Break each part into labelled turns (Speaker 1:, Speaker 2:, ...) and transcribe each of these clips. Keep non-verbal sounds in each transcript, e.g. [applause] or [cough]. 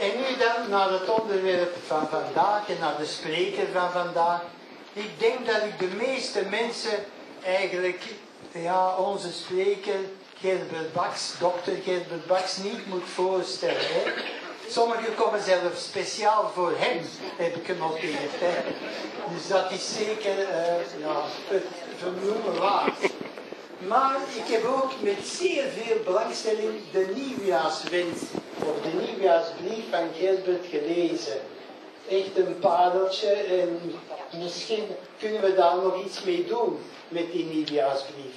Speaker 1: En nu dan naar het onderwerp van vandaag en naar de spreker van vandaag. Ik denk dat ik de meeste mensen eigenlijk, ja, onze spreker Gerbert Baks, dokter Gerbert Baks, niet moet voorstellen. Hè? Sommigen komen zelfs speciaal voor hem, heb ik genoteerd. Hè? Dus dat is zeker uh, ja, het vernoemen waard. Maar ik heb ook met zeer veel belangstelling de nieuwjaarswens of de nieuwjaarsbrief van Gilbert gelezen. Echt een pareltje en misschien kunnen we daar nog iets mee doen met die nieuwjaarsbrief.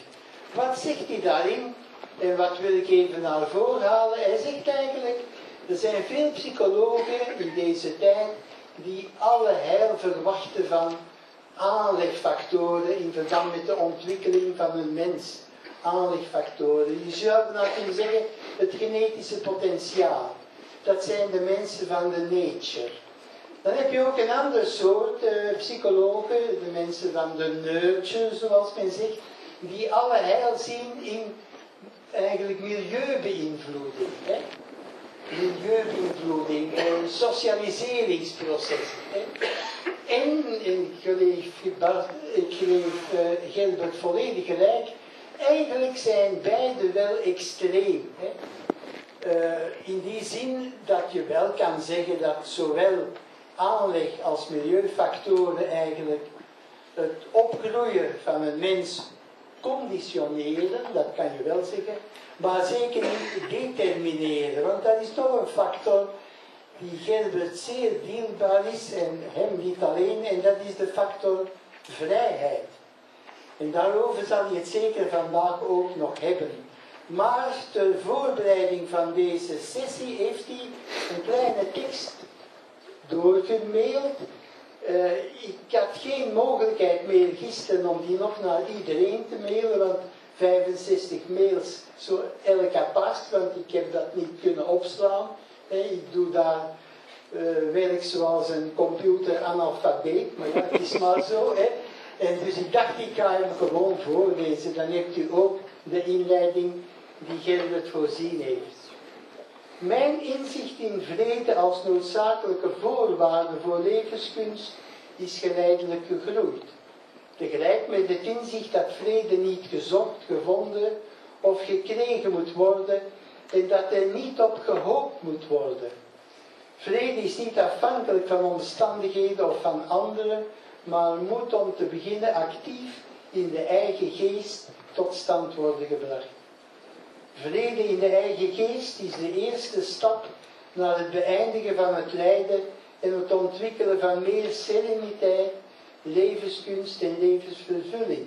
Speaker 1: Wat zegt hij daarin? En wat wil ik even naar voren halen? Hij zegt eigenlijk, er zijn veel psychologen in deze tijd die alle heil verwachten van aanlegfactoren in verband met de ontwikkeling van een mens. Aanlegfactoren. Je zou nou kunnen zeggen, het genetische potentiaal. Dat zijn de mensen van de nature. Dan heb je ook een ander soort uh, psychologen, de mensen van de nurture, zoals men zegt, die alle heil zien in eigenlijk milieubeïnvloeding. Milieubeïnvloeding, eh, socialiseringsprocessen. Hè? En, ik geef, ik Gilbert volledig gelijk, eigenlijk zijn beide wel extreem. Hè? Uh, in die zin dat je wel kan zeggen dat zowel aanleg als milieufactoren eigenlijk het opgroeien van een mens conditioneren, dat kan je wel zeggen, maar zeker niet determineren, want dat is toch een factor die Gerbert zeer dienbaar is en hem niet alleen, en dat is de factor vrijheid. En daarover zal hij het zeker vandaag ook nog hebben. Maar ter voorbereiding van deze sessie heeft hij een kleine tekst doorgemaild uh, ik had geen mogelijkheid meer gisteren om die nog naar iedereen te mailen, want 65 mails zo elk apart, want ik heb dat niet kunnen opslaan. ik doe daar uh, werk zoals een computer-analfabeet, maar dat is maar zo. En dus ik dacht, ik ga hem gewoon voorlezen, dan hebt u ook de inleiding die Gerrit voorzien heeft. Mijn inzicht in vrede als noodzakelijke voorwaarde voor levenskunst is geleidelijk gegroeid. Tegelijk met het inzicht dat vrede niet gezocht, gevonden of gekregen moet worden en dat er niet op gehoopt moet worden. Vrede is niet afhankelijk van omstandigheden of van anderen, maar moet om te beginnen actief in de eigen geest tot stand worden gebracht. Vrede in de eigen geest is de eerste stap naar het beëindigen van het lijden en het ontwikkelen van meer sereniteit, levenskunst en levensvervulling.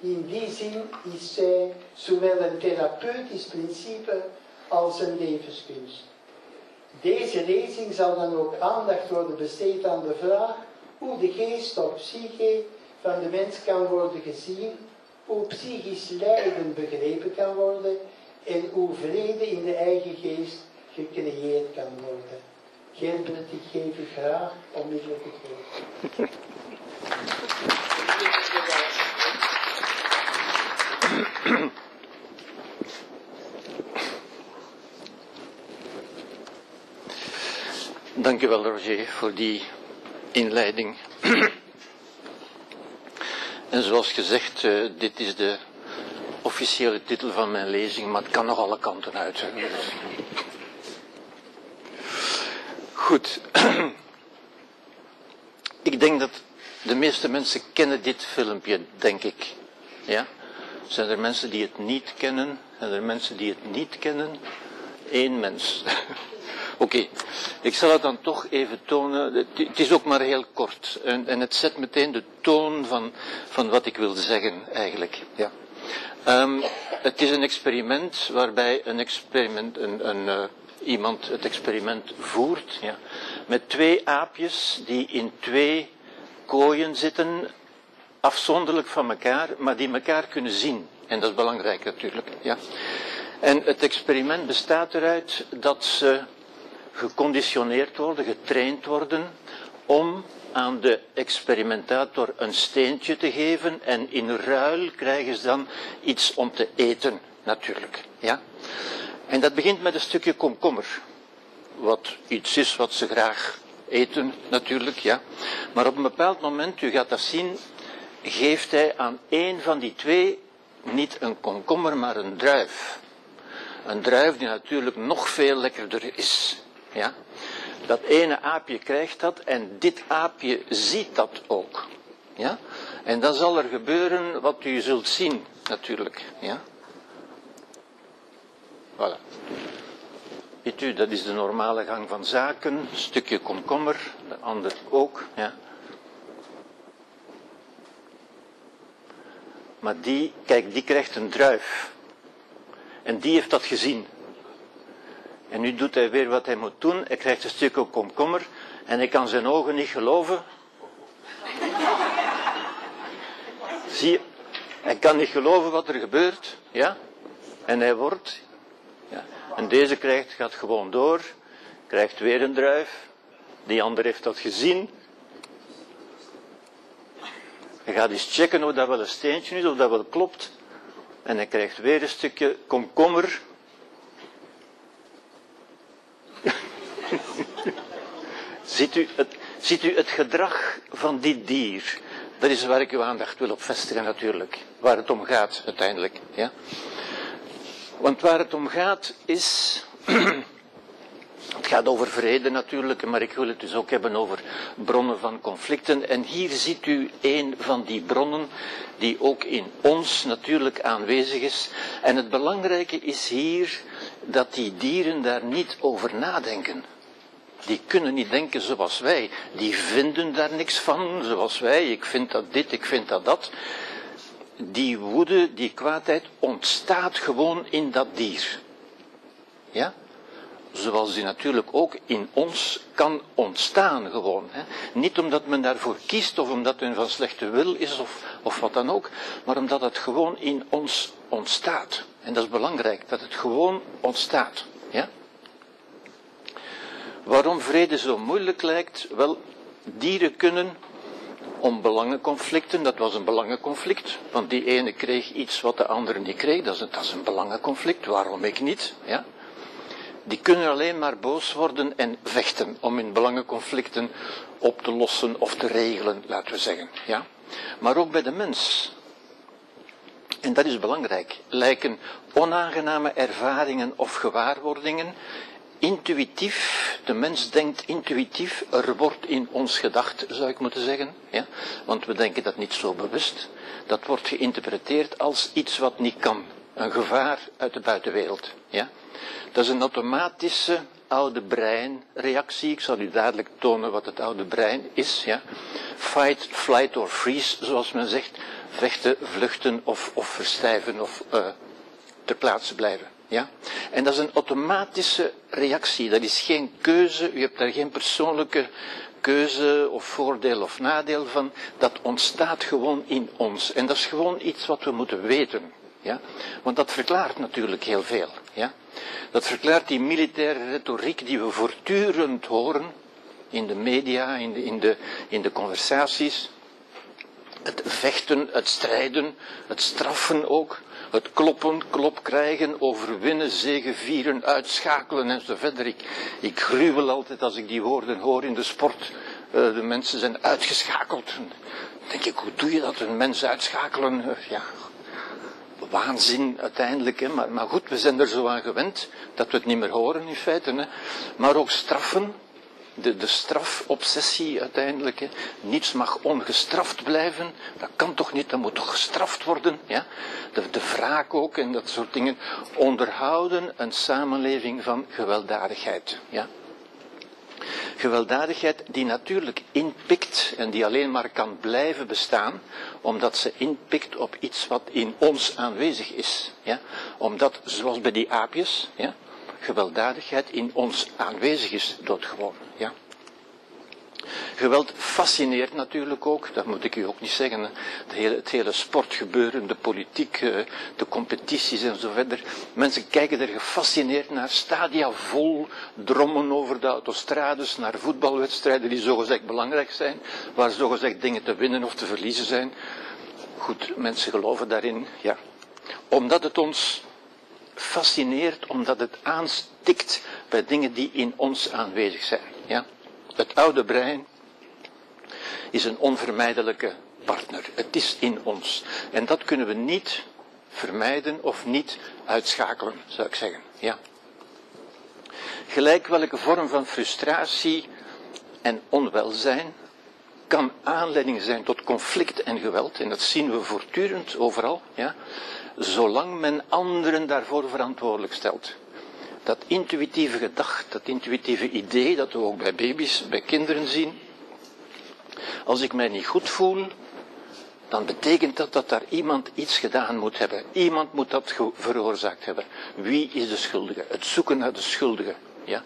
Speaker 1: In die zin is zij zowel een therapeutisch principe als een levenskunst. Deze lezing zal dan ook aandacht worden besteed aan de vraag hoe de geest of psyche van de mens kan worden gezien, hoe psychisch lijden begrepen kan worden en hoe vrede in de eigen geest gecreëerd kan worden. Gerbert, ik geef u graag onmiddellijk het woord.
Speaker 2: Dank u wel, Roger, voor die inleiding. En zoals gezegd, uh, dit is de officiële titel van mijn lezing, maar het kan nog alle kanten uit. Goed. [clears throat] Ik denk dat de meeste mensen kennen dit filmpje, denk ik. Ja? Zijn er mensen die het niet kennen? Zijn er mensen die het niet kennen? Eén mens. [laughs] Oké, ik zal het dan toch even tonen. Het is ook maar heel kort. En, en het zet meteen de toon van, van wat ik wil zeggen, eigenlijk. Ja. Um, het is een experiment waarbij een experiment, een, een, uh, iemand het experiment voert, ja, met twee aapjes die in twee kooien zitten, afzonderlijk van elkaar, maar die elkaar kunnen zien. En dat is belangrijk natuurlijk. Ja. En het experiment bestaat eruit dat ze geconditioneerd worden, getraind worden om aan de experimentator een steentje te geven en in ruil krijgen ze dan iets om te eten, natuurlijk. Ja? En dat begint met een stukje komkommer. wat iets is wat ze graag eten, natuurlijk, ja. Maar op een bepaald moment, u gaat dat zien, geeft hij aan één van die twee niet een komkommer, maar een druif. Een druif die natuurlijk nog veel lekkerder is. Ja? Dat ene aapje krijgt dat en dit aapje ziet dat ook. Ja? En dan zal er gebeuren wat u zult zien, natuurlijk. Ja? Voilà. Weet u, dat is de normale gang van zaken. Een stukje komkommer, de ander ook. Ja. Maar die, kijk, die krijgt een druif. En die heeft dat gezien. En nu doet hij weer wat hij moet doen. Hij krijgt een stukje komkommer. En hij kan zijn ogen niet geloven. Zie je? Hij kan niet geloven wat er gebeurt. Ja? En hij wordt. En deze krijgt, gaat gewoon door. Krijgt weer een druif. Die ander heeft dat gezien. Hij gaat eens checken of dat wel een steentje is, of dat wel klopt. En hij krijgt weer een stukje komkommer. [laughs] ziet, u het, ziet u het gedrag van dit dier? Dat is waar ik uw aandacht wil op vestigen natuurlijk. Waar het om gaat uiteindelijk. Ja? Want waar het om gaat is [clears throat] Het gaat over vrede natuurlijk, maar ik wil het dus ook hebben over bronnen van conflicten. En hier ziet u een van die bronnen die ook in ons natuurlijk aanwezig is. En het belangrijke is hier dat die dieren daar niet over nadenken. Die kunnen niet denken zoals wij. Die vinden daar niks van, zoals wij. Ik vind dat dit, ik vind dat dat. Die woede, die kwaadheid ontstaat gewoon in dat dier. Ja? zoals die natuurlijk ook in ons kan ontstaan gewoon. Hè. Niet omdat men daarvoor kiest of omdat men van slechte wil is of, of wat dan ook, maar omdat het gewoon in ons ontstaat. En dat is belangrijk, dat het gewoon ontstaat. Ja? Waarom vrede zo moeilijk lijkt? Wel, dieren kunnen om belangenconflicten, dat was een belangenconflict, want die ene kreeg iets wat de andere niet kreeg, dat is een, dat is een belangenconflict, waarom ik niet? Ja? die kunnen alleen maar boos worden en vechten om hun belangenconflicten op te lossen of te regelen, laten we zeggen. Ja? Maar ook bij de mens. En dat is belangrijk. Lijken onaangename ervaringen of gewaarwordingen intuïtief, de mens denkt intuïtief, er wordt in ons gedacht, zou ik moeten zeggen. Ja? Want we denken dat niet zo bewust. Dat wordt geïnterpreteerd als iets wat niet kan. Een gevaar uit de buitenwereld. Ja? Dat is een automatische oude breinreactie. Ik zal u dadelijk tonen wat het oude brein is. Ja. Fight, flight or freeze, zoals men zegt. Vechten, vluchten of, of verstijven of uh, ter plaatse blijven. Ja? En dat is een automatische reactie. Dat is geen keuze. U hebt daar geen persoonlijke keuze of voordeel of nadeel van. Dat ontstaat gewoon in ons. En dat is gewoon iets wat we moeten weten. Ja? Want dat verklaart natuurlijk heel veel. Ja? Dat verklaart die militaire retoriek die we voortdurend horen in de media, in de, in de, in de conversaties. Het vechten, het strijden, het straffen ook. Het kloppen, klop krijgen, overwinnen, zegevieren, uitschakelen en zo verder. Ik, ik gruwel altijd als ik die woorden hoor in de sport. Uh, de mensen zijn uitgeschakeld. Dan denk ik, hoe doe je dat? Een mens uitschakelen? Uh, ja, waanzin uiteindelijk. Hè. Maar, maar goed, we zijn er zo aan gewend dat we het niet meer horen in feite. Hè. Maar ook straffen, de, de strafobsessie uiteindelijk. Hè. Niets mag ongestraft blijven. Dat kan toch niet, dat moet toch gestraft worden. Ja? De, de wraak ook en dat soort dingen. Onderhouden een samenleving van gewelddadigheid. Ja? Gewelddadigheid die natuurlijk inpikt en die alleen maar kan blijven bestaan omdat ze inpikt op iets wat in ons aanwezig is. Ja? Omdat, zoals bij die aapjes, ja, gewelddadigheid in ons aanwezig is, doodgewoon. Ja? Geweld fascineert natuurlijk ook, dat moet ik u ook niet zeggen. Het hele, het hele sportgebeuren, de politiek, eh, de competities en zo verder. Mensen kijken er gefascineerd naar. Stadia vol, drommen over de autostrades, naar voetbalwedstrijden die zogezegd belangrijk zijn, waar zogezegd dingen te winnen of te verliezen zijn. Goed, mensen geloven daarin, ja. Omdat het ons fascineert omdat het aanstikt bij dingen die in ons aanwezig zijn. Ja? Het oude brein is een onvermijdelijke partner. Het is in ons. En dat kunnen we niet vermijden of niet uitschakelen, zou ik zeggen. Ja. Gelijk welke vorm van frustratie en onwelzijn kan aanleiding zijn tot conflict en geweld, en dat zien we voortdurend overal, ja, zolang men anderen daarvoor verantwoordelijk stelt. Dat intuïtieve gedacht, dat intuïtieve idee, dat we ook bij baby's, bij kinderen zien. Als ik mij niet goed voel, dan betekent dat dat daar iemand iets gedaan moet hebben. Iemand moet dat veroorzaakt hebben. Wie is de schuldige? Het zoeken naar de schuldige. Ja?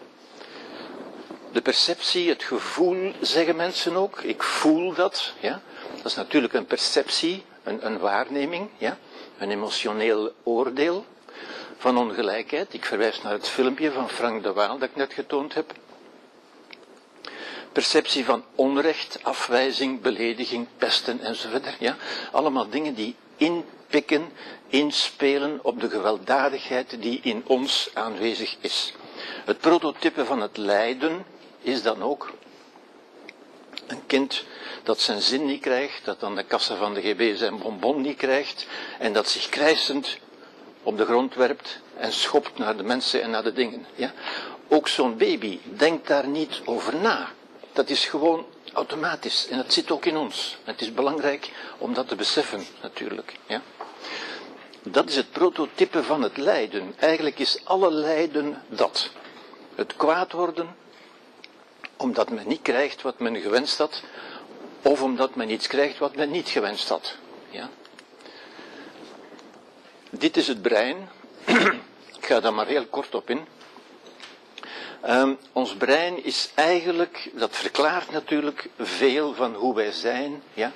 Speaker 2: De perceptie, het gevoel, zeggen mensen ook. Ik voel dat. Ja? Dat is natuurlijk een perceptie, een, een waarneming, ja? Een emotioneel oordeel van ongelijkheid. Ik verwijs naar het filmpje van Frank de Waal dat ik net getoond heb. Perceptie van onrecht, afwijzing, belediging, pesten enzovoort. Ja? Allemaal dingen die inpikken, inspelen op de gewelddadigheid die in ons aanwezig is. Het prototype van het lijden is dan ook een kind dat zijn zin niet krijgt, dat aan de kassa van de GB zijn bonbon niet krijgt en dat zich krijsend op de grond werpt en schopt naar de mensen en naar de dingen. Ja? Ook zo'n baby denkt daar niet over na. Dat is gewoon automatisch en dat zit ook in ons. Het is belangrijk om dat te beseffen, natuurlijk. Ja? Dat is het prototype van het lijden. Eigenlijk is alle lijden dat. Het kwaad worden, omdat men niet krijgt wat men gewenst had, of omdat men iets krijgt wat men niet gewenst had. Ja? Dit is het brein. [clears throat] Ik ga daar maar heel kort op in. Um, ons brein is eigenlijk, dat verklaart natuurlijk veel van hoe wij zijn. Ja?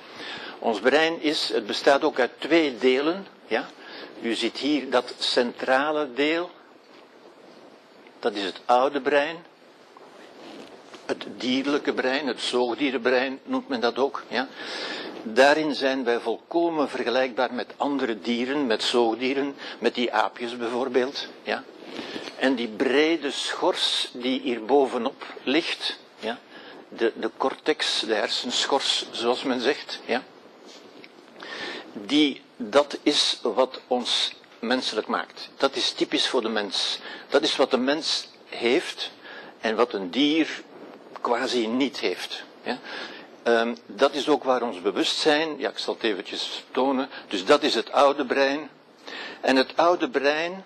Speaker 2: Ons brein is, het bestaat ook uit twee delen. Ja? U ziet hier dat centrale deel. Dat is het oude brein. Het dierlijke brein, het zoogdierenbrein noemt men dat ook. Ja? Daarin zijn wij volkomen vergelijkbaar met andere dieren, met zoogdieren, met die aapjes bijvoorbeeld. Ja? En die brede schors die hier bovenop ligt, ja? de, de cortex, de hersenschors zoals men zegt, ja? die, dat is wat ons menselijk maakt. Dat is typisch voor de mens. Dat is wat de mens heeft en wat een dier quasi niet heeft. Ja? Um, dat is ook waar ons bewustzijn, ja ik zal het eventjes tonen, dus dat is het oude brein. En het oude brein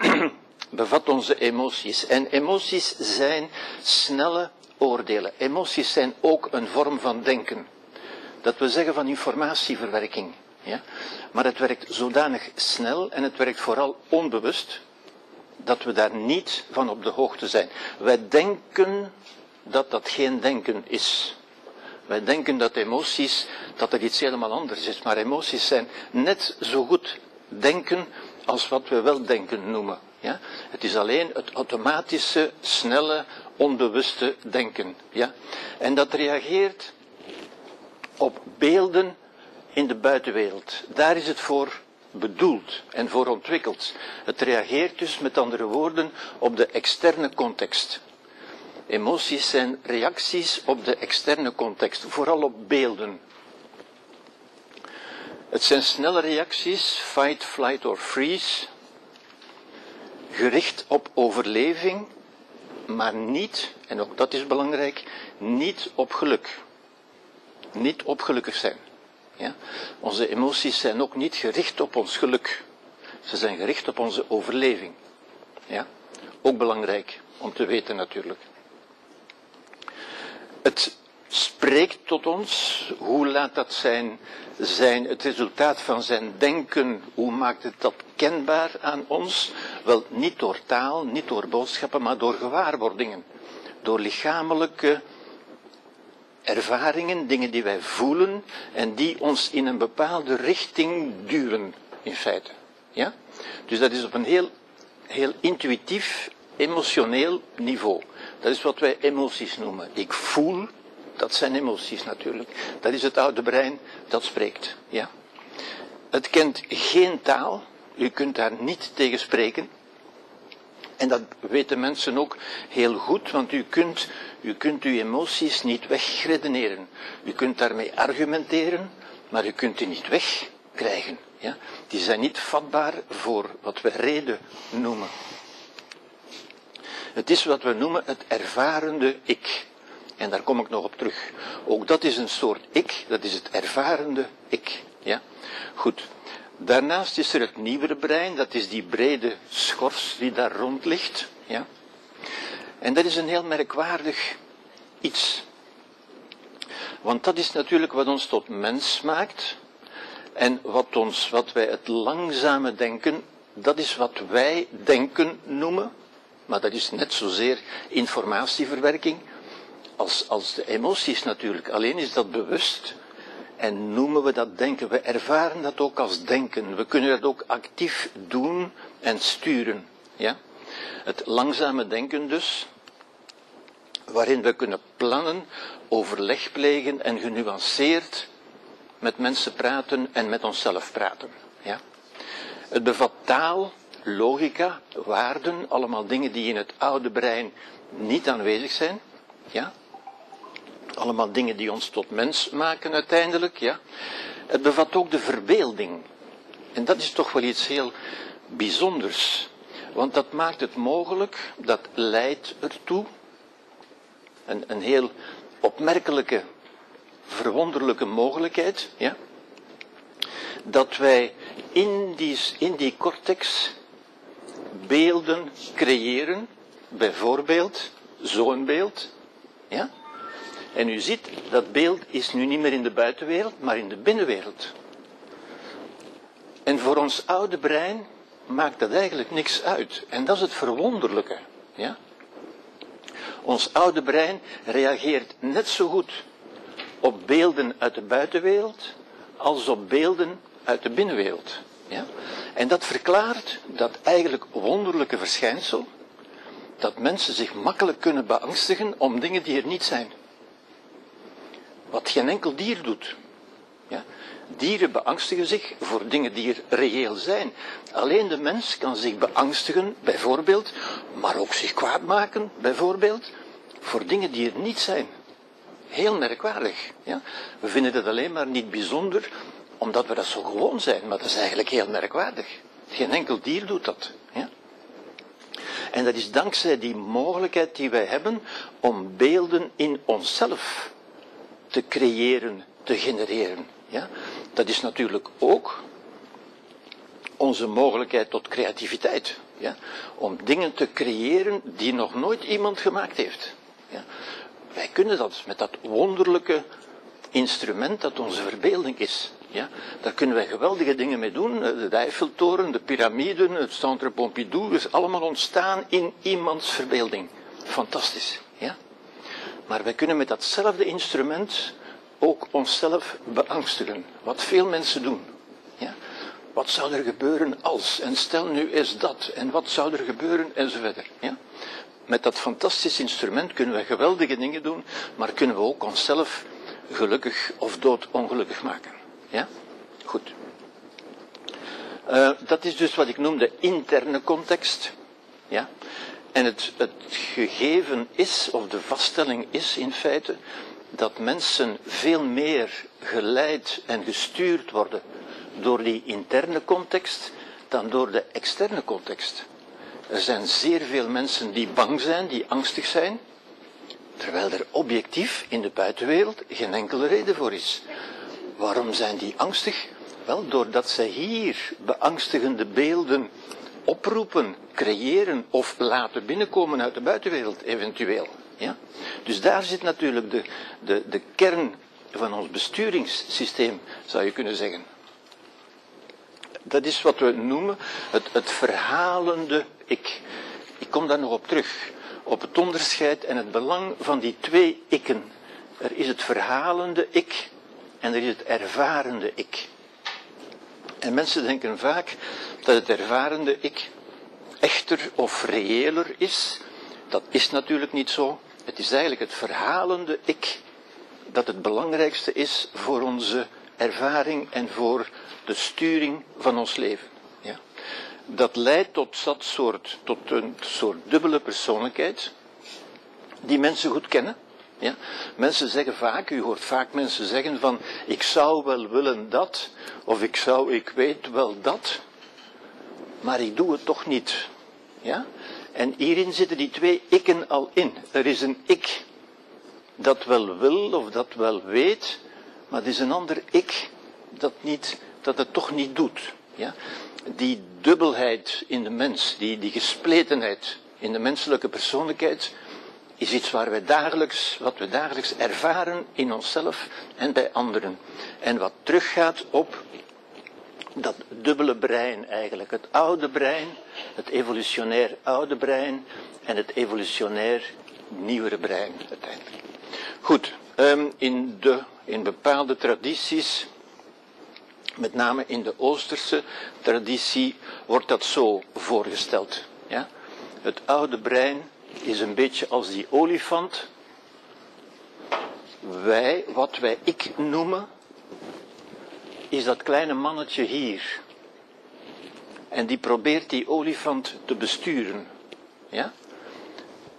Speaker 2: [clears throat] bevat onze emoties. En emoties zijn snelle oordelen. Emoties zijn ook een vorm van denken. Dat we zeggen van informatieverwerking. Ja? Maar het werkt zodanig snel en het werkt vooral onbewust dat we daar niet van op de hoogte zijn. Wij denken dat dat geen denken is. Wij denken dat emoties, dat er iets helemaal anders is. Maar emoties zijn net zo goed denken als wat we wel denken noemen. Ja? Het is alleen het automatische, snelle, onbewuste denken. Ja? En dat reageert op beelden in de buitenwereld. Daar is het voor bedoeld en voor ontwikkeld. Het reageert dus met andere woorden op de externe context. Emoties zijn reacties op de externe context, vooral op beelden. Het zijn snelle reacties, fight, flight or freeze, gericht op overleving, maar niet, en ook dat is belangrijk, niet op geluk. Niet op gelukkig zijn. Ja? Onze emoties zijn ook niet gericht op ons geluk. Ze zijn gericht op onze overleving. Ja? Ook belangrijk om te weten natuurlijk. Het spreekt tot ons. Hoe laat dat zijn, zijn het resultaat van zijn denken? Hoe maakt het dat kenbaar aan ons? Wel, niet door taal, niet door boodschappen, maar door gewaarwordingen. Door lichamelijke ervaringen, dingen die wij voelen en die ons in een bepaalde richting duwen, in feite. Ja? Dus dat is op een heel, heel intuïtief, emotioneel niveau. Dat is wat wij emoties noemen. Ik voel, dat zijn emoties natuurlijk. Dat is het oude brein dat spreekt. Ja? Het kent geen taal. U kunt daar niet tegen spreken. En dat weten mensen ook heel goed, want u kunt, u kunt uw emoties niet wegredeneren. U kunt daarmee argumenteren, maar u kunt die niet wegkrijgen. Ja? Die zijn niet vatbaar voor wat we reden noemen. Het is wat we noemen het ervarende ik. En daar kom ik nog op terug. Ook dat is een soort ik, dat is het ervarende ik. Ja? Goed. Daarnaast is er het nieuwere brein, dat is die brede schors die daar rond ligt. Ja? En dat is een heel merkwaardig iets. Want dat is natuurlijk wat ons tot mens maakt. En wat, ons, wat wij het langzame denken, dat is wat wij denken noemen. Maar dat is net zozeer informatieverwerking als, als de emoties natuurlijk. Alleen is dat bewust en noemen we dat denken. We ervaren dat ook als denken. We kunnen dat ook actief doen en sturen. Ja? Het langzame denken dus, waarin we kunnen plannen, overleg plegen en genuanceerd met mensen praten en met onszelf praten. Ja? Het bevat taal, logica, waarden, allemaal dingen die in het oude brein niet aanwezig zijn. Ja? Allemaal dingen die ons tot mens maken uiteindelijk, ja. Het bevat ook de verbeelding. En dat is toch wel iets heel bijzonders. Want dat maakt het mogelijk, dat leidt ertoe, een, een heel opmerkelijke, verwonderlijke mogelijkheid, ja, dat wij in die, in die cortex beelden creëren, bijvoorbeeld zo'n beeld, ja, en u ziet, dat beeld is nu niet meer in de buitenwereld, maar in de binnenwereld. En voor ons oude brein maakt dat eigenlijk niks uit. En dat is het verwonderlijke. Ja? Ons oude brein reageert net zo goed op beelden uit de buitenwereld als op beelden uit de binnenwereld. Ja? En dat verklaart dat eigenlijk wonderlijke verschijnsel, dat mensen zich makkelijk kunnen beangstigen om dingen die er niet zijn. Wat geen enkel dier doet. Ja? Dieren beangstigen zich voor dingen die er reëel zijn. Alleen de mens kan zich beangstigen, bijvoorbeeld, maar ook zich kwaad maken, bijvoorbeeld, voor dingen die er niet zijn. Heel merkwaardig. Ja? We vinden het alleen maar niet bijzonder, omdat we dat zo gewoon zijn, maar dat is eigenlijk heel merkwaardig. Geen enkel dier doet dat. Ja? En dat is dankzij die mogelijkheid die wij hebben om beelden in onszelf te creëren, te genereren. Ja? Dat is natuurlijk ook onze mogelijkheid tot creativiteit. Ja? Om dingen te creëren die nog nooit iemand gemaakt heeft. Ja? Wij kunnen dat met dat wonderlijke instrument dat onze verbeelding is. Ja? Daar kunnen wij geweldige dingen mee doen. De Eiffeltoren, de piramiden, het Centre Pompidou, is allemaal ontstaan in iemands verbeelding. Fantastisch. Ja? Maar wij kunnen met datzelfde instrument ook onszelf beangstigen. Wat veel mensen doen. Ja? Wat zou er gebeuren als? En stel nu eens dat. En wat zou er gebeuren? Enzovoort. Ja? Met dat fantastisch instrument kunnen we geweldige dingen doen, maar kunnen we ook onszelf gelukkig of doodongelukkig maken. Ja? Goed. Uh, dat is dus wat ik noem de interne context. Ja? En het, het gegeven is, of de vaststelling is in feite, dat mensen veel meer geleid en gestuurd worden door die interne context dan door de externe context. Er zijn zeer veel mensen die bang zijn, die angstig zijn, terwijl er objectief in de buitenwereld geen enkele reden voor is. Waarom zijn die angstig? Wel, doordat zij hier beangstigende beelden oproepen, creëren of laten binnenkomen uit de buitenwereld, eventueel. Ja? Dus daar zit natuurlijk de, de, de kern van ons besturingssysteem, zou je kunnen zeggen. Dat is wat we noemen het, het verhalende ik. Ik kom daar nog op terug. Op het onderscheid en het belang van die twee ikken. Er is het verhalende ik en er is het ervarende ik. En mensen denken vaak dat het ervarende ik echter of reëler is. Dat is natuurlijk niet zo. Het is eigenlijk het verhalende ik dat het belangrijkste is voor onze ervaring en voor de sturing van ons leven. Ja. dat leidt tot dat soort, tot een soort dubbele persoonlijkheid, die mensen goed kennen. Ja? Mensen zeggen vaak, u hoort vaak mensen zeggen van, ik zou wel willen dat, of ik zou, ik weet wel dat, maar ik doe het toch niet. Ja? En hierin zitten die twee ikken al in. Er is een ik dat wel wil of dat wel weet, maar er is een ander ik dat, niet, dat het toch niet doet. Ja? Die dubbelheid in de mens, die, die gespletenheid in de menselijke persoonlijkheid, is iets waar wij dagelijks, wat we dagelijks ervaren in onszelf en bij anderen. En wat teruggaat op dat dubbele brein eigenlijk. Het oude brein, het evolutionair oude brein en het evolutionair nieuwere brein uiteindelijk. Goed, ehm, in, de, in bepaalde tradities, met name in de Oosterse traditie, wordt dat zo voorgesteld. Ja? Het oude brein is een beetje als die olifant. Wij, wat wij ik noemen, is dat kleine mannetje hier. En die probeert die olifant te besturen. Ja?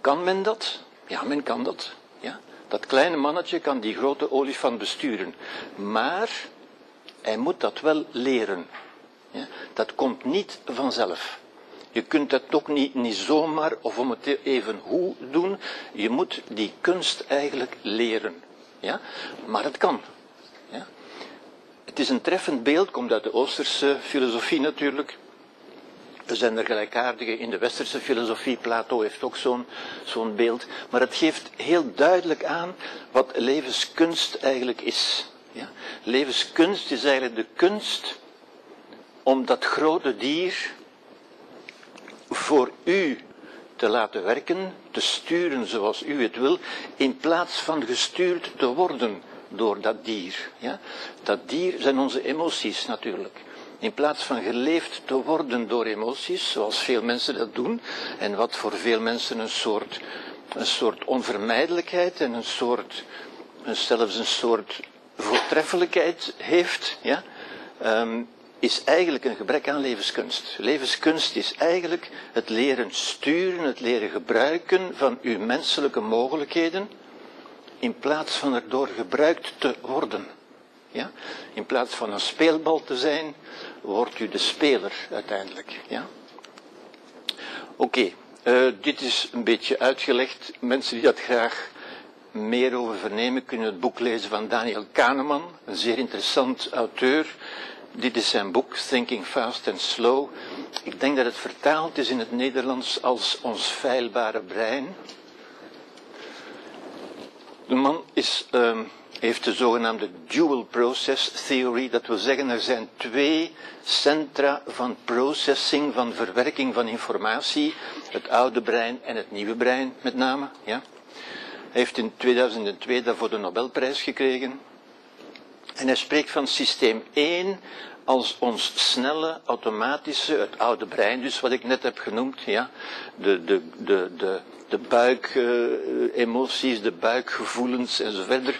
Speaker 2: Kan men dat? Ja, men kan dat. Ja? Dat kleine mannetje kan die grote olifant besturen. Maar hij moet dat wel leren. Ja? Dat komt niet vanzelf. Je kunt dat ook niet, niet zomaar of om het even hoe doen. Je moet die kunst eigenlijk leren. Ja? Maar het kan. Ja? Het is een treffend beeld, komt uit de Oosterse filosofie natuurlijk. Er zijn er gelijkaardige in de westerse filosofie. Plato heeft ook zo'n zo'n beeld. Maar het geeft heel duidelijk aan wat levenskunst eigenlijk is. Ja? Levenskunst is eigenlijk de kunst om dat grote dier voor u te laten werken, te sturen zoals u het wil, in plaats van gestuurd te worden door dat dier. Ja? Dat dier zijn onze emoties natuurlijk. In plaats van geleefd te worden door emoties, zoals veel mensen dat doen, en wat voor veel mensen een soort, een soort onvermijdelijkheid en een soort, zelfs een soort voortreffelijkheid heeft, ja, um, is eigenlijk een gebrek aan levenskunst. Levenskunst is eigenlijk het leren sturen, het leren gebruiken van uw menselijke mogelijkheden, in plaats van erdoor gebruikt te worden. Ja? In plaats van een speelbal te zijn, wordt u de speler uiteindelijk. Ja? Oké, uh, dit is een beetje uitgelegd. Mensen die dat graag meer over vernemen, kunnen het boek lezen van Daniel Kahneman, een zeer interessant auteur. Dit is zijn boek, Thinking Fast and Slow. Ik denk dat het vertaald is in het Nederlands als ons feilbare brein. De man is, uh, heeft de zogenaamde dual process theory. Dat wil zeggen, er zijn twee centra van processing, van verwerking van informatie. Het oude brein en het nieuwe brein met name. Ja. Hij heeft in 2002 daarvoor de Nobelprijs gekregen. En hij spreekt van systeem 1 als ons snelle, automatische, het oude brein, dus wat ik net heb genoemd, ja, de, de, de, de, de buikemoties, uh, de buikgevoelens en verder,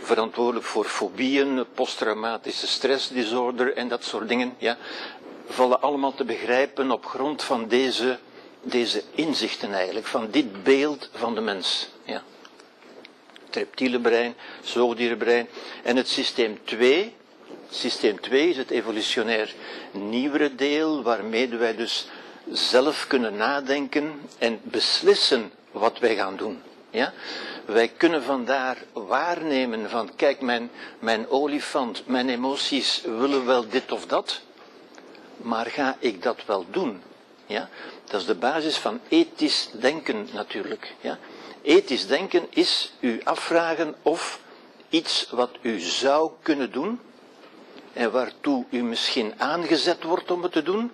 Speaker 2: verantwoordelijk voor fobieën, posttraumatische stressdisorder en dat soort dingen, ja, vallen allemaal te begrijpen op grond van deze, deze inzichten eigenlijk, van dit beeld van de mens, ja. Het reptiele brein, zoogdierenbrein. En het systeem 2, systeem 2 is het evolutionair nieuwere deel, waarmee wij dus zelf kunnen nadenken en beslissen wat wij gaan doen. Ja? Wij kunnen vandaar waarnemen van, kijk, mijn, mijn olifant, mijn emoties willen wel dit of dat, maar ga ik dat wel doen? Ja? Dat is de basis van ethisch denken natuurlijk. Ja? Ethisch denken is u afvragen of iets wat u zou kunnen doen en waartoe u misschien aangezet wordt om het te doen,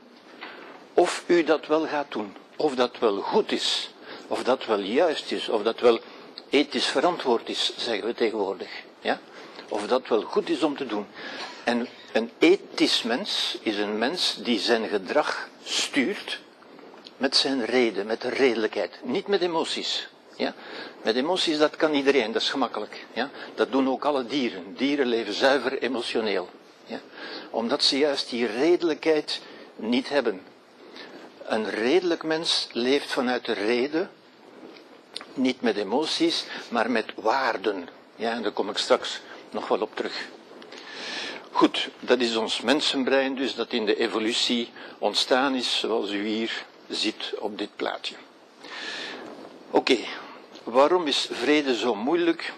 Speaker 2: of u dat wel gaat doen, of dat wel goed is, of dat wel juist is, of dat wel ethisch verantwoord is, zeggen we tegenwoordig. Ja? Of dat wel goed is om te doen. En een ethisch mens is een mens die zijn gedrag stuurt met zijn reden, met de redelijkheid, niet met emoties. Ja? Met emoties, dat kan iedereen, dat is gemakkelijk. Ja? Dat doen ook alle dieren. Dieren leven zuiver emotioneel. Ja? Omdat ze juist die redelijkheid niet hebben. Een redelijk mens leeft vanuit de reden, niet met emoties, maar met waarden. Ja, en daar kom ik straks nog wel op terug. Goed, dat is ons mensenbrein dus dat in de evolutie ontstaan is, zoals u hier ziet op dit plaatje. Oké, waarom is vrede zo moeilijk?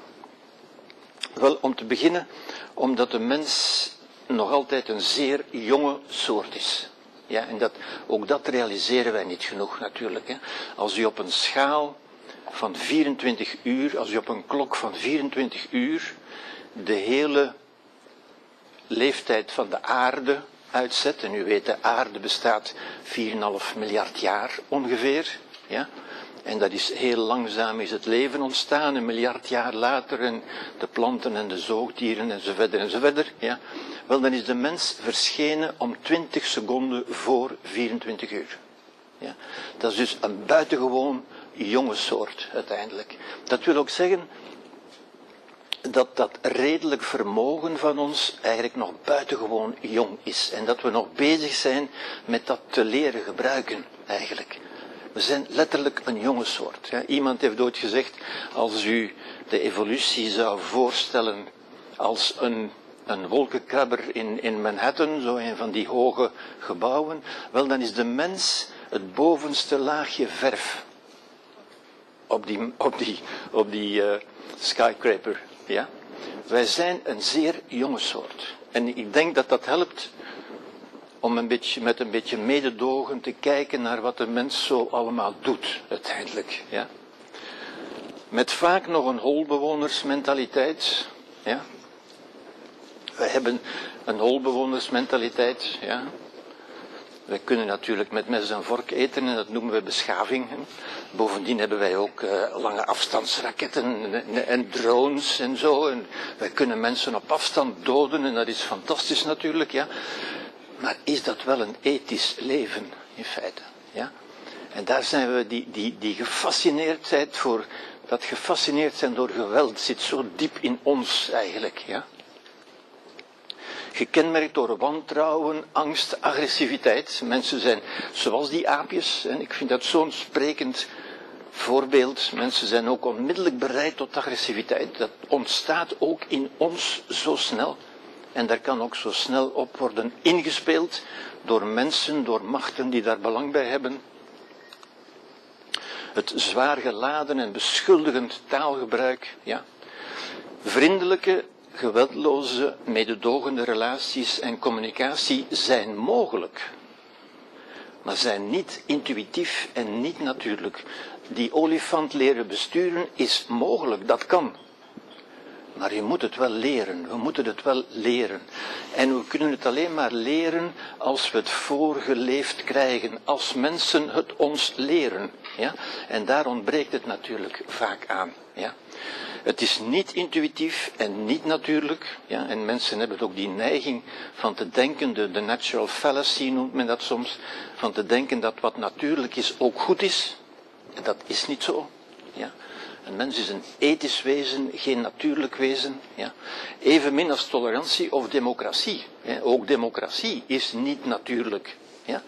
Speaker 2: Wel, om te beginnen, omdat de mens nog altijd een zeer jonge soort is. Ja, en dat, ook dat realiseren wij niet genoeg natuurlijk. Hè. Als u op een schaal van 24 uur, als u op een klok van 24 uur de hele leeftijd van de aarde uitzet, en u weet de aarde bestaat 4,5 miljard jaar ongeveer, ja, en dat is heel langzaam is het leven ontstaan, een miljard jaar later, en de planten en de zoogdieren en zo verder en zo verder. Ja. Wel, dan is de mens verschenen om 20 seconden voor 24 uur. Ja. Dat is dus een buitengewoon jonge soort uiteindelijk. Dat wil ook zeggen dat dat redelijk vermogen van ons eigenlijk nog buitengewoon jong is. En dat we nog bezig zijn met dat te leren gebruiken eigenlijk. We zijn letterlijk een jonge soort. Ja. Iemand heeft ooit gezegd, als u de evolutie zou voorstellen als een, een wolkenkrabber in, in Manhattan, zo een van die hoge gebouwen, wel dan is de mens het bovenste laagje verf op die, op die, op die uh, skyscraper. Ja? Wij zijn een zeer jonge soort. En ik denk dat dat helpt om een beetje, met een beetje mededogen te kijken naar wat de mens zo allemaal doet, uiteindelijk. Ja? Met vaak nog een holbewonersmentaliteit. Ja? Wij hebben een holbewonersmentaliteit. Ja? Wij kunnen natuurlijk met mes en vork eten en dat noemen we beschaving. Bovendien hebben wij ook uh, lange afstandsraketten en, en, drones en zo. En wij kunnen mensen op afstand doden en dat is fantastisch natuurlijk. Ja. Maar is dat wel een ethisch leven, in feite? Ja? En daar zijn we, die, die, die gefascineerdheid voor, dat gefascineerd zijn door geweld zit zo diep in ons eigenlijk, ja? Gekenmerkt door wantrouwen, angst, agressiviteit. Mensen zijn zoals die aapjes, en ik vind dat zo'n sprekend voorbeeld. Mensen zijn ook onmiddellijk bereid tot agressiviteit. Dat ontstaat ook in ons zo snel. En daar kan ook zo snel op worden ingespeeld door mensen, door machten die daar belang bij hebben. Het zwaar geladen en beschuldigend taalgebruik, ja. Vriendelijke, geweldloze, mededogende relaties en communicatie zijn mogelijk, maar zijn niet intuïtief en niet natuurlijk. Die olifant leren besturen is mogelijk, dat kan. Maar je moet het wel leren. We moeten het wel leren. En we kunnen het alleen maar leren als we het voorgeleefd krijgen. Als mensen het ons leren. Ja? En daar ontbreekt het natuurlijk vaak aan. Ja? Het is niet intuïtief en niet natuurlijk. Ja? En mensen hebben ook die neiging van te denken, de, de natural fallacy noemt men dat soms, van te denken dat wat natuurlijk is ook goed is. En dat is niet zo. Ja? Een mens is een ethisch wezen, geen natuurlijk wezen. Ja. Evenmin als tolerantie of democratie. Ook democratie is niet natuurlijk. Ja.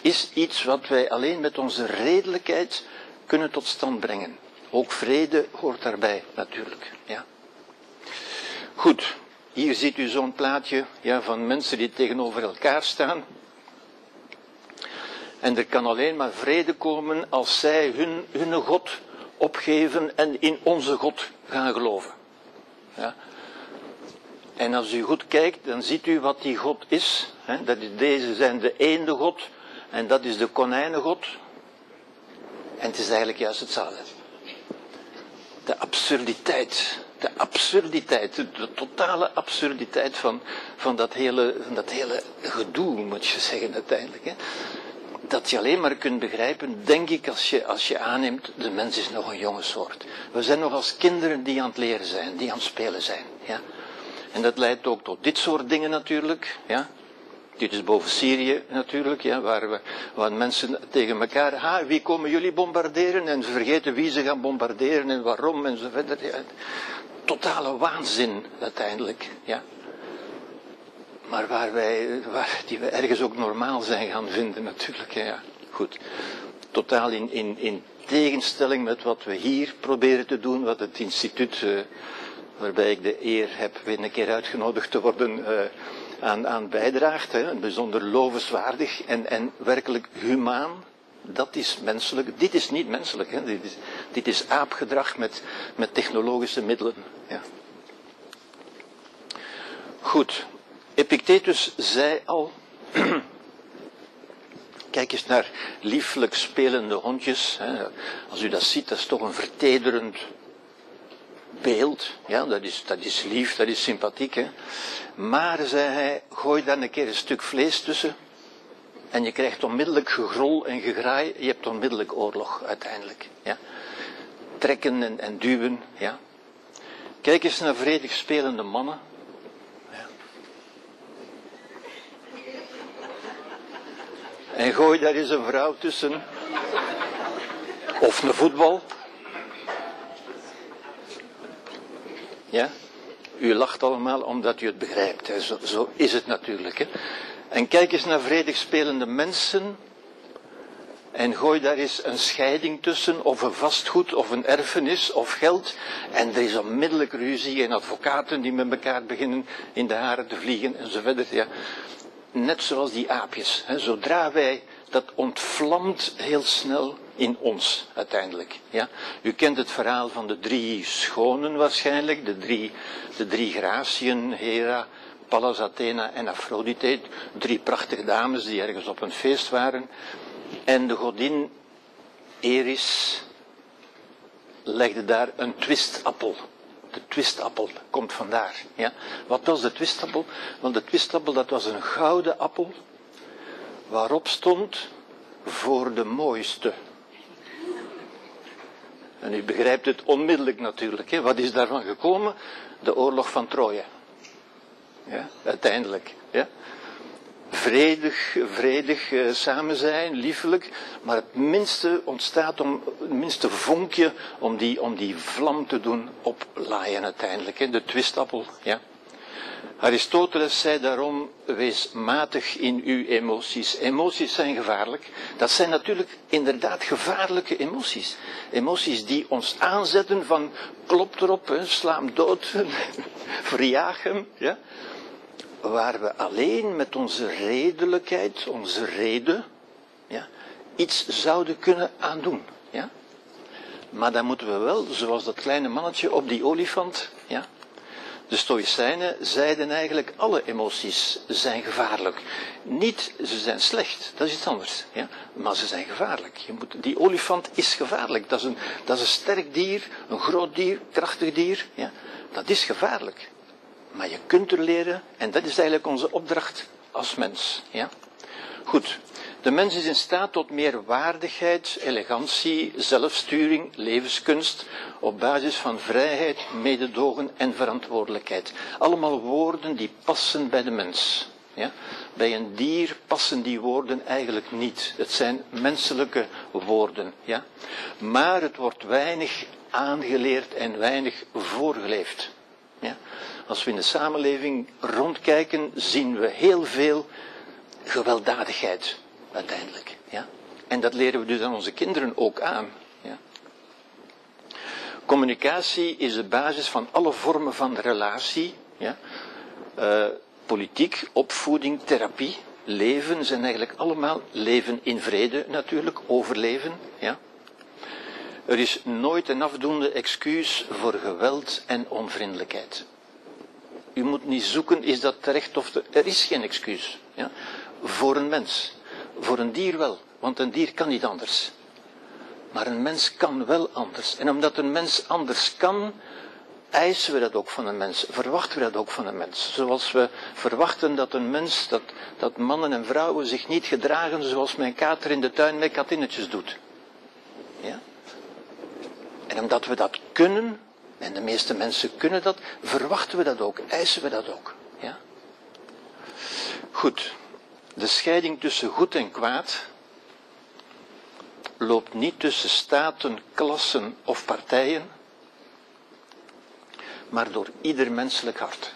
Speaker 2: Is iets wat wij alleen met onze redelijkheid kunnen tot stand brengen. Ook vrede hoort daarbij, natuurlijk. Ja. Goed, hier ziet u zo'n plaatje ja, van mensen die tegenover elkaar staan. En er kan alleen maar vrede komen als zij hun, hun God opgeven en in onze God gaan geloven. Ja. En als u goed kijkt, dan ziet u wat die God is. Hè? Dat deze zijn de eende God en dat is de konijnengod. En het is eigenlijk juist hetzelfde. De absurditeit, de absurditeit, de, totale absurditeit van, van, dat hele, van dat hele gedoe, moet je zeggen uiteindelijk. Hè? Dat je alleen maar kunt begrijpen, denk ik, als je, als je aanneemt, de mens is nog een jonge soort. We zijn nog als kinderen die aan het leren zijn, die aan het spelen zijn. Ja? En dat leidt ook tot dit soort dingen natuurlijk. Ja? Dit is boven Syrië natuurlijk, ja, waar, we, waar mensen tegen elkaar, wie komen jullie bombarderen? En ze vergeten wie ze gaan bombarderen en waarom en zo verder. Ja. Totale waanzin uiteindelijk. Ja maar waar wij, waar, die we ergens ook normaal zijn gaan vinden natuurlijk. Ja. Goed. Totaal in, in, in tegenstelling met wat we hier proberen te doen, wat het instituut, uh, waarbij ik de eer heb weer een keer uitgenodigd te worden, uh, aan, aan bijdraagt. Hè. Bijzonder lovenswaardig en, en werkelijk humaan. Dat is menselijk. Dit is niet menselijk. Hè. Dit, is, dit is aapgedrag met, met technologische middelen. Ja. Goed. Epictetus zei al. [clears throat] Kijk eens naar lieflijk spelende hondjes. Hè. Als u dat ziet, dat is toch een vertederend beeld. Ja, dat is, dat is lief, dat is sympathiek. Maar, zei hij, gooi daar een keer een stuk vlees tussen. En je krijgt onmiddellijk gegrol en gegraai. Je hebt onmiddellijk oorlog uiteindelijk. Ja. Trekken en, en duwen. Ja. Kijk eens naar vredig spelende mannen. En gooi daar eens een vrouw tussen. Of een voetbal. Ja? U lacht allemaal omdat u het begrijpt. Zo, is het natuurlijk. Hè. En kijk eens naar vredig spelende mensen. En gooi daar eens een scheiding tussen, of een vastgoed, of een erfenis, of geld. En er is onmiddellijk ruzie en advocaten die met elkaar beginnen in de haren te vliegen enzovoort. Ja. Net zoals die aapjes. Hè. Zodra wij, dat ontvlamt heel snel in ons uiteindelijk. Ja? U kent het verhaal van de drie schonen waarschijnlijk, de drie, de drie Gratiën, Hera, Pallas Athena en Aphrodite, drie prachtige dames die ergens op een feest waren. En de godin Eris legde daar een twistappel. De twistappel komt vandaar. Ja? Wat was de twistappel? Want de twistappel dat was een gouden appel waarop stond voor de mooiste. En u begrijpt het onmiddellijk natuurlijk. Hè? Wat is daarvan gekomen? De oorlog van Troje. Ja, uiteindelijk. Ja. Vredig, vredig uh, samen zijn, liefelijk, maar het minste ontstaat om, het minste vonkje om die, om die vlam te doen oplaaien uiteindelijk. Hè? De twistappel, ja. Aristoteles zei daarom, wees matig in uw emoties. Emoties zijn gevaarlijk. Dat zijn natuurlijk inderdaad gevaarlijke emoties. Emoties die ons aanzetten van klop erop, hè, sla hem dood, [laughs] verjaag hem. Ja? Waar we alleen met onze redelijkheid, onze reden, ja, iets zouden kunnen aandoen. Ja? Maar dan moeten we wel, zoals dat kleine mannetje op die olifant, ja, de Stoïcijnen zeiden eigenlijk alle emoties zijn gevaarlijk. Niet ze zijn slecht, dat is iets anders. Ja? Maar ze zijn gevaarlijk. Je moet, die olifant is gevaarlijk. Dat is, een, dat is een sterk dier, een groot dier, krachtig dier. Ja? Dat is gevaarlijk. Maar je kunt er leren, en dat is eigenlijk onze opdracht als mens. Ja? Goed, de mens is in staat tot meer waardigheid, elegantie, zelfsturing, levenskunst op basis van vrijheid, mededogen en verantwoordelijkheid. Allemaal woorden die passen bij de mens. Ja? Bij een dier passen die woorden eigenlijk niet. Het zijn menselijke woorden. Ja? Maar het wordt weinig aangeleerd en weinig voorgeleefd. Als we in de samenleving rondkijken, zien we heel veel gewelddadigheid uiteindelijk. Ja? En dat leren we dus aan onze kinderen ook aan. Ja? Communicatie is de basis van alle vormen van relatie. Ja? Uh, politiek, opvoeding, therapie, leven zijn eigenlijk allemaal leven in vrede natuurlijk, overleven. Ja? Er is nooit een afdoende excuus voor geweld en onvriendelijkheid. U moet niet zoeken, is dat terecht of. Er is geen excuus. Ja? Voor een mens. Voor een dier wel, want een dier kan niet anders. Maar een mens kan wel anders. En omdat een mens anders kan, eisen we dat ook van een mens, verwachten we dat ook van een mens. Zoals we verwachten dat een mens, dat, dat mannen en vrouwen zich niet gedragen zoals mijn kater in de tuin met katinnetjes doet. Ja? En omdat we dat kunnen, en de meeste mensen kunnen dat, verwachten we dat ook, eisen we dat ook. Ja? Goed. De scheiding tussen goed en kwaad loopt niet tussen staten, klassen of partijen, maar door ieder menselijk hart.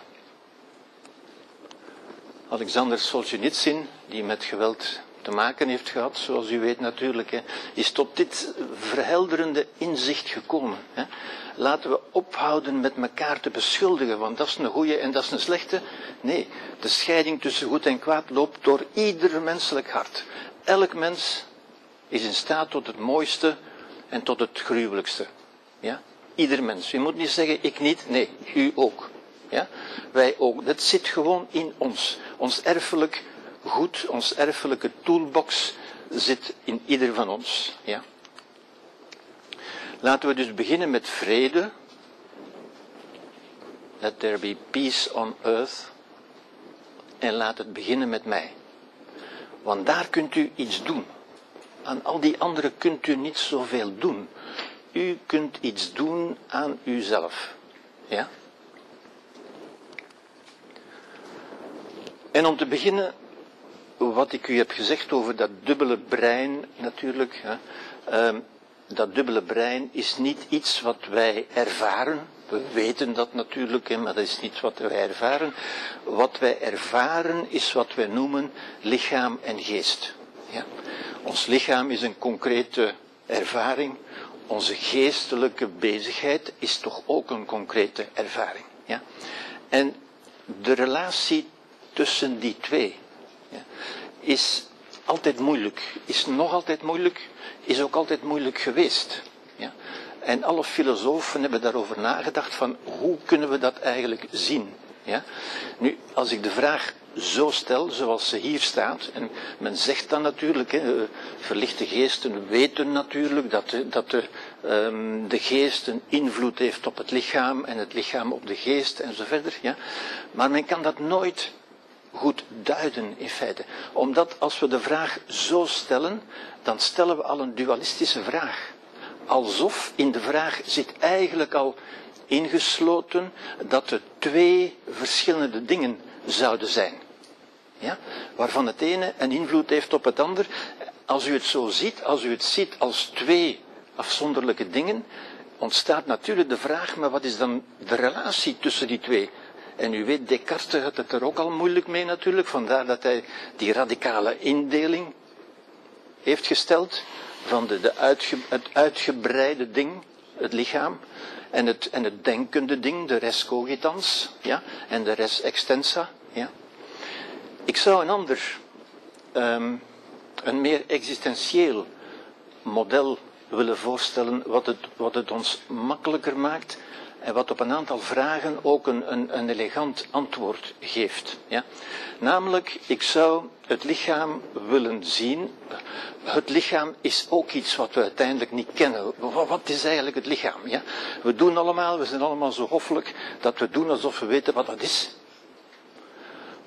Speaker 2: Alexander Solzhenitsyn, die met geweld te maken heeft gehad, zoals u weet natuurlijk, hè, is tot dit verhelderende inzicht gekomen. Hè. Laten we ophouden met elkaar te beschuldigen, want dat is een goede en dat is een slechte. Nee, de scheiding tussen goed en kwaad loopt door ieder menselijk hart. Elk mens is in staat tot het mooiste en tot het gruwelijkste. Ja? Ieder mens. U moet niet zeggen, ik niet. Nee, u ook. Ja? Wij ook. Dat zit gewoon in ons. Ons erfelijk goed, ons erfelijke toolbox zit in ieder van ons. Ja? Laten we dus beginnen met vrede. Let there be peace on earth. En laat het beginnen met mij. Want daar kunt u iets doen. Aan al die anderen kunt u niet zoveel doen. U kunt iets doen aan uzelf. Ja? En om te beginnen, wat ik u heb gezegd over dat dubbele brein, natuurlijk. Hè, um, dat dubbele brein is niet iets wat wij ervaren. We weten dat natuurlijk, maar dat is niet wat wij ervaren. Wat wij ervaren is wat wij noemen lichaam en geest. Ja? Ons lichaam is een concrete ervaring. Onze geestelijke bezigheid is toch ook een concrete ervaring. Ja? En de relatie tussen die twee ja, is altijd moeilijk, is nog altijd moeilijk, is ook altijd moeilijk geweest. Ja? En alle filosofen hebben daarover nagedacht van hoe kunnen we dat eigenlijk zien. Ja? Nu, als ik de vraag zo stel, zoals ze hier staat, en men zegt dan natuurlijk, hè, verlichte geesten weten natuurlijk dat, dat de, um, de geest een invloed heeft op het lichaam en het lichaam op de geest en zo verder. Ja? Maar men kan dat nooit goed duiden in feite. Omdat als we de vraag zo stellen, dan stellen we al een dualistische vraag. Alsof in de vraag zit eigenlijk al ingesloten dat er twee verschillende dingen zouden zijn. Ja? Waarvan het ene een invloed heeft op het ander. Als u het zo ziet, als u het ziet als twee afzonderlijke dingen, ontstaat natuurlijk de vraag, maar wat is dan de relatie tussen die twee? En u weet, Descartes had het er ook al moeilijk mee natuurlijk, vandaar dat hij die radicale indeling heeft gesteld van de, de het uitgebreide ding, het lichaam, en het, en het denkende ding, de res cogitans, ja, en de res extensa, ja. Ik zou een ander, um, een meer existentieel model willen voorstellen, wat het, wat het ons makkelijker maakt en wat op een aantal vragen ook een, een, een elegant antwoord geeft. Ja? Namelijk, ik zou het lichaam willen zien. Het lichaam is ook iets wat we uiteindelijk niet kennen. Wat is eigenlijk het lichaam? Ja? We doen allemaal, we zijn allemaal zo hoffelijk, dat we doen alsof we weten wat dat is.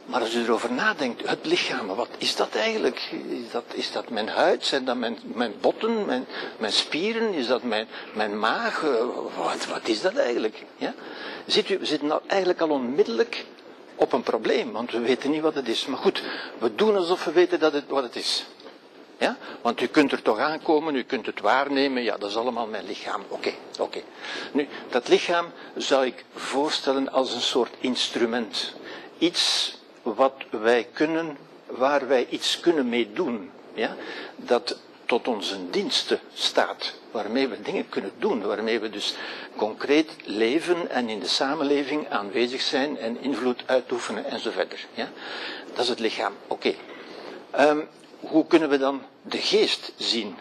Speaker 2: Maar als u erover nadenkt, het lichaam, wat is dat eigenlijk? Is dat, is dat mijn huid? Zijn dat mijn, mijn botten, mijn, mijn spieren? Is dat mijn, mijn maag? Wat, wat is dat eigenlijk? Ja? Ziet u, we zitten nou eigenlijk al onmiddellijk op een probleem, want we weten niet wat het is. Maar goed, we doen alsof we weten dat het, wat het is. Ja? Want u kunt er toch aankomen, u kunt het waarnemen, ja, dat is allemaal mijn lichaam. Oké, oké. Nu, dat lichaam zou ik voorstellen als een soort instrument. Iets wat wij kunnen, waar wij iets kunnen mee doen. Ja? Dat tot onze diensten staat, waarmee we dingen kunnen doen, waarmee we dus concreet leven en in de samenleving aanwezig zijn en invloed uitoefenen en zo verder. Ja? Dat is het lichaam. Oké. Um, hoe kunnen we dan de geest zien?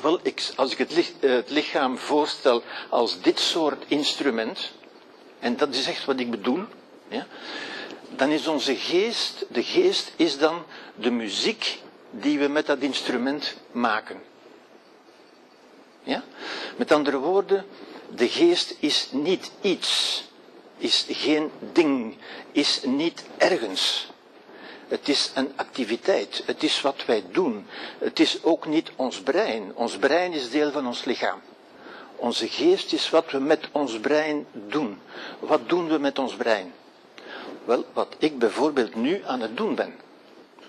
Speaker 2: Wel, ik, als ik het, het lichaam voorstel als dit soort instrument, en dat is echt wat ik bedoel, ja, dan is onze geest, de geest is dan de muziek die we met dat instrument maken. Ja? Met andere woorden, de geest is niet iets, is geen ding, is niet ergens. Het is een activiteit, het is wat wij doen. Het is ook niet ons brein. Ons brein is deel van ons lichaam. Onze geest is wat we met ons brein doen. Wat doen we met ons brein? Wel, wat ik bijvoorbeeld nu aan het doen ben.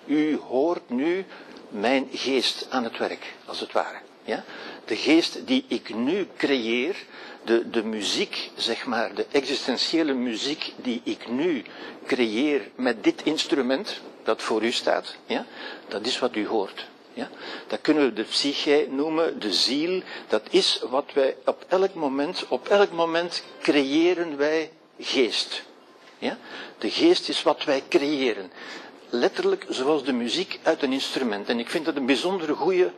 Speaker 2: U hoort nu mijn geest aan het werk, als het ware. Ja? De geest die ik nu creëer, de, de muziek, zeg maar, de existentiële muziek die ik nu creëer met dit instrument, dat voor u staat, ja, dat is wat u hoort. Ja? Dat kunnen we de psyche noemen, de ziel. Dat is wat wij op elk moment, op elk moment creëren wij geest. Ja? De geest is wat wij creëren. Letterlijk zoals de muziek uit een instrument. En ik vind dat een bijzonder goede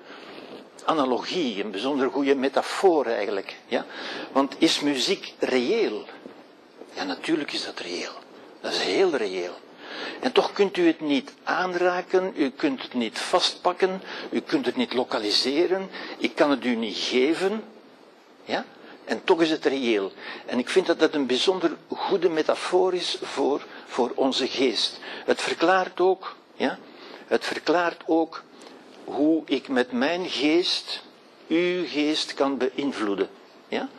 Speaker 2: analogie, een bijzonder goede metafoor eigenlijk. Ja? Want is muziek reëel? Ja, natuurlijk is dat reëel. Dat is heel reëel. En toch kunt u het niet aanraken, u kunt het niet vastpakken, u kunt het niet lokaliseren, ik kan het u niet geven. Ja? En toch is het reëel. En ik vind dat dat een bijzonder goede metafoor is voor, voor onze geest. Het verklaart ook, ja, het verklaart ook hoe ik met mijn geest uw geest kan beïnvloeden. Ja?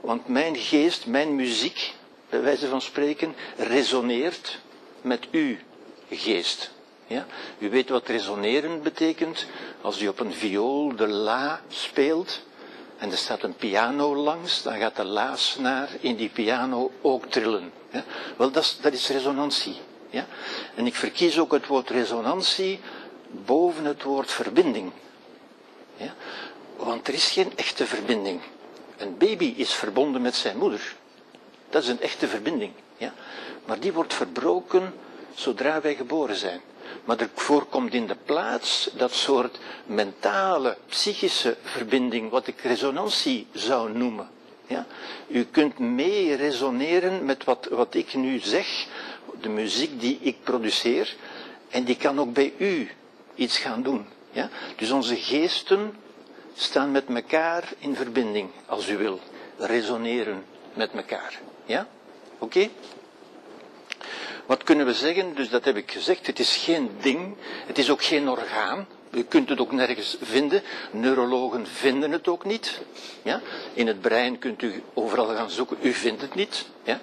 Speaker 2: Want mijn geest, mijn muziek, bij wijze van spreken, resoneert met uw geest. Ja? U weet wat resoneren betekent. Als u op een viool de la speelt en er staat een piano langs, dan gaat de la-snaar in die piano ook trillen. Ja? Wel, dat is, dat is resonantie. Ja? En ik verkies ook het woord resonantie boven het woord verbinding. Ja? Want er is geen echte verbinding. Een baby is verbonden met zijn moeder. Dat is een echte verbinding. Ja? Maar die wordt verbroken zodra wij geboren zijn. Maar er voorkomt in de plaats dat soort mentale, psychische verbinding, wat ik resonantie zou noemen. Ja? U kunt mee resoneren met wat, wat ik nu zeg, de muziek die ik produceer, en die kan ook bij u iets gaan doen. Ja? Dus onze geesten staan met elkaar in verbinding, als u wil. Resoneren met elkaar. Ja? Oké? Wat kunnen we zeggen? Dus dat heb ik gezegd. Het is geen ding. Het is ook geen orgaan. U kunt het ook nergens vinden. Neurologen vinden het ook niet. Ja? In het brein kunt u overal gaan zoeken. U vindt het niet. Ja?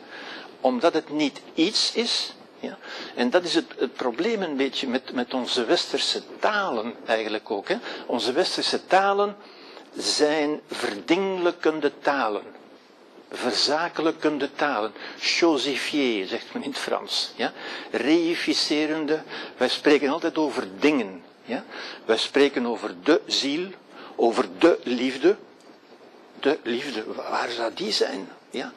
Speaker 2: Omdat het niet iets is. Ja? En dat is het, het probleem een beetje met, met onze westerse talen eigenlijk ook. Hè? Onze westerse talen zijn verdingelijkende talen verzakelijkende talen. Chosifier, zegt men in het Frans. Ja? Reificerende. Wij spreken altijd over dingen. Ja? Wij spreken over de ziel, over de liefde. De liefde, waar zou die zijn? Ja?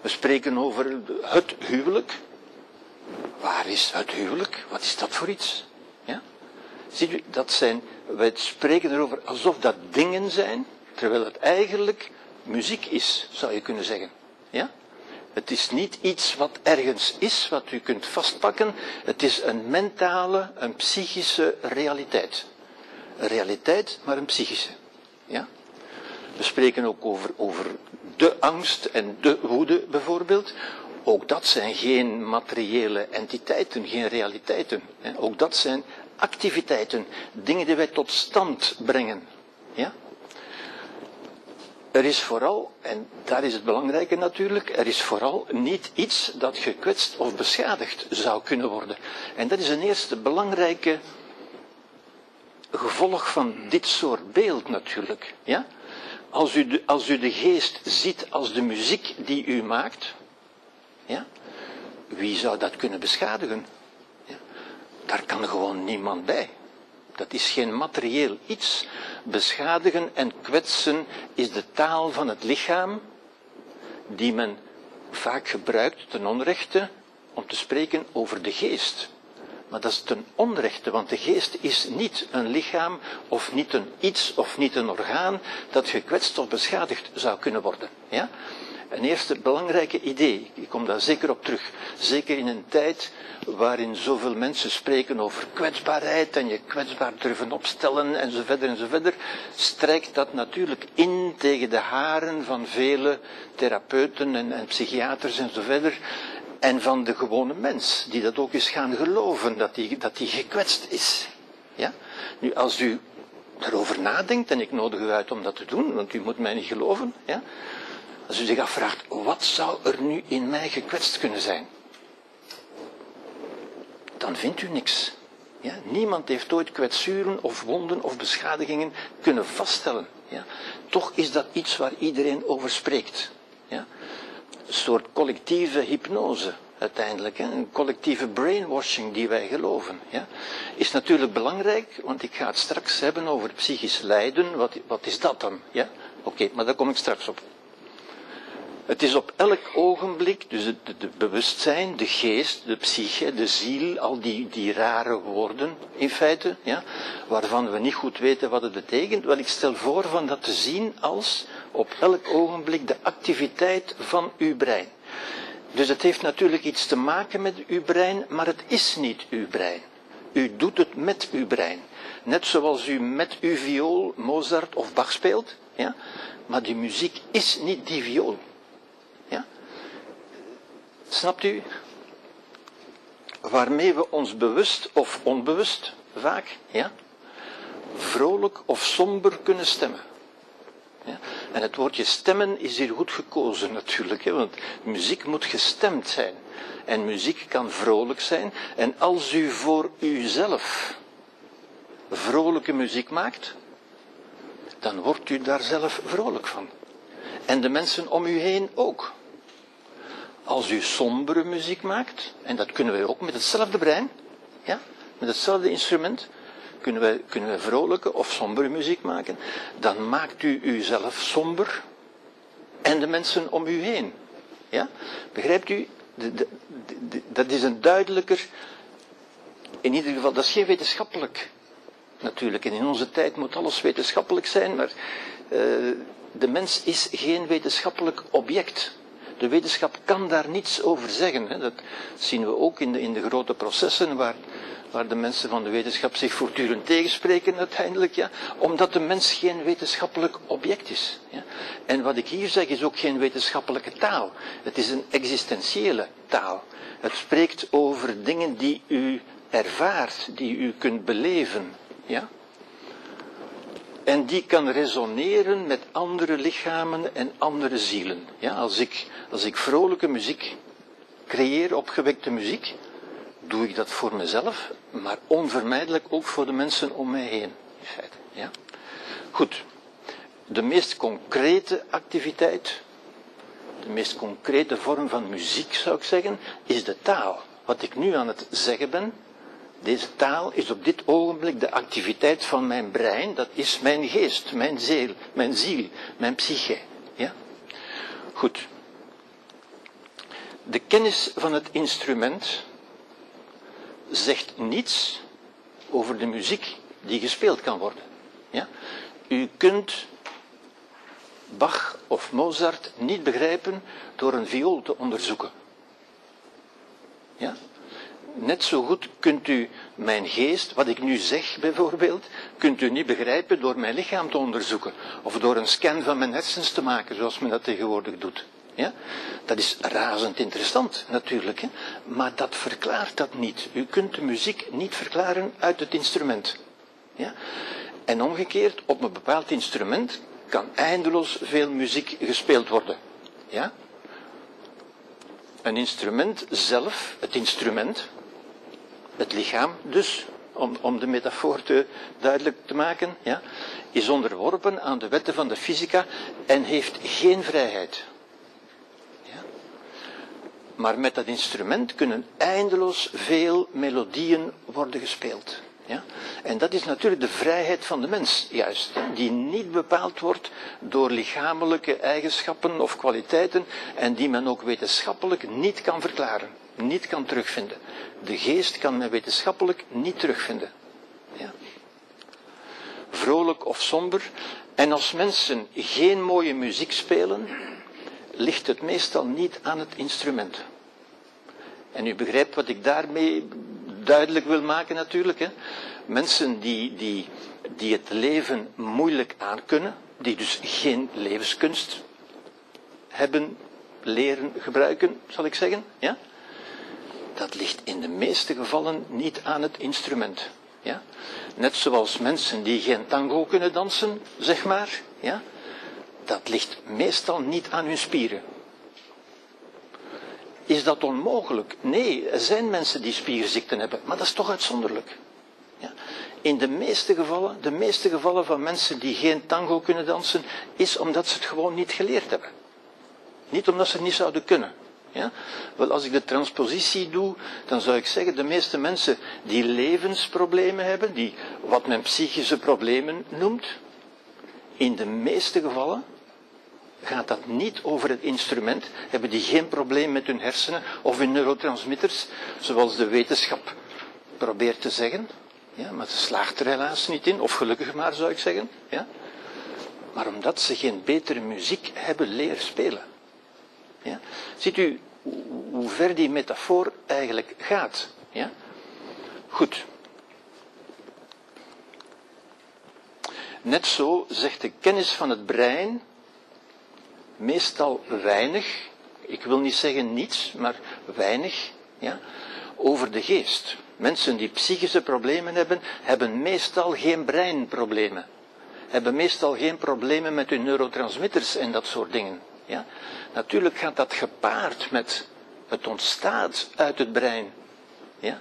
Speaker 2: We spreken over het huwelijk. Waar is het huwelijk? Wat is dat voor iets? Ja? Ziet u, dat zijn, wij spreken erover alsof dat dingen zijn, terwijl het eigenlijk muziek is, zou je kunnen zeggen. Ja? Het is niet iets wat ergens is, wat u kunt vastpakken. Het is een mentale, een psychische realiteit. Een realiteit, maar een psychische. Ja? We spreken ook over, over de angst en de woede bijvoorbeeld. Ook dat zijn geen materiële entiteiten, geen realiteiten. Ook dat zijn activiteiten, dingen die wij tot stand brengen. Ja? Er is vooral, en daar is het belangrijke natuurlijk, er is vooral niet iets dat gekwetst of beschadigd zou kunnen worden. En dat is een eerste belangrijke gevolg van dit soort beeld natuurlijk. Ja? Als, u de, als u de geest ziet als de muziek die u maakt, ja? wie zou dat kunnen beschadigen? Ja? Daar kan gewoon niemand bij. Dat is geen materieel iets. Beschadigen en kwetsen is de taal van het lichaam, die men vaak gebruikt ten onrechte om te spreken over de geest. Maar dat is ten onrechte, want de geest is niet een lichaam of niet een iets of niet een orgaan dat gekwetst of beschadigd zou kunnen worden. Ja? Een eerste belangrijke idee, ik kom daar zeker op terug, zeker in een tijd waarin zoveel mensen spreken over kwetsbaarheid en je kwetsbaar durven opstellen en zo verder en zo verder, strijkt dat natuurlijk in tegen de haren van vele therapeuten en, psychiaters en zo verder. En van de gewone mens, die dat ook eens gaan geloven, dat die, dat die gekwetst is. Ja? Nu, als u daarover nadenkt, en ik nodig u uit om dat te doen, want u moet mij niet geloven, ja? Als u zich afvraagt, wat zou er nu in mij gekwetst kunnen zijn? Dan vindt u niks. Ja? Niemand heeft ooit kwetsuren of wonden of beschadigingen kunnen vaststellen. Ja? Toch is dat iets waar iedereen over spreekt. Ja? Een soort collectieve hypnose. uiteindelijk. Hè? Een collectieve brainwashing die wij geloven. Ja? Is natuurlijk belangrijk, want ik ga het straks hebben over psychisch lijden. Wat, wat is dat dan? Ja? Oké, maar daar kom ik straks op. Het is op elk ogenblik, dus het bewustzijn, de geest, de psyche, de ziel, al die, die rare woorden in feite, ja, waarvan we niet goed weten wat het betekent. Wel, ik stel voor van dat te zien als op elk ogenblik de activiteit van uw brein. Dus het heeft natuurlijk iets te maken met uw brein, maar het is niet uw brein. U doet het met uw brein. Net zoals u met uw viool Mozart of Bach speelt, ja? maar die muziek is niet die viool. Snapt u? Waarmee we ons bewust of onbewust vaak, ja, vrolijk of somber kunnen stemmen. Ja? En het woordje stemmen is hier goed gekozen natuurlijk, hè, want muziek moet gestemd zijn. En muziek kan vrolijk zijn. En als u voor uzelf vrolijke muziek maakt, dan wordt u daar zelf vrolijk van. En de mensen om u heen ook. Als u sombere muziek maakt, en dat kunnen wij ook met hetzelfde brein, ja, met hetzelfde instrument, kunnen wij, kunnen wij vrolijke of sombere muziek maken, dan maakt u uzelf somber en de mensen om u heen. Ja? Begrijpt u? Dat is een duidelijker, in ieder geval, dat is geen wetenschappelijk natuurlijk. En in onze tijd moet alles wetenschappelijk zijn, maar uh, de mens is geen wetenschappelijk object. De wetenschap kan daar niets over zeggen. Hè. Dat zien we ook in de, in de grote processen waar waar de mensen van de wetenschap zich voortdurend tegenspreken uiteindelijk, ja, omdat de mens geen wetenschappelijk object is. Ja. En wat ik hier zeg is ook geen wetenschappelijke taal. Het is een existentiële taal. Het spreekt over dingen die u ervaart, die u kunt beleven. Ja. En die kan resoneren met andere lichamen en andere zielen. Ja, als, ik, als ik vrolijke muziek creëer, opgewekte muziek, doe ik dat voor mezelf, maar onvermijdelijk ook voor de mensen om mij heen. In feite, ja? Goed. De meest concrete activiteit, de meest concrete vorm van muziek zou ik zeggen, is de taal. Wat ik nu aan het zeggen ben, deze taal is op dit ogenblik de activiteit van mijn brein, dat is mijn geest, mijn ziel, mijn ziel, mijn psyche. Ja? Goed. De kennis van het instrument zegt niets over de muziek die gespeeld kan worden. Ja? U kunt Bach of Mozart niet begrijpen door een viool te onderzoeken. Ja? Net zo goed kunt u mijn geest, wat ik nu zeg bijvoorbeeld, kunt u niet begrijpen door mijn lichaam te onderzoeken. Of door een scan van mijn hersens te maken, zoals men dat tegenwoordig doet. Ja? Dat is razend interessant natuurlijk, hè? maar dat verklaart dat niet. U kunt de muziek niet verklaren uit het instrument. Ja? En omgekeerd, op een bepaald instrument kan eindeloos veel muziek gespeeld worden. Ja? Een instrument zelf, het instrument, het lichaam dus, om, om de metafoor te, duidelijk te maken, ja, is onderworpen aan de wetten van de fysica en heeft geen vrijheid. Maar met dat instrument kunnen eindeloos veel melodieën worden gespeeld. Ja? En dat is natuurlijk de vrijheid van de mens, juist. Die niet bepaald wordt door lichamelijke eigenschappen of kwaliteiten en die men ook wetenschappelijk niet kan verklaren, niet kan terugvinden. De geest kan men wetenschappelijk niet terugvinden. Ja? Vrolijk of somber. En als mensen geen mooie muziek spelen, ligt het meestal niet aan het instrument. En u begrijpt wat ik daarmee duidelijk wil maken natuurlijk. Hè? Mensen die, die, die het leven moeilijk aankunnen, die dus geen levenskunst hebben leren gebruiken, zal ik zeggen. Ja? Dat ligt in de meeste gevallen niet aan het instrument. Ja? Net zoals mensen die geen tango kunnen dansen, zeg maar. Ja? Dat ligt meestal niet aan hun spieren. Is dat onmogelijk? Nee, er zijn mensen die spierziekten hebben, maar dat is toch uitzonderlijk. Ja. In de meeste gevallen, de meeste gevallen van mensen die geen tango kunnen dansen, is omdat ze het gewoon niet geleerd hebben. Niet omdat ze het niet zouden kunnen. Ja? Wel, als ik de transpositie doe, dan zou ik zeggen, de meeste mensen die levensproblemen hebben, die wat men psychische problemen noemt, in de meeste gevallen gaat dat niet over het instrument, hebben die geen probleem met hun hersenen of hun neurotransmitters, zoals de wetenschap probeert te zeggen. Ja, maar ze slaagt er helaas niet in, of gelukkig maar zou ik zeggen. Ja. Maar omdat ze geen betere muziek hebben leren spelen. Ja. Ziet u hoe ver die metafoor eigenlijk gaat? Ja? Goed. Net zo zegt de kennis van het brein meestal weinig, ik wil niet zeggen niets, maar weinig, ja, over de geest. Mensen die psychische problemen hebben, hebben meestal geen breinproblemen. Hebben meestal geen problemen met hun neurotransmitters en dat soort dingen. Ja? Natuurlijk gaat dat gepaard met het ontstaat uit het brein. Ja?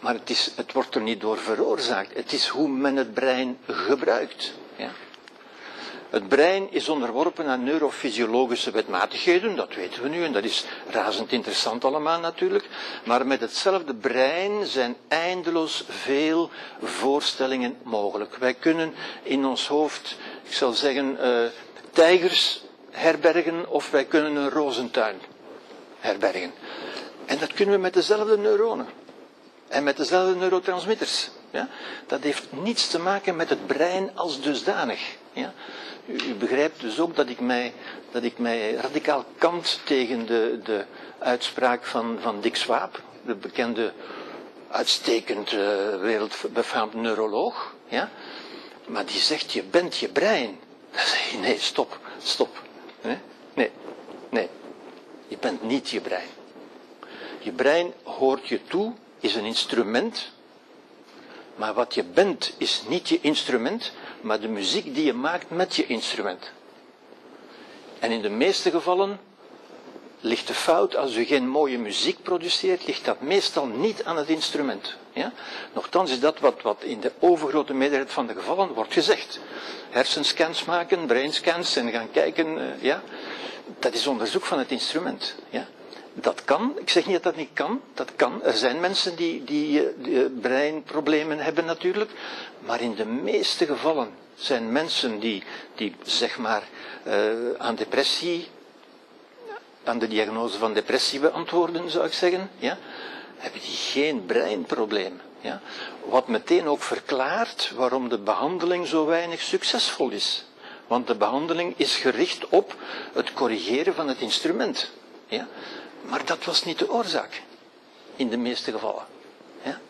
Speaker 2: Maar het, is, het wordt er niet door veroorzaakt. Het is hoe men het brein gebruikt. Ja? Het brein is onderworpen aan neurofysiologische wetmatigheden, dat weten we nu, en dat is razend interessant allemaal natuurlijk. Maar met hetzelfde brein zijn eindeloos veel voorstellingen mogelijk. Wij kunnen in ons hoofd, ik zal zeggen, uh, tijgers herbergen of wij kunnen een rozentuin herbergen. En dat kunnen we met dezelfde neuronen. En met dezelfde neurotransmitters. Ja? Dat heeft niets te maken met het brein als dusdanig. Ja? U, begrijpt dus ook dat ik mij, dat ik mij radicaal kant tegen de, de uitspraak van, van Dick Swaap, de bekende, uitstekend uh, wereldbefaamd neuroloog. Ja? Maar die zegt, je bent je brein. Je, nee, stop, stop. Nee, nee, nee. Je bent niet je brein. Je brein hoort je toe, is een instrument maar wat je bent is niet je instrument, maar de muziek die je maakt met je instrument. En in de meeste gevallen ligt de fout, als u geen mooie muziek produceert, ligt dat meestal niet aan het instrument. Ja? Nochtans is dat wat, wat in de overgrote meerderheid van de gevallen wordt gezegd. Hersenscans maken, brainscans en gaan kijken, uh, ja, dat is onderzoek van het instrument. Ja? Dat kan. Ik zeg niet dat dat niet kan. Dat kan. Er zijn mensen die, die, eh, eh, breinproblemen hebben natuurlijk. Maar in de meeste gevallen zijn mensen die, die zeg maar, aan depressie, aan de diagnose van depressie beantwoorden, zou ik zeggen, ja, hebben die geen breinprobleem. Ja? Wat meteen ook verklaart waarom de behandeling zo weinig succesvol is. Want de behandeling is gericht op het corrigeren van het instrument. Ja? Maar dat was niet de oorzaak. In de meeste gevallen. Ja?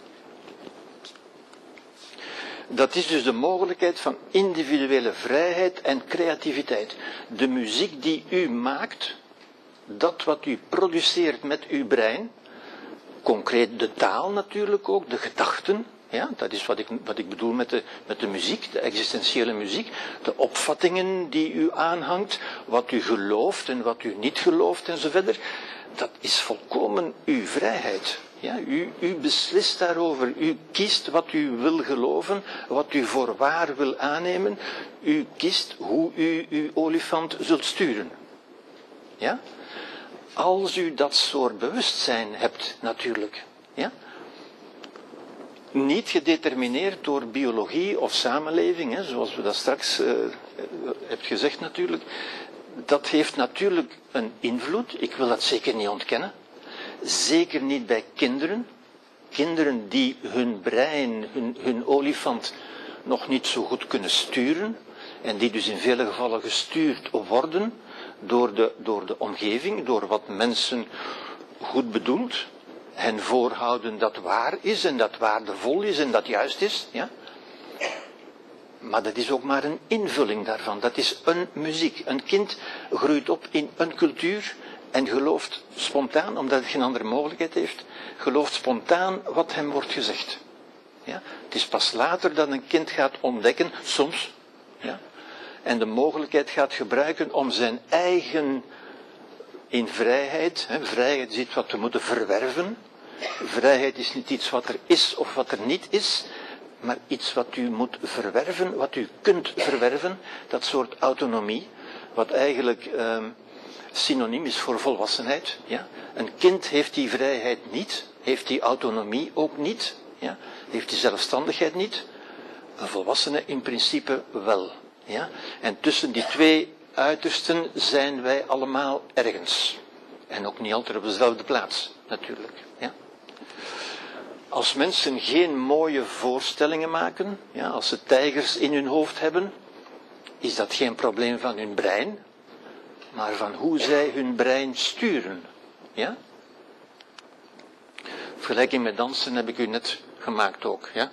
Speaker 2: Dat is dus de mogelijkheid van individuele vrijheid en creativiteit. De muziek die u maakt, dat wat u produceert met uw brein, concreet de taal natuurlijk ook, de gedachten, ja, dat is wat ik, wat ik bedoel met de, met de muziek, de existentiële muziek. De opvattingen die u aanhangt, wat u gelooft en wat u niet gelooft en zo verder dat is volkomen uw vrijheid. Ja, u, u beslist daarover. U kiest wat u wil geloven, wat u voor waar wil aannemen. U kiest hoe u uw olifant zult sturen. Ja? Als u dat soort bewustzijn hebt, natuurlijk. Ja? Niet gedetermineerd door biologie of samenleving, hè, zoals we dat straks uh, hebt gezegd natuurlijk dat heeft natuurlijk een invloed. Ik wil dat zeker niet ontkennen. Zeker niet bij kinderen. Kinderen die hun brein, hun, hun olifant nog niet zo goed kunnen sturen. En die dus in vele gevallen gestuurd worden door de, door de omgeving, door wat mensen goed bedoeld hen voorhouden dat waar is en dat waardevol is en dat juist is. Ja? Maar dat is ook maar een invulling daarvan. Dat is een muziek. Een kind groeit op in een cultuur en gelooft spontaan, omdat het geen andere mogelijkheid heeft, gelooft spontaan wat hem wordt gezegd. Ja? Het is pas later dat een kind gaat ontdekken, soms, ja, en de mogelijkheid gaat gebruiken om zijn eigen in vrijheid, hè, vrijheid is iets wat we moeten verwerven. Vrijheid is niet iets wat er is of wat er niet is, maar iets wat u moet verwerven, wat u kunt verwerven, dat soort autonomie, wat eigenlijk uh, synoniem is voor volwassenheid. Ja? Een kind heeft die vrijheid niet, heeft die autonomie ook niet, ja? heeft die zelfstandigheid niet. Een volwassene in principe wel. Ja? En tussen die twee uitersten zijn wij allemaal ergens. En ook niet altijd op dezelfde plaats, natuurlijk. Ja? Als mensen geen mooie voorstellingen maken, ja, als ze tijgers in hun hoofd hebben, is dat geen probleem van hun brein, maar van hoe zij hun brein sturen. Ja? Vergelijking met dansen heb ik u net gemaakt ook. Ja?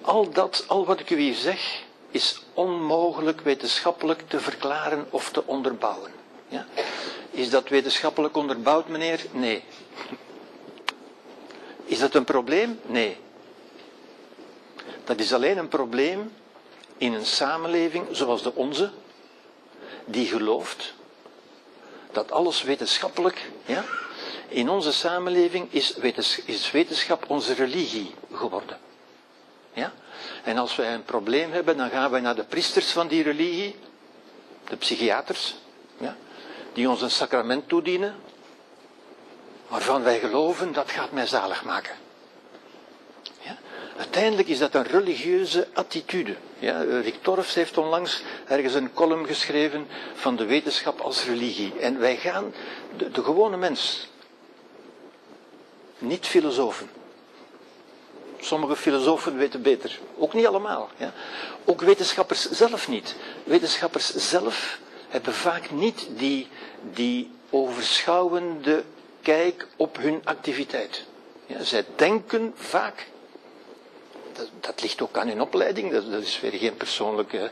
Speaker 2: Al dat, al wat ik u hier zeg, is onmogelijk wetenschappelijk te verklaren of te onderbouwen. Ja? Is dat wetenschappelijk onderbouwd, meneer? Nee. Is dat een probleem? Nee. Dat is alleen een probleem in een samenleving zoals de onze, die gelooft dat alles wetenschappelijk, ja, in onze samenleving is, wetenschap onze religie geworden. Ja? En als wij een probleem hebben, dan gaan wij naar de priesters van die religie, de psychiaters, ja, die ons een sacrament toedienen, waarvan wij geloven dat gaat mij zalig maken. Ja? Uiteindelijk is dat een religieuze attitude. Ja? Torfs heeft onlangs ergens een column geschreven van de wetenschap als religie. En wij gaan, de gewone mens, niet filosofen. Sommige filosofen weten beter. Ook niet allemaal. Ja? Ook wetenschappers zelf niet. Wetenschappers zelf hebben vaak niet die, die overschouwende kijk op hun activiteit. Ja, zij denken vaak, dat, dat, ligt ook aan hun opleiding, dat, dat, is weer geen persoonlijke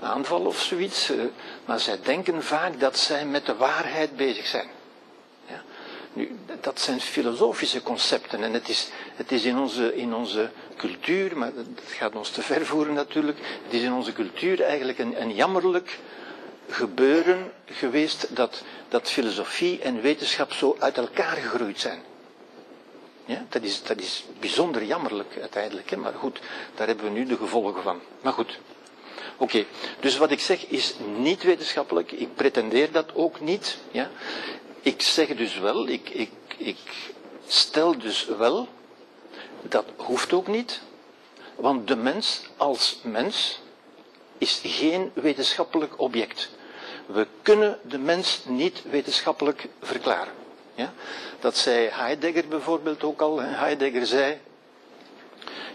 Speaker 2: aanval of zoiets, eh, maar zij denken vaak dat zij met de waarheid bezig zijn. Dat zijn filosofische concepten en het is, het is in, onze, in onze cultuur, maar dat gaat ons te ver voeren natuurlijk, het is in onze cultuur eigenlijk een, een jammerlijk gebeuren geweest dat, dat filosofie en wetenschap zo uit elkaar gegroeid zijn. Ja, dat, is, dat is bijzonder jammerlijk uiteindelijk, hè? maar goed, daar hebben we nu de gevolgen van. Maar goed, oké, dus wat ik zeg is niet wetenschappelijk, ik pretendeer dat ook niet. Ja? Ik zeg dus wel, ik, ik, ik stel dus wel, dat hoeft ook niet, want de mens als mens is geen wetenschappelijk object. We kunnen de mens niet wetenschappelijk verklaren. Ja? Dat zei Heidegger bijvoorbeeld ook al. Heidegger zei,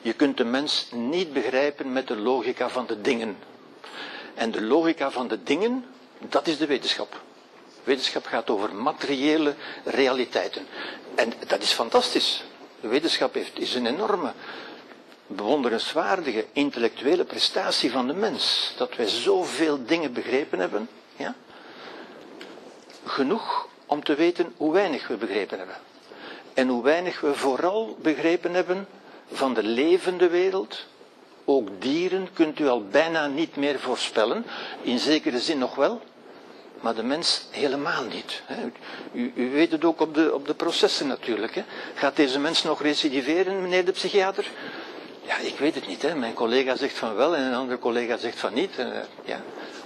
Speaker 2: je kunt de mens niet begrijpen met de logica van de dingen. En de logica van de dingen, dat is de wetenschap. Wetenschap gaat over materiële realiteiten. En dat is fantastisch. De wetenschap heeft, is een enorme, bewonderenswaardige intellectuele prestatie van de mens. Dat wij zoveel dingen begrepen hebben. Ja? Genoeg om te weten hoe weinig we begrepen hebben. En hoe weinig we vooral begrepen hebben van de levende wereld. Ook dieren kunt u al bijna niet meer voorspellen. In zekere zin nog wel. Maar de mens helemaal niet. U, u weet het ook op de, op de processen natuurlijk. Hè. Gaat deze mens nog recidiveren, meneer de psychiater? Ja, ik weet het niet. Hè. Mijn collega zegt van wel en een andere collega zegt van niet. Uh, ja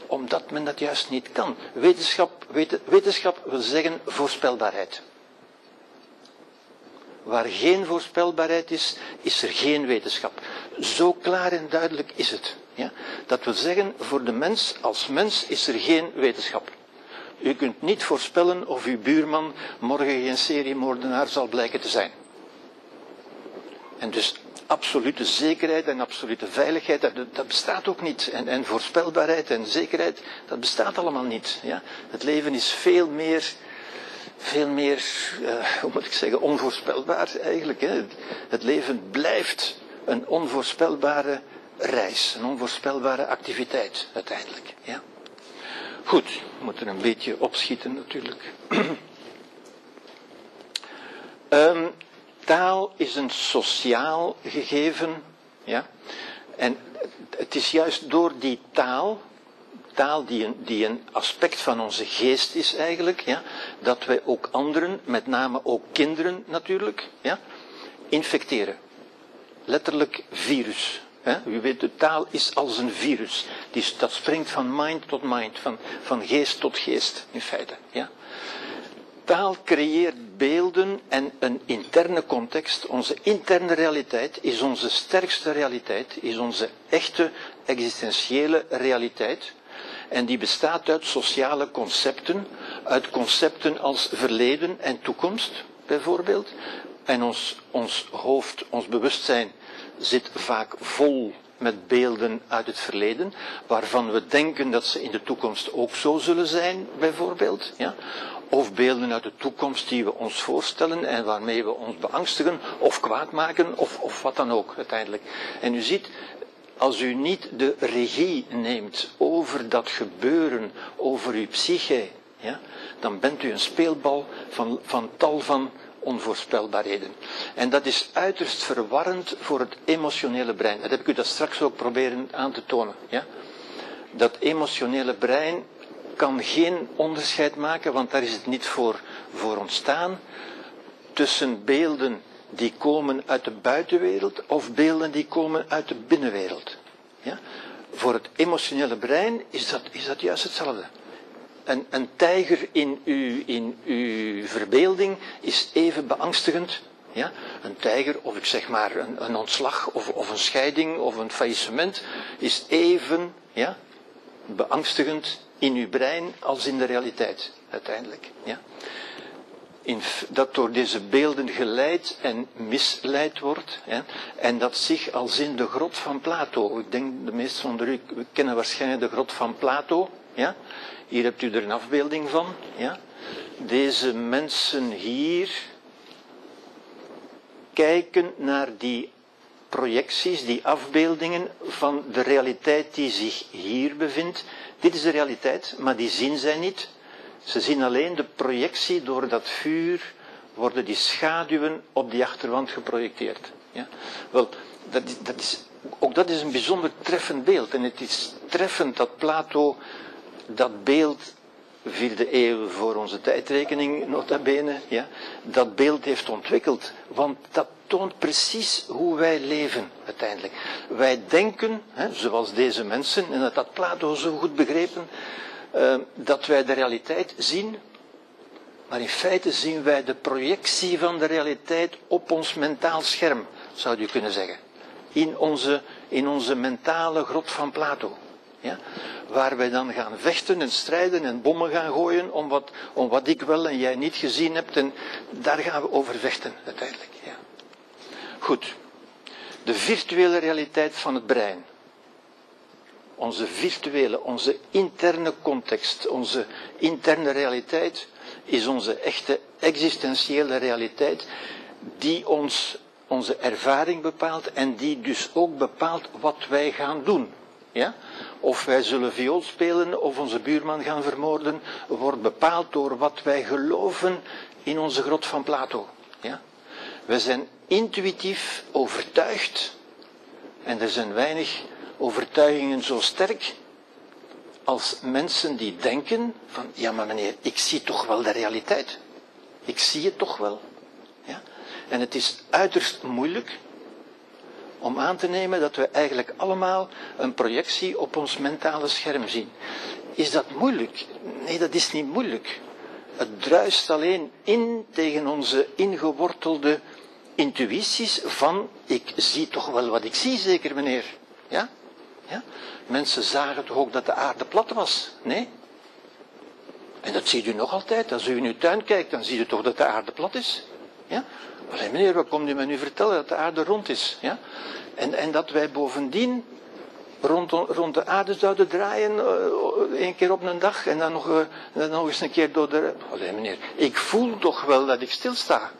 Speaker 2: omdat men dat juist niet kan. Wetenschap, wetenschap wil zeggen voorspelbaarheid. Waar geen voorspelbaarheid is, is er geen wetenschap. Zo klaar en duidelijk is het. Ja? Dat wil zeggen, voor de mens als mens is er geen wetenschap. U kunt niet voorspellen of uw buurman morgen geen seriemoordenaar zal blijken te zijn. En dus absolute zekerheid en absolute veiligheid, dat, bestaat ook niet. En, en, voorspelbaarheid en zekerheid, dat bestaat allemaal niet. Ja? Het leven is veel meer, veel meer, uh, hoe moet ik zeggen, onvoorspelbaar eigenlijk. Hè? Het leven blijft een onvoorspelbare reis, een onvoorspelbare activiteit uiteindelijk. Ja? Goed, we moeten een beetje opschieten natuurlijk. um, [clears throat] taal is een sociaal gegeven. Ja? En het is juist door die taal, taal die een, die een aspect van onze geest is eigenlijk, ja, dat wij ook anderen, met name ook kinderen natuurlijk, ja, infecteren. Letterlijk virus U weet, de taal is als een virus. Die, dat springt van mind tot mind, van, van geest tot geest, in feite. Ja? Taal creëert beelden en een interne context. Onze interne realiteit is onze sterkste realiteit, is onze echte existentiële realiteit. En die bestaat uit sociale concepten, uit concepten als verleden en toekomst, bijvoorbeeld. En ons, ons hoofd, ons bewustzijn zit vaak vol met beelden uit het verleden, waarvan we denken dat ze in de toekomst ook zo zullen zijn, bijvoorbeeld. Ja? Of beelden uit de toekomst die we ons voorstellen en waarmee we ons beangstigen of kwaad maken of, of wat dan ook uiteindelijk. En u ziet, als u niet de regie neemt over dat gebeuren, over uw psyche, ja, dan bent u een speelbal van, van tal van onvoorspelbaarheden. En dat is uiterst verwarrend voor het emotionele brein. Dat heb ik u dat straks ook proberen aan te tonen. Ja? Dat emotionele brein kan geen onderscheid maken, want daar is het niet voor, voor ontstaan, tussen beelden die komen uit de buitenwereld of beelden die komen uit de binnenwereld. Ja? Voor het emotionele brein is dat, is dat juist hetzelfde. Een, een tijger in uw, in uw verbeelding is even beangstigend. Ja? Een tijger, of ik zeg maar een, een ontslag, of, of een scheiding, of een faillissement, is even ja, beangstigend in uw brein als in de realiteit, uiteindelijk. Ja? In, dat door deze beelden geleid en misleid wordt. en dat zich als in de grot van Plato. Ik denk de meesten van u kennen waarschijnlijk de grot van Plato. Ja? Hier hebt u er een afbeelding van. Ja? Deze mensen hier kijken naar die projecties, die afbeeldingen van de realiteit die zich hier bevindt. Dit is de realiteit, maar die zien zij niet. Ze zien alleen de projectie door dat vuur, worden die schaduwen op die achterwand geprojecteerd. Ja? Wel, dat dat is, ook dat is een bijzonder treffend beeld. En het is treffend dat Plato dat beeld, vierde eeuw voor onze tijdrekening, nota bene, ja, dat beeld heeft ontwikkeld. Want dat toont precies hoe wij leven uiteindelijk. Wij denken, hè, zoals deze mensen, en dat had Plato zo goed begrepen, uh, dat wij de realiteit zien, maar in feite zien wij de projectie van de realiteit op ons mentaal scherm, zou je kunnen zeggen. In onze, in onze mentale grot van Plato. Ja? Waar wij dan gaan vechten en strijden en bommen gaan gooien om wat, om wat ik wel en jij niet gezien hebt. En daar gaan we over vechten uiteindelijk. Ja. Goed. De virtuele realiteit van het brein. Onze virtuele, onze interne context, onze interne realiteit is onze echte existentiële realiteit die ons, onze ervaring bepaalt en die dus ook bepaalt wat wij gaan doen. Ja? Of wij zullen viool spelen of onze buurman gaan vermoorden, wordt bepaald door wat wij geloven in onze grot van Plato. Ja? We zijn intuïtief overtuigd en er zijn weinig overtuigingen zo sterk als mensen die denken van, ja maar meneer, ik zie toch wel de realiteit. Ik zie het toch wel. Ja? En het is uiterst moeilijk om aan te nemen dat we eigenlijk allemaal een projectie op ons mentale scherm zien. Is dat moeilijk? Nee, dat is niet moeilijk. Het druist alleen in tegen onze ingewortelde intuïties van ik zie toch wel wat ik zie, zeker meneer. Ja? ja? Mensen zagen toch ook dat de aarde plat was? Nee? En dat ziet u nog altijd. Als u in uw tuin kijkt, dan ziet u toch dat de aarde plat is? Ja? Alleen meneer, wat komt u me nu vertellen dat de aarde rond is? Ja? En, en dat wij bovendien rond, rond de aarde zouden draaien, uh, één keer op een dag, en dan nog, uh, dan nog eens een keer door de... Alleen meneer, ik voel toch wel dat ik stilsta.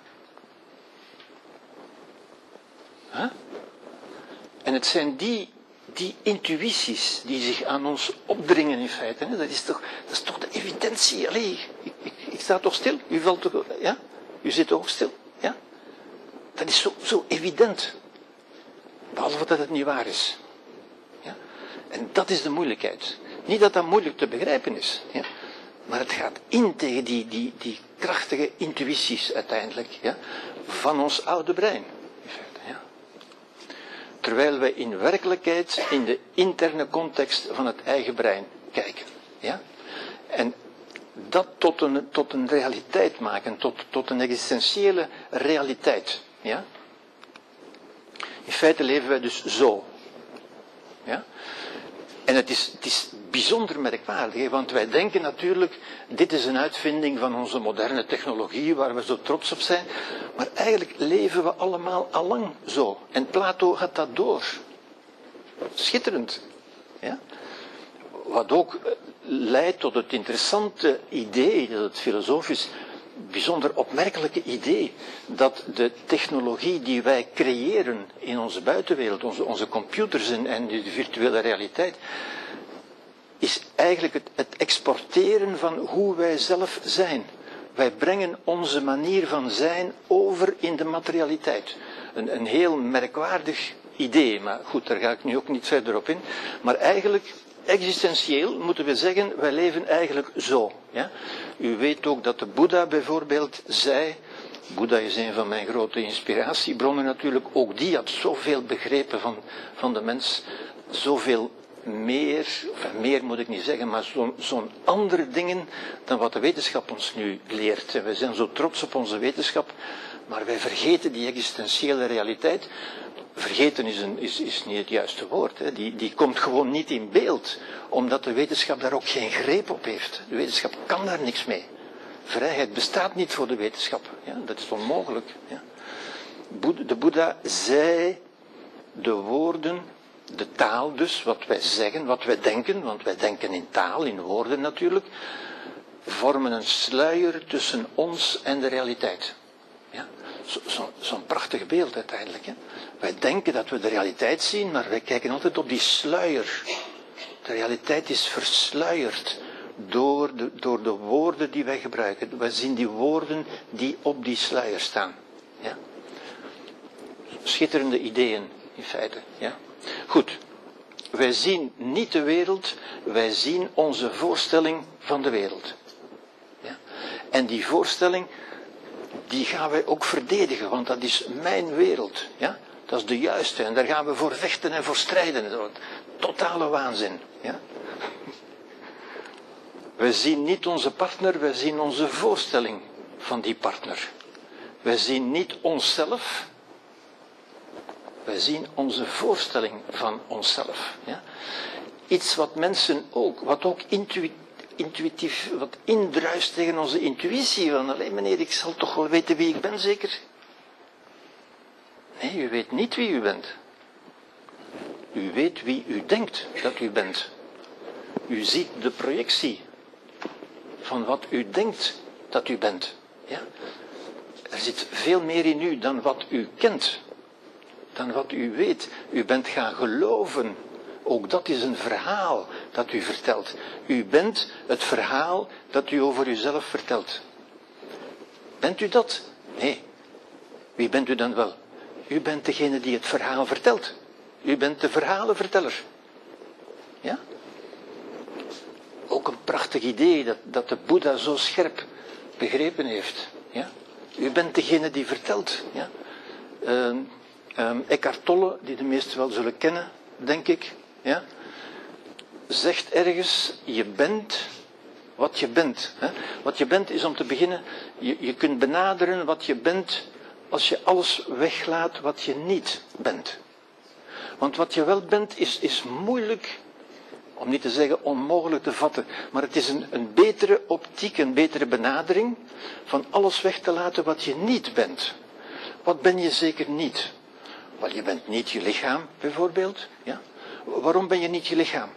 Speaker 2: En het zijn die, die intuïties die zich aan ons opdringen in feite. Hè? Dat, is toch, dat is toch de evidentie. Allee, ik, ik, ik sta toch stil? U valt toch... Ja? U zit ook stil? Ja? Dat is zo, zo evident. Behalve dat het niet waar is. Ja? En dat is de moeilijkheid. Niet dat dat moeilijk te begrijpen is. Ja? Maar het gaat in tegen die, die, die krachtige intuïties uiteindelijk. Ja? Van ons oude brein. terwijl wij in werkelijkheid in de interne context van het eigen brein kijken. Ja? En dat tot een, tot een realiteit maken, tot, tot een existentiële realiteit. Ja? In feite leven wij dus zo. Ja? En het is, het is bijzonder merkwaardig, want wij denken natuurlijk, dit is een uitvinding van onze moderne technologie waar we zo trots op zijn, maar eigenlijk leven we allemaal allang zo. En Plato gaat dat door. Schitterend. Ja? Wat ook eh, leidt tot het interessante idee, dat het filosofisch bijzonder opmerkelijke idee, dat de technologie die wij creëren in onze buitenwereld, onze, onze computers en, de virtuele realiteit, is eigenlijk het, het exporteren van hoe wij zelf zijn. Wij brengen onze manier van zijn over in de materialiteit. Een, een heel merkwaardig idee, maar goed, daar ga ik nu ook niet verder op in. Maar eigenlijk, existentieel moeten we zeggen, wij leven eigenlijk zo. Ja? U weet ook dat de Boeddha bijvoorbeeld zei, Boeddha is een van mijn grote inspiratiebronnen natuurlijk, ook die had zoveel begrepen van, van de mens, zoveel meer, meer moet ik niet zeggen, maar zo'n zo andere dingen dan wat de wetenschap ons nu leert. En we zijn zo trots op onze wetenschap, maar wij vergeten die existentiële realiteit. Vergeten is, een, is, is niet het juiste woord. Hè. Die, die komt gewoon niet in beeld, omdat de wetenschap daar ook geen greep op heeft. De wetenschap kan daar niks mee. Vrijheid bestaat niet voor de wetenschap. Ja, dat is onmogelijk. Ja. De Boeddha zei de woorden de taal dus, wat wij zeggen, wat wij denken, want wij denken in taal, in woorden natuurlijk, vormen een sluier tussen ons en de realiteit. Ja? Zo'n zo, zo prachtig beeld uiteindelijk. Hè? Wij denken dat we de realiteit zien, maar wij kijken altijd op die sluier. De realiteit is versluierd door de, door de woorden die wij gebruiken. Wij zien die woorden die op die sluier staan. Ja? Schitterende ideeën, in feite. Ja? Goed, wij zien niet de wereld, wij zien onze voorstelling van de wereld. Ja? En die voorstelling, die gaan wij ook verdedigen, want dat is mijn wereld. Ja? Dat is de juiste en daar gaan we voor vechten en voor strijden. Totale waanzin. Ja? Wij zien niet onze partner, wij zien onze voorstelling van die partner. Wij zien niet onszelf, wij zien onze voorstelling van onszelf. Ja? Iets wat mensen ook, wat ook intuïtief, wat indruist tegen onze intuïtie. Van, alleen meneer, ik zal toch wel weten wie ik ben, zeker? Nee, u weet niet wie u bent. U weet wie u denkt dat u bent. U ziet de projectie van wat u denkt dat u bent. Ja? Er zit veel meer in u dan wat u kent dan wat u weet. U bent gaan geloven. Ook dat is een verhaal dat u vertelt. U bent het verhaal dat u over uzelf vertelt. Bent u dat? Nee. Wie bent u dan wel? U bent degene die het verhaal vertelt. U bent de verhalenverteller. Ja? Ook een prachtig idee dat, dat de Boeddha zo scherp begrepen heeft. Ja? U bent degene die vertelt. Ja? Uh, Um, Eckhart Tolle, die de meesten wel zullen kennen, denk ik, ja, zegt ergens, je bent wat je bent. Hè. Wat je bent is om te beginnen, je, je kunt benaderen wat je bent als je alles weglaat wat je niet bent. Want wat je wel bent is, is moeilijk, om niet te zeggen onmogelijk te vatten, maar het is een, een betere optiek, een betere benadering van alles weg te laten wat je niet bent. Wat ben je zeker niet? Wel, je bent niet je lichaam, bijvoorbeeld. Ja? Waarom ben je niet je lichaam?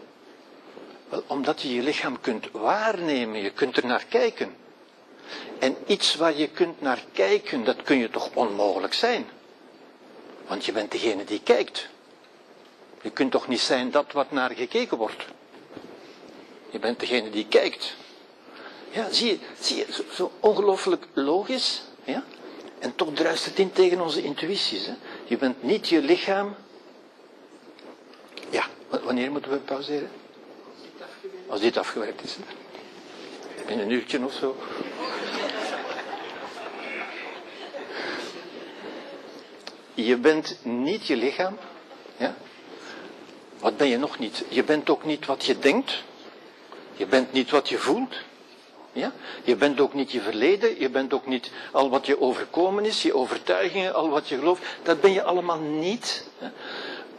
Speaker 2: Wel, omdat je je lichaam kunt waarnemen, je kunt er naar kijken. En iets waar je kunt naar kijken, dat kun je toch onmogelijk zijn? Want je bent degene die kijkt. Je kunt toch niet zijn dat wat naar gekeken wordt? Je bent degene die kijkt. Ja, zie je, zie je zo, zo ongelooflijk logisch. Ja? En toch druist het in tegen onze intuïties. Hè? Je bent niet je lichaam. Wanneer moeten we pauzeren? Als dit afgewerkt is. In een uurtje of zo. Je bent niet je lichaam. Ja? Wat ben je nog niet? Je bent ook niet wat je denkt. Je bent niet wat je voelt. Ja? Je bent ook niet je verleden, je bent ook niet al wat je overkomen is, je overtuigingen, al wat je gelooft. Dat ben je allemaal niet.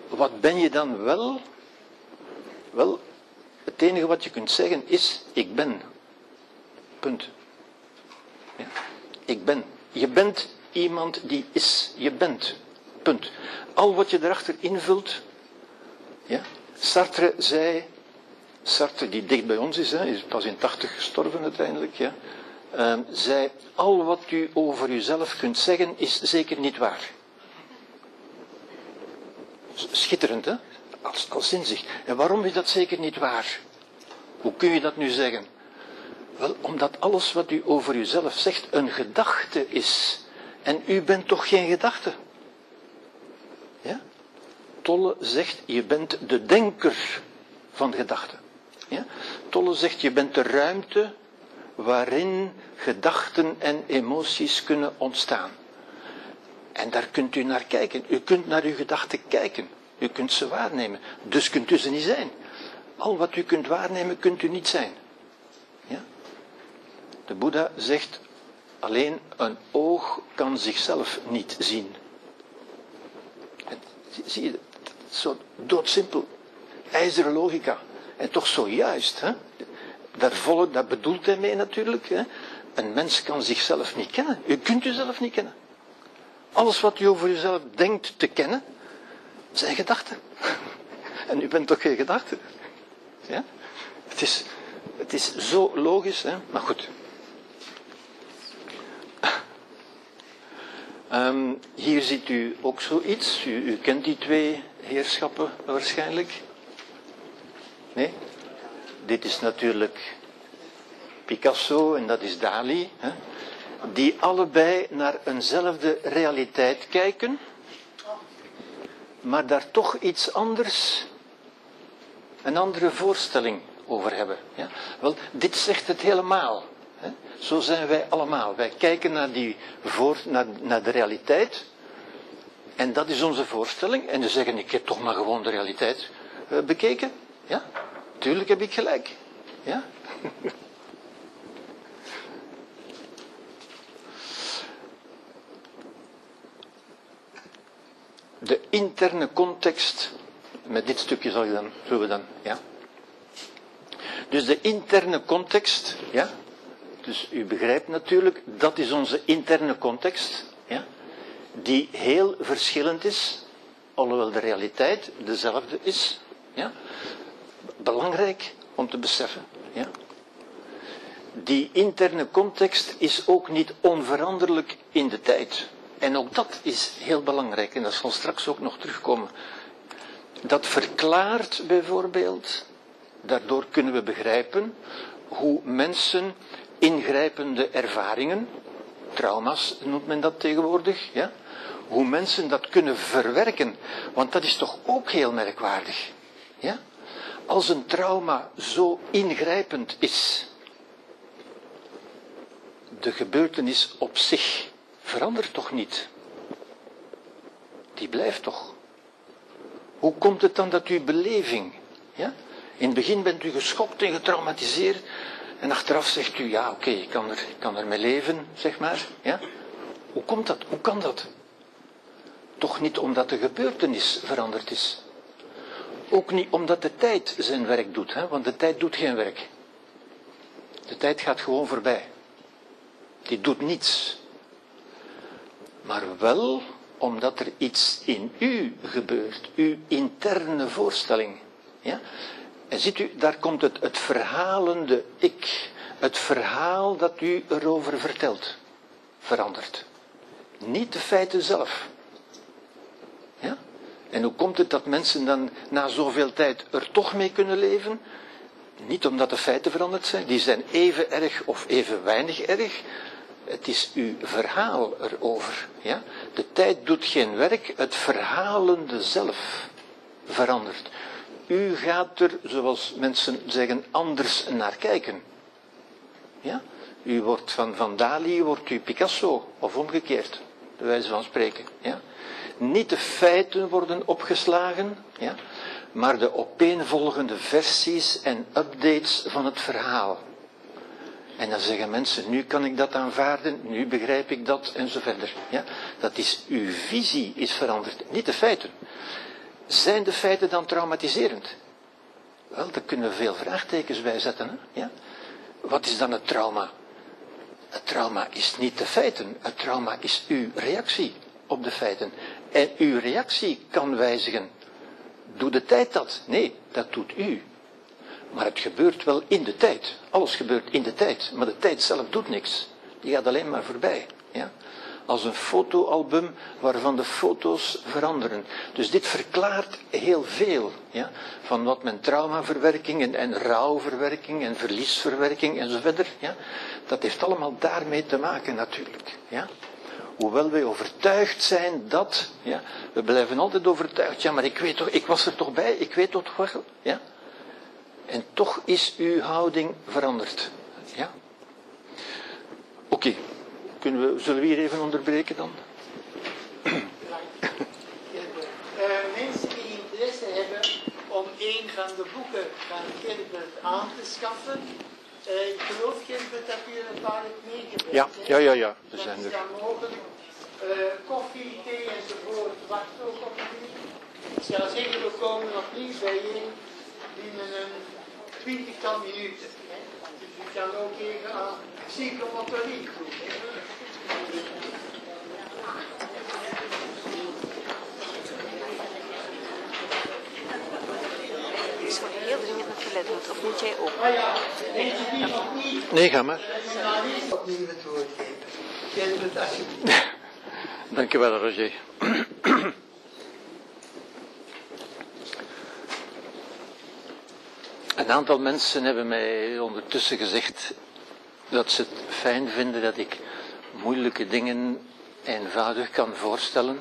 Speaker 2: Wat ben je dan wel? Wel, het enige wat je kunt zeggen is, ik ben. Punt. Ja? Ik ben. Je bent iemand die is. Je bent. Punt. Al wat je erachter invult. Ja? Sartre zei, Sartre die dicht bij ons is, hè, is pas in 80 gestorven uiteindelijk, ja, uh, zei, al wat u over uzelf kunt zeggen is zeker niet waar. Schitterend, hè? Als, als inzicht. En waarom is dat zeker niet waar? Hoe kun je dat nu zeggen? Wel, omdat alles wat u over uzelf zegt een gedachte is. En u bent toch geen gedachte? Ja? Tolle zegt, je bent de denker van gedachten. Ja? Tolle zegt, je bent de ruimte waarin gedachten en emoties kunnen ontstaan. En daar kunt u naar kijken. U kunt naar uw gedachten kijken. U kunt ze waarnemen. Dus kunt u ze niet zijn. Al wat u kunt waarnemen, kunt u niet zijn. Ja? De Boeddha zegt, alleen een oog kan zichzelf niet zien. En, zie je, zo doodsimpel. IJzeren logica. En toch zo juist. Hè? Daar, dat bedoelt hij mee natuurlijk. Hè? Een mens kan zichzelf niet kennen. U kunt uzelf niet kennen. Alles wat u over uzelf denkt te kennen, zijn gedachten. En u bent toch geen gedachte? Ja? Het is, het is zo logisch, hè? maar goed. Um, hier ziet u ook zoiets. U, u kent die twee heerschappen waarschijnlijk. Nee? Dit is natuurlijk Picasso en dat is Dali. Hè? Die allebei naar eenzelfde realiteit kijken, maar daar toch iets anders, een andere voorstelling over hebben. Ja? Wel, dit zegt het helemaal. Hè? Zo zijn wij allemaal. Wij kijken naar, die voor, naar, de realiteit. En dat is onze voorstelling. En ze zeggen, ik heb toch maar gewoon de realiteit uh, bekeken. Ja, tuurlijk heb ik gelijk. Ja? [laughs] De interne context, met dit stukje zal je dan, zullen we dan, ja. Dus de interne context, ja. Dus u begrijpt natuurlijk, dat is onze interne context, ja. Die heel verschillend is, alhoewel de realiteit dezelfde is, ja belangrijk om te beseffen. Ja? Die interne context is ook niet onveranderlijk in de tijd. En ook dat is heel belangrijk en dat zal straks ook nog terugkomen. Dat verklaart bijvoorbeeld, daardoor kunnen we begrijpen hoe mensen ingrijpende ervaringen, trauma's noemt men dat tegenwoordig, ja? hoe mensen dat kunnen verwerken. Want dat is toch ook heel merkwaardig. Ja? als een trauma zo ingrijpend is, de gebeurtenis op zich verandert toch niet? Die blijft toch? Hoe komt het dan dat uw beleving, ja? In het begin bent u geschokt en getraumatiseerd en achteraf zegt u, ja oké, ik kan er, ik kan er mee leven, zeg maar. Ja? Hoe komt dat? Hoe kan dat? Toch niet omdat de gebeurtenis veranderd is. Ook niet omdat de tijd zijn werk doet, hè? want de tijd doet geen werk. De tijd gaat gewoon voorbij. Die doet niets. Maar wel omdat er iets in u gebeurt, uw interne voorstelling. Ja? En ziet u, daar komt het, het verhalende ik, het verhaal dat u erover vertelt, verandert. Niet de feiten zelf. Ja? En hoe komt het dat mensen dan na zoveel tijd er toch mee kunnen leven? Niet omdat de feiten veranderd zijn, die zijn even erg of even weinig erg. Het is uw verhaal erover. Ja? De tijd doet geen werk, het verhalende zelf verandert. U gaat er, zoals mensen zeggen, anders naar kijken. Ja? U wordt van, van Dali, wordt u Picasso, of omgekeerd. bij wijze van spreken. Ja? Niet de feiten worden opgeslagen, ja? maar de opeenvolgende versies en updates van het verhaal. En dan zeggen mensen, nu kan ik dat aanvaarden, nu begrijp ik dat, en zo verder. Ja? Dat is, uw visie is veranderd, niet de feiten. Zijn de feiten dan traumatiserend? Wel, daar kunnen we veel vraagtekens bij zetten. Hè? Ja? Wat is dan het trauma? Het trauma is niet de feiten, het trauma is uw reactie op de feiten. En uw reactie kan wijzigen. Doet de tijd dat? Nee, dat doet u. Maar het gebeurt wel in de tijd. Alles gebeurt in de tijd. Maar de tijd zelf doet niks. Die gaat alleen maar voorbij. Ja? Als een fotoalbum waarvan de foto's veranderen. Dus dit verklaart heel veel ja? van wat men traumaverwerking en, en rouwverwerking en verliesverwerking en zo verder. Ja? Dat heeft allemaal daarmee te maken natuurlijk. Ja? Hoewel wij overtuigd zijn dat, ja, we blijven altijd overtuigd, ja, maar ik weet toch, ik was er toch bij, ik weet toch wel, ja. En toch is uw houding veranderd. Ja? Oké, Kunnen we, zullen we hier even onderbreken dan?
Speaker 1: Uh, mensen die interesse hebben om een van de boeken van Gilbert aan te schaffen, uh, ik geloof Gilbert dat u er een paar hebt meegebracht.
Speaker 2: Ja, ja, ja, ja. Er
Speaker 1: Dat
Speaker 2: zijn
Speaker 1: is
Speaker 2: er.
Speaker 1: dan mogelijk. Uh, koffie, thee enzovoort wacht ook op u. Ik zou zeggen, we komen nog niet bijeen binnen een twintigtal minuten. Dus u kan ook even aan psychomotoriek doen. hè.
Speaker 3: Ik zou heel dringend toilet moeten, of moet jij ook?
Speaker 1: Ah
Speaker 2: Nee, ga maar.
Speaker 1: Opnieuw het woord geven. Gilbert, alsjeblieft. [laughs]
Speaker 2: Dankjewel, Roger. Een aantal mensen hebben mij ondertussen gezegd dat ze het fijn vinden dat ik moeilijke dingen eenvoudig kan voorstellen.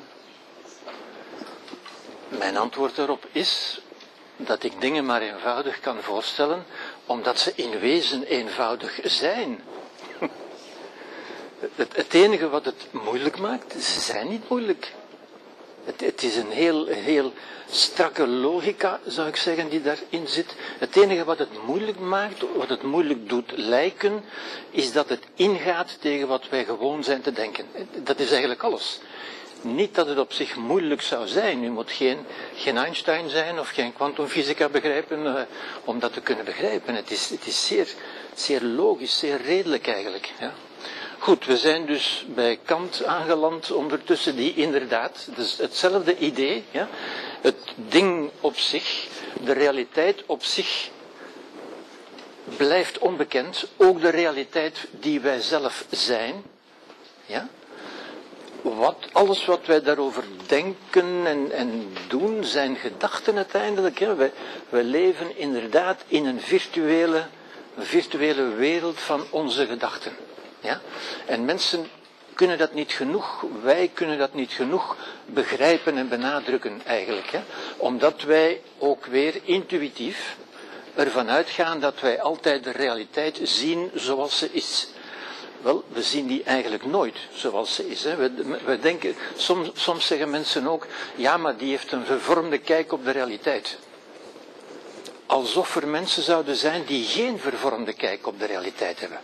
Speaker 2: Mijn antwoord daarop is dat ik dingen maar eenvoudig kan voorstellen, omdat ze in wezen eenvoudig zijn. [laughs] Het, enige wat het moeilijk maakt, ze zijn niet moeilijk. Het, het is een heel, heel strakke logica, zou ik zeggen, die daarin zit. Het enige wat het moeilijk maakt, wat het moeilijk doet lijken, is dat het ingaat tegen wat wij gewoon zijn te denken. Dat is eigenlijk alles. Niet dat het op zich moeilijk zou zijn. U moet geen, geen Einstein zijn of geen kwantumfysica begrijpen eh, om dat te kunnen begrijpen. Het is, het is zeer, zeer logisch, zeer redelijk eigenlijk. Ja. Goed, we zijn dus bij Kant aangeland ondertussen die inderdaad, dus hetzelfde idee, ja, het ding op zich, de realiteit op zich blijft onbekend, ook de realiteit die wij zelf zijn, ja, wat, alles wat wij daarover denken en, en doen, zijn gedachten uiteindelijk. Wij leven inderdaad in een virtuele, virtuele wereld van onze gedachten. Ja? En mensen kunnen dat niet genoeg, wij kunnen dat niet genoeg begrijpen en benadrukken eigenlijk. Hè? Omdat wij ook weer intuïtief ervan uitgaan dat wij altijd de realiteit zien zoals ze is. Wel, we zien die eigenlijk nooit zoals ze is. Hè. We, we denken, soms, soms zeggen mensen ook, ja, maar die heeft een vervormde kijk op de realiteit. Alsof er mensen zouden zijn die geen vervormde kijk op de realiteit hebben.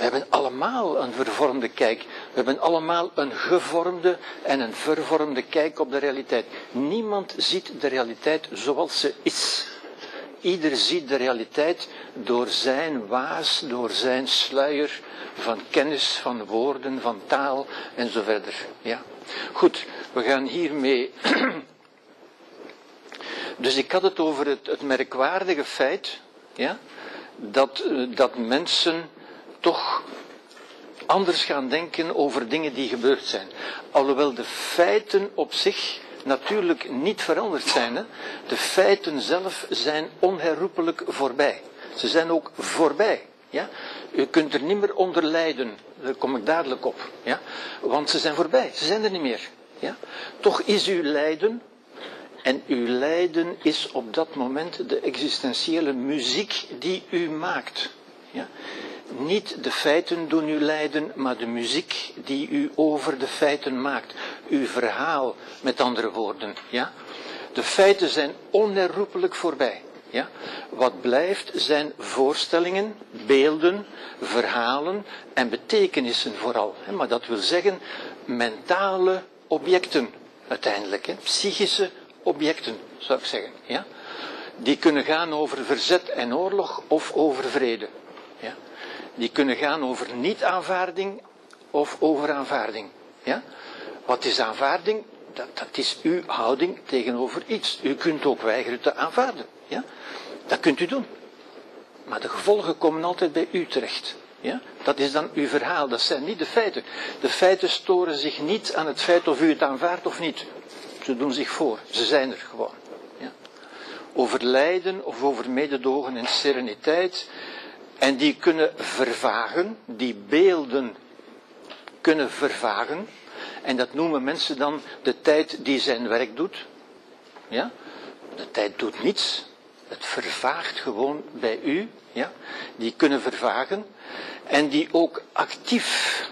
Speaker 2: We hebben allemaal een vervormde kijk. We hebben allemaal een gevormde en een vervormde kijk op de realiteit. Niemand ziet de realiteit zoals ze is. Ieder ziet de realiteit door zijn waas, door zijn sluier van kennis, van woorden, van taal en zo verder. Ja. Goed, we gaan hiermee. [clears throat] Dus ik had het over het, het merkwaardige feit ja, dat, eh, dat mensen toch anders gaan denken over dingen die gebeurd zijn. Alhoewel de feiten op zich natuurlijk niet veranderd zijn. Hè? De feiten zelf zijn onherroepelijk voorbij. Ze zijn ook voorbij. Ja? U kunt er niet meer onder lijden. Daar kom ik dadelijk op. Ja? Want ze zijn voorbij. Ze zijn er niet meer. Ja? Toch is uw lijden. En uw lijden is op dat moment de existentiële muziek die u maakt. Ja? Niet de feiten doen u leiden, maar de muziek die u over de feiten maakt. Uw verhaal, met andere woorden. Ja? De feiten zijn onherroepelijk voorbij. Ja? Wat blijft zijn voorstellingen, beelden, verhalen en betekenissen vooral. Maar dat wil zeggen mentale objecten uiteindelijk. Hè? Psychische objecten, zou ik zeggen. Ja? Die kunnen gaan over verzet en oorlog of over vrede. Die kunnen gaan over niet-aanvaarding of over aanvaarding. Ja? Wat is aanvaarding? Dat, dat is uw houding tegenover iets. U kunt ook weigeren te aanvaarden. Ja? Dat kunt u doen. Maar de gevolgen komen altijd bij u terecht. Ja? Dat is dan uw verhaal, dat zijn niet de feiten. De feiten storen zich niet aan het feit of u het aanvaardt of niet. Ze doen zich voor, ze zijn er gewoon. Ja? Over lijden of over mededogen en sereniteit. En die kunnen vervagen, die beelden kunnen vervagen. En dat noemen mensen dan de tijd die zijn werk doet. Ja? De tijd doet niets. Het vervaagt gewoon bij u. Ja? Die kunnen vervagen. En die ook actief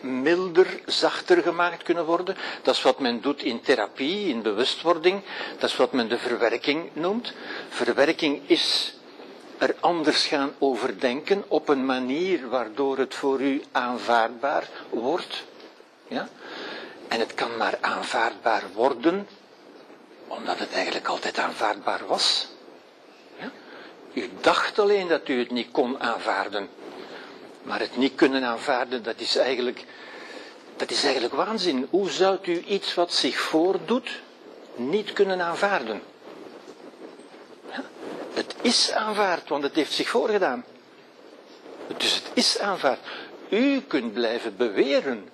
Speaker 2: milder, zachter gemaakt kunnen worden. Dat is wat men doet in therapie, in bewustwording. Dat is wat men de verwerking noemt. Verwerking is er anders gaan overdenken op een manier waardoor het voor u aanvaardbaar wordt. Ja? En het kan maar aanvaardbaar worden omdat het eigenlijk altijd aanvaardbaar was. Ja? U dacht alleen dat u het niet kon aanvaarden. Maar het niet kunnen aanvaarden, dat is eigenlijk, dat is eigenlijk waanzin. Hoe zou u iets wat zich voordoet, niet kunnen aanvaarden? Het is aanvaard, want het heeft zich voorgedaan. Dus het is aanvaard. U kunt blijven beweren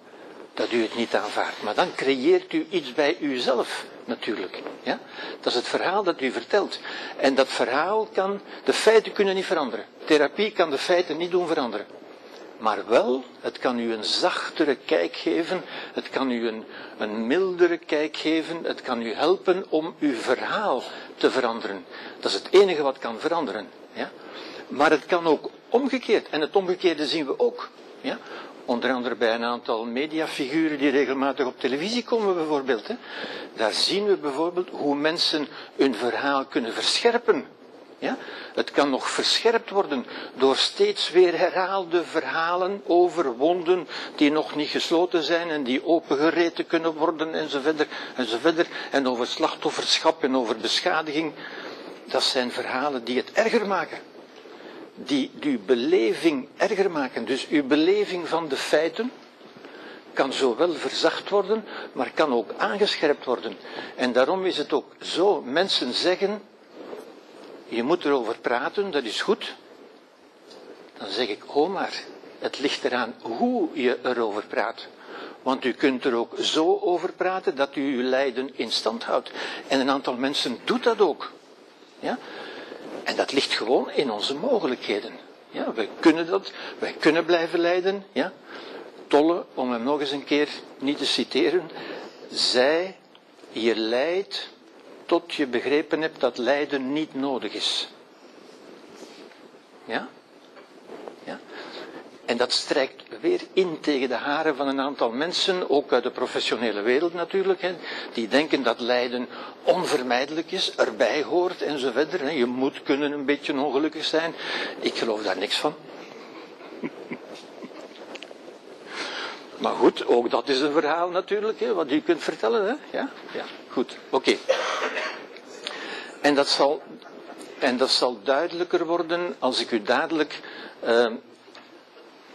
Speaker 2: dat u het niet aanvaardt, maar dan creëert u iets bij uzelf natuurlijk. Ja? Dat is het verhaal dat u vertelt. En dat verhaal kan, de feiten kunnen niet veranderen. Therapie kan de feiten niet doen veranderen. Maar wel, het kan u een zachtere kijk geven, het kan u een, een mildere kijk geven, het kan u helpen om uw verhaal te veranderen. Dat is het enige wat kan veranderen. Ja? Maar het kan ook omgekeerd, en het omgekeerde zien we ook. Ja? Onder andere bij een aantal mediafiguren die regelmatig op televisie komen bijvoorbeeld. Hè. Daar zien we bijvoorbeeld hoe mensen hun verhaal kunnen verscherpen. Ja? Het kan nog verscherpt worden door steeds weer herhaalde verhalen over wonden die nog niet gesloten zijn en die opengereten kunnen worden enzovoort. enzovoort. En over slachtofferschap en over beschadiging. Dat zijn verhalen die het erger maken die uw beleving erger maken. Dus uw beleving van de feiten kan zowel verzacht worden, maar kan ook aangescherpt worden. En daarom is het ook zo, mensen zeggen, je moet erover praten, dat is goed. Dan zeg ik, oh maar, het ligt eraan hoe je erover praat. Want u kunt er ook zo over praten dat u uw lijden in stand houdt. En een aantal mensen doet dat ook. Ja? En dat ligt gewoon in onze mogelijkheden. Ja, wij kunnen dat, wij kunnen blijven lijden. Ja. Tolle, om hem nog eens een keer niet te citeren, zei, je lijdt tot je begrepen hebt dat lijden niet nodig is. Ja? En dat strijkt weer in tegen de haren van een aantal mensen, ook uit de professionele wereld natuurlijk, hè, die denken dat lijden onvermijdelijk is, erbij hoort en zo verder. Hè. Je moet kunnen een beetje ongelukkig zijn. Ik geloof daar niks van. Maar goed, ook dat is een verhaal natuurlijk, hè, wat u kunt vertellen. Hè? Ja? ja, goed, oké. En, dat zal, en dat zal duidelijker worden als ik u dadelijk uh,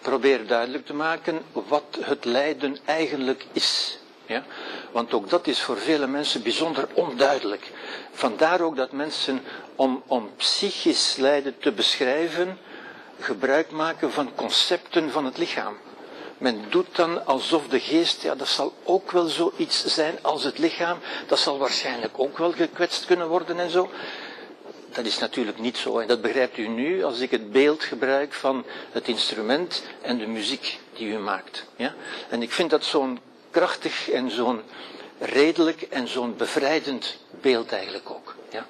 Speaker 2: probeer duidelijk te maken wat het lijden eigenlijk is. Ja? Want ook dat is voor vele mensen bijzonder onduidelijk. Vandaar ook dat mensen, om, om psychisch lijden te beschrijven, gebruik maken van concepten van het lichaam. Men doet dan alsof de geest, ja, dat zal ook wel zoiets zijn als het lichaam, dat zal waarschijnlijk ook wel gekwetst kunnen worden en zo. Dat is natuurlijk niet zo. En dat begrijpt u nu als ik het beeld gebruik van het instrument en de muziek die u maakt. Ja? En ik vind dat zo'n krachtig en zo'n redelijk en zo'n bevrijdend beeld eigenlijk ook. Ja?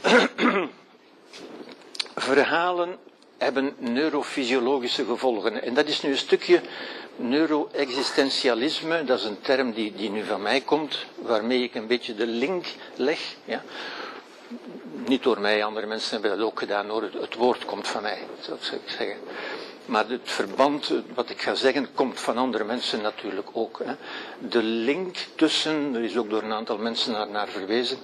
Speaker 2: [clears throat] verhalen hebben neurofysiologische gevolgen. En dat is nu een stukje neuro-existentialisme. Dat is een term die, die nu van mij komt, waarmee ik een beetje de link leg. Ja. Niet door mij, andere mensen hebben dat ook gedaan hoor. Het woord komt van mij, zou ik zeggen. Maar het verband, wat ik ga zeggen, komt van andere mensen natuurlijk ook. Hè. De link tussen, er is ook door een aantal mensen naar, verwezen,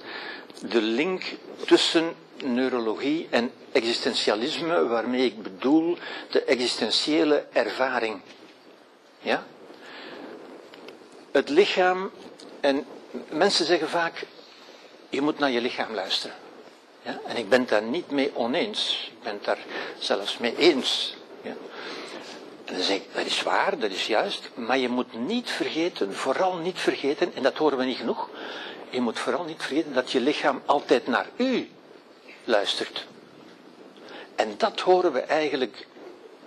Speaker 2: de link tussen neurologie en existentialisme, waarmee ik bedoel de existentiële ervaring. Ja? Het lichaam, en mensen zeggen vaak, je moet naar je lichaam luisteren. Ja? En ik ben daar niet mee oneens. Ik ben daar zelfs mee eens. Ja? En dan zeg ik, dat is waar, dat is juist, maar je moet niet vergeten, vooral niet vergeten, en dat horen we niet genoeg, je moet vooral niet vergeten dat je lichaam altijd naar u luistert. En dat horen we eigenlijk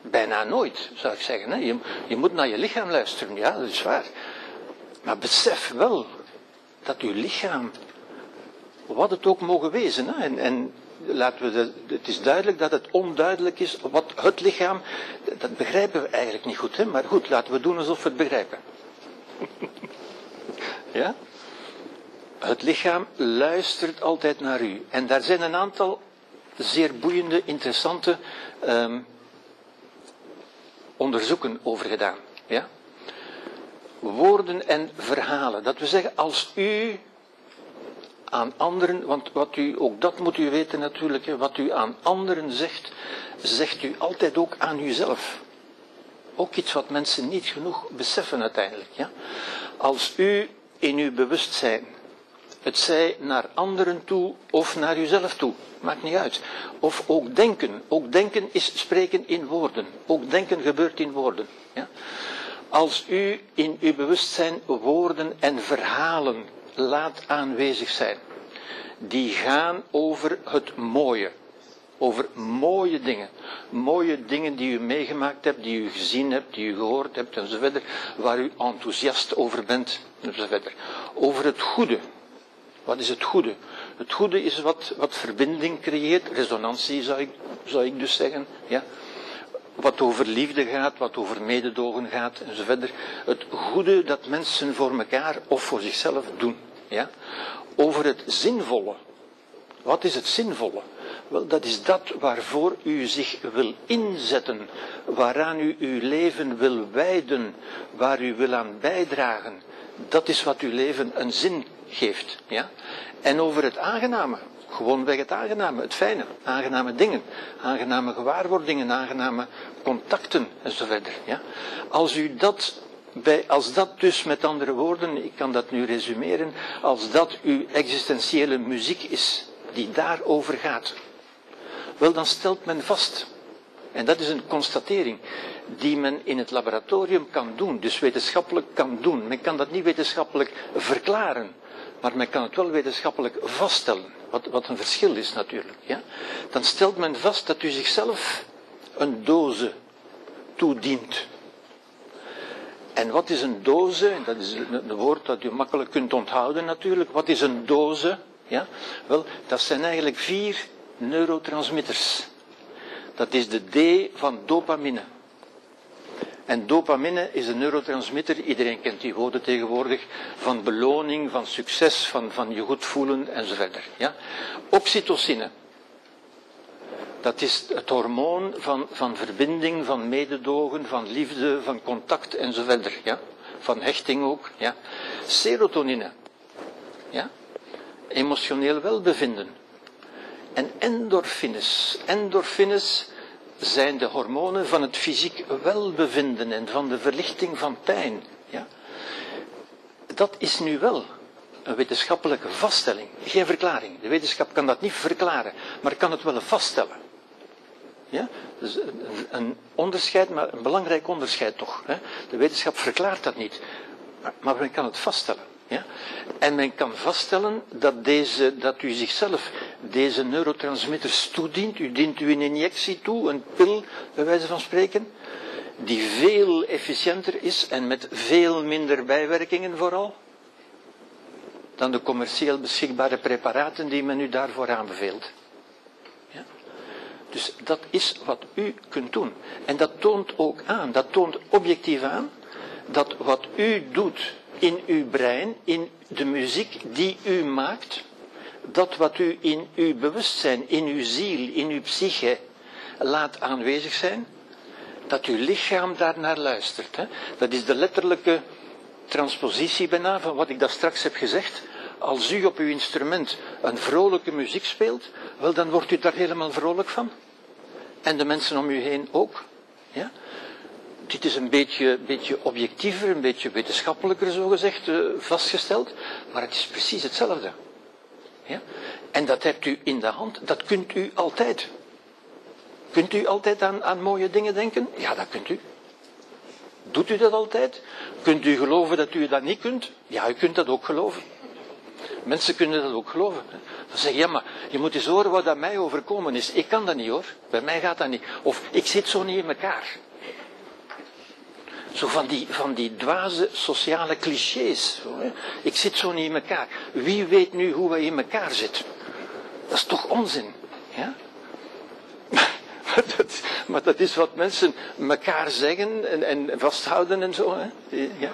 Speaker 2: bijna nooit, zou ik zeggen. Je, je moet naar je lichaam luisteren, ja, dat is waar. Maar besef wel dat uw lichaam, wat het ook mogen wezen? En, en laten we het is duidelijk dat het onduidelijk is wat het lichaam, dat begrijpen we eigenlijk niet goed, hè? maar goed, laten we doen alsof we het begrijpen. [laughs] ja? Het lichaam luistert altijd naar u. En daar zijn een aantal zeer boeiende, interessante um, onderzoeken over gedaan. Ja? Woorden en verhalen. Dat we zeggen, als u aan anderen, want wat u, ook dat moet u weten natuurlijk, wat u aan anderen zegt, zegt u altijd ook aan uzelf. Ook iets wat mensen niet genoeg beseffen uiteindelijk. Ja? Als u in uw bewustzijn het zij naar anderen toe of naar uzelf toe. Maakt niet uit. Of ook denken. Ook denken is spreken in woorden. Ook denken gebeurt in woorden. Ja? Als u in uw bewustzijn woorden en verhalen laat aanwezig zijn, die gaan over het mooie. Over mooie dingen. Mooie dingen die u meegemaakt hebt, die u gezien hebt, die u gehoord hebt enzovoort. Waar u enthousiast over bent enzovoort. Over het goede. Wat is het goede? Het goede is wat, wat verbinding creëert, resonantie zou ik, zou ik dus zeggen. Ja? Wat over liefde gaat, wat over mededogen gaat enzovoort. Het goede dat mensen voor elkaar of voor zichzelf doen. Ja? Over het zinvolle. Wat is het zinvolle? Wel, dat is dat waarvoor u zich wil inzetten, waaraan u uw leven wil wijden, waar u wil aan bijdragen. Dat is wat uw leven een zin geeft. Ja? En over het aangename, gewoonweg het aangename, het fijne, aangename dingen, aangename gewaarwordingen, aangename contacten enzovoort. Ja? Als u dat bij, als dat dus met andere woorden, ik kan dat nu resumeren, als dat uw existentiële muziek is, die daarover gaat, wel dan stelt men vast, en dat is een constatering, die men in het laboratorium kan doen, dus wetenschappelijk kan doen. Men kan dat niet wetenschappelijk verklaren, maar men kan het wel wetenschappelijk vaststellen, wat, wat een verschil is natuurlijk. Ja? Dan stelt men vast dat u zichzelf een doze toedient. En wat is een doze? Dat is een woord dat u makkelijk kunt onthouden natuurlijk. Wat is een doze? Ja? Wel, dat zijn eigenlijk vier neurotransmitters. Dat is de D van dopamine. En dopamine is een neurotransmitter, iedereen kent die woorden tegenwoordig, van beloning, van succes, van, van je goed voelen enzovoort. Ja? Oxytocine, dat is het hormoon van, van verbinding, van mededogen, van liefde, van contact enzovoort. Ja? Van hechting ook. Ja? Serotonine, ja? emotioneel welbevinden. En endorfines. Endorfines zijn de hormonen van het fysiek welbevinden en van de verlichting van pijn. Ja? Dat is nu wel een wetenschappelijke vaststelling, geen verklaring. De wetenschap kan dat niet verklaren, maar kan het wel vaststellen. Ja? Dus een, een onderscheid, maar een belangrijk onderscheid toch. Hè? De wetenschap verklaart dat niet, maar, maar men kan het vaststellen. Ja? En men kan vaststellen dat, deze, dat u zichzelf deze neurotransmitters toedient. U dient u een injectie toe, een pil, bij wijze van spreken, die veel efficiënter is en met veel minder bijwerkingen vooral, dan de commercieel beschikbare preparaten die men u daarvoor aanbeveelt. Ja? Dus dat is wat u kunt doen. En dat toont ook aan, dat toont objectief aan, dat wat u doet in uw brein, in de muziek die u maakt, dat wat u in uw bewustzijn, in uw ziel, in uw psyche laat aanwezig zijn, dat uw lichaam daarnaar luistert. Hè? Dat is de letterlijke transpositie bijna van wat ik daar straks heb gezegd. Als u op uw instrument een vrolijke muziek speelt, wel dan wordt u daar helemaal vrolijk van. En de mensen om u heen ook. Ja? Dit is een beetje, beetje objectiever, een beetje wetenschappelijker zogezegd uh, vastgesteld, maar het is precies hetzelfde. Ja? En dat hebt u in de hand, dat kunt u altijd. Kunt u altijd aan, aan mooie dingen denken? Ja, dat kunt u. Doet u dat altijd? Kunt u geloven dat u dat niet kunt? Ja, u kunt dat ook geloven. Mensen kunnen dat ook geloven. Dan zeg je, ja, maar je moet eens horen wat aan mij overkomen is. Ik kan dat niet hoor. Bij mij gaat dat niet. Of ik zit zo niet in elkaar. Zo van die, van die dwaze sociale clichés. Ik zit zo niet in elkaar. Wie weet nu hoe wij in elkaar zitten? Dat is toch onzin? Ja? [laughs] dat, maar dat is wat mensen elkaar zeggen en, en vasthouden en zo. Hè? Ja.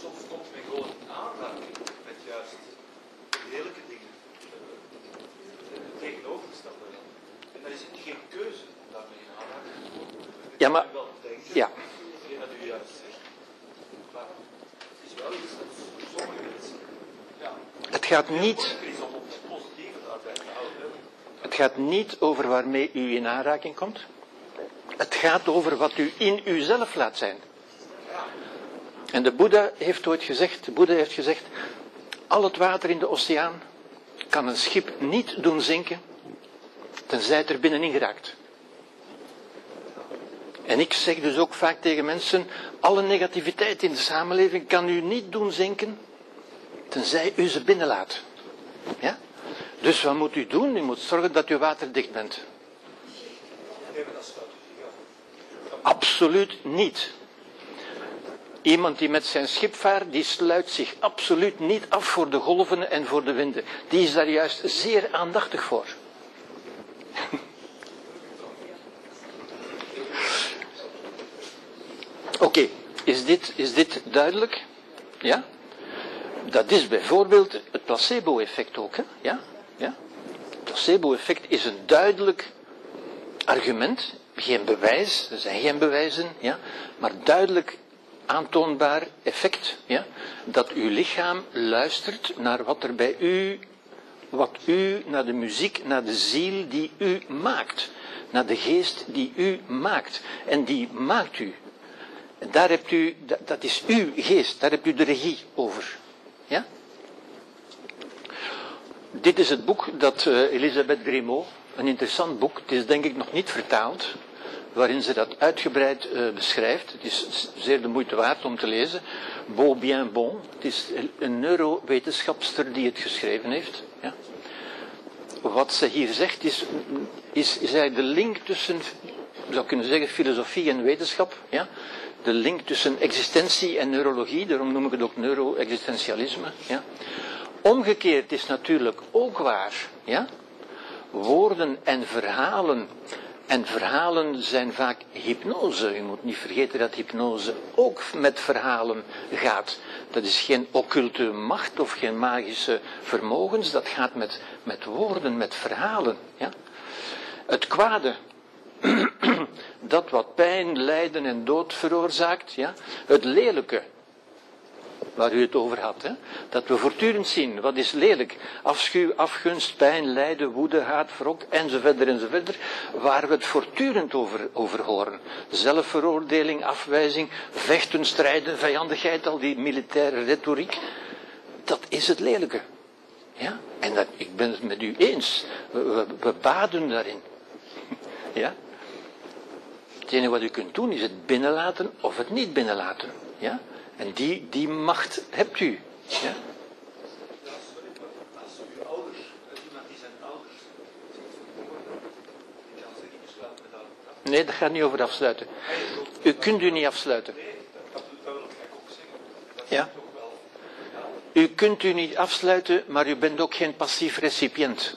Speaker 4: Soms komt men gewoon aanraking met juist lelijke dingen uh, tegenovergestelde. En dan is het geen keuze om daarmee in aanraking te komen.
Speaker 2: Ja, maar.
Speaker 4: wel denken,
Speaker 2: Ja.
Speaker 4: hetgeen dat u juist zegt. Maar het is wel iets dat sommige mensen. Ja,
Speaker 2: Het gaat niet.
Speaker 4: Het
Speaker 2: gaat niet over waarmee u in aanraking komt. Het gaat over wat u in uzelf laat zijn. En de Boeddha heeft ooit gezegd, de Boeddha heeft gezegd, al het water in de oceaan kan een schip niet doen zinken, tenzij het er binnenin geraakt. En ik zeg dus ook vaak tegen mensen, alle negativiteit in de samenleving kan u niet doen zinken, tenzij u ze binnenlaat. Ja? Dus wat moet u doen? U moet zorgen dat u waterdicht bent. Absoluut niet. Iemand die met zijn schip vaart, die sluit zich absoluut niet af voor de golven en voor de winden. Die is daar juist zeer aandachtig voor. [laughs] Oké, is, dit, is dit duidelijk? Ja? Dat is bijvoorbeeld het placebo-effect ook. Hè? Ja? Ja? Het placebo-effect is een duidelijk argument, geen bewijs, er zijn geen bewijzen, ja, maar duidelijk aantoonbaar effect, ja, dat uw lichaam luistert naar wat er bij u, wat u, naar de muziek, naar de ziel die u maakt, naar de geest die u maakt. En die maakt u. En daar hebt u, dat, dat is uw geest, daar hebt u de regie over. Ja? Dit is het boek dat eh, Elisabeth Grimaud, een interessant boek, het is denk ik nog niet vertaald, waarin ze dat uitgebreid eh, beschrijft. Het is zeer de moeite waard om te lezen. Beau bien bon, het is een neurowetenschapster die het geschreven heeft. Ja. Wat ze hier zegt is, is, is eigenlijk de link tussen, zou kunnen zeggen, filosofie en wetenschap. Ja. De link tussen existentie en neurologie, daarom noem ik het ook neuro-existentialisme. Ja. Omgekeerd is natuurlijk ook waar. Ja? Woorden en verhalen. En verhalen zijn vaak hypnose. U moet niet vergeten dat hypnose ook met verhalen gaat. Dat is geen occulte macht of geen magische vermogens. Dat gaat met, met woorden, met verhalen. Ja? Het kwade. [clears throat] dat wat pijn, lijden en dood veroorzaakt. Ja? Het lelijke waar u het over had. Hè? Dat we voortdurend zien, wat is lelijk? Afschuw, afgunst, pijn, lijden, woede, haat, wrok, enzovoort, enzovoort. Waar we het voortdurend over, over horen. Zelfveroordeling, afwijzing, vechten, strijden, vijandigheid, al die militaire retoriek. Dat is het lelijke. Ja? En dat, ik ben het met u eens. We, we, baden daarin. [laughs] Ja? Het enige wat u kunt doen is het binnenlaten of het niet binnenlaten. Ja? En die, die macht hebt u. Ja? Nee, dat gaat niet over afsluiten. U kunt u niet afsluiten. Ja. U kunt u niet afsluiten, maar u bent ook geen passief recipiënt.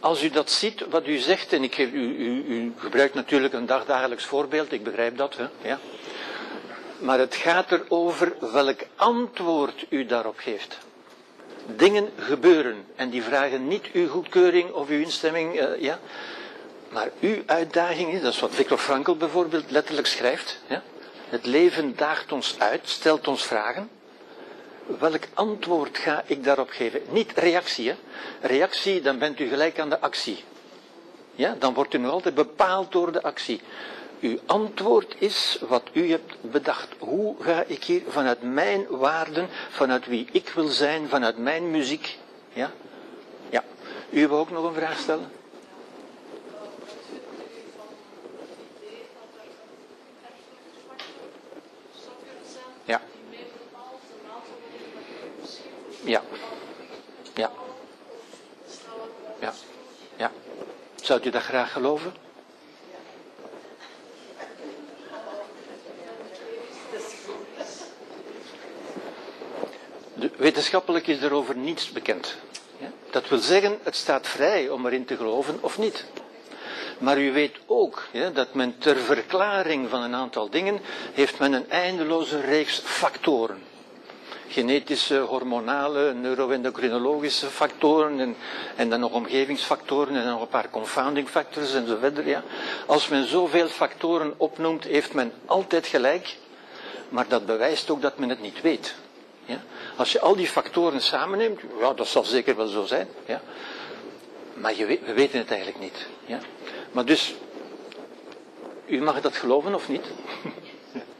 Speaker 2: Als u dat ziet, wat u zegt, en ik u, u, u gebruikt natuurlijk een dagdagelijks voorbeeld, ik begrijp dat, hè, ja. Maar het gaat erover welk antwoord u daarop geeft. Dingen gebeuren en die vragen niet uw goedkeuring of uw instemming, uh, ja. Maar uw uitdaging is, dat is wat Viktor Frankl bijvoorbeeld letterlijk schrijft, ja. Het leven daagt ons uit, stelt ons vragen. Welk antwoord ga ik daarop geven? Niet reactie, hè. Reactie, dan bent u gelijk aan de actie. Ja, dan wordt u nog altijd bepaald door de actie. Uw antwoord is wat u hebt bedacht. Hoe ga ik hier vanuit mijn waarden, vanuit wie ik wil zijn, vanuit mijn muziek? Ja? Ja. U wil ook nog een vraag stellen? Ja. Ja. Ja. Ja. Ja. Zou u dat graag geloven? Wetenschappelijk is erover niets bekend. Dat wil zeggen, het staat vrij om erin te geloven of niet. Maar u weet ook dat men ter verklaring van een aantal dingen heeft men een eindeloze reeks factoren. Genetische, hormonale, neuroendocrinologische factoren en, en dan nog omgevingsfactoren en nog een paar confounding factors en zo verder. Ja. Als men zoveel factoren opnoemt, heeft men altijd gelijk, maar dat bewijst ook dat men het niet weet. Ja? Als je al die factoren samenneemt, ja, dat zal zeker wel zo zijn. Ja? Maar je weet, we weten het eigenlijk niet. Ja? Maar dus, u mag dat geloven of niet?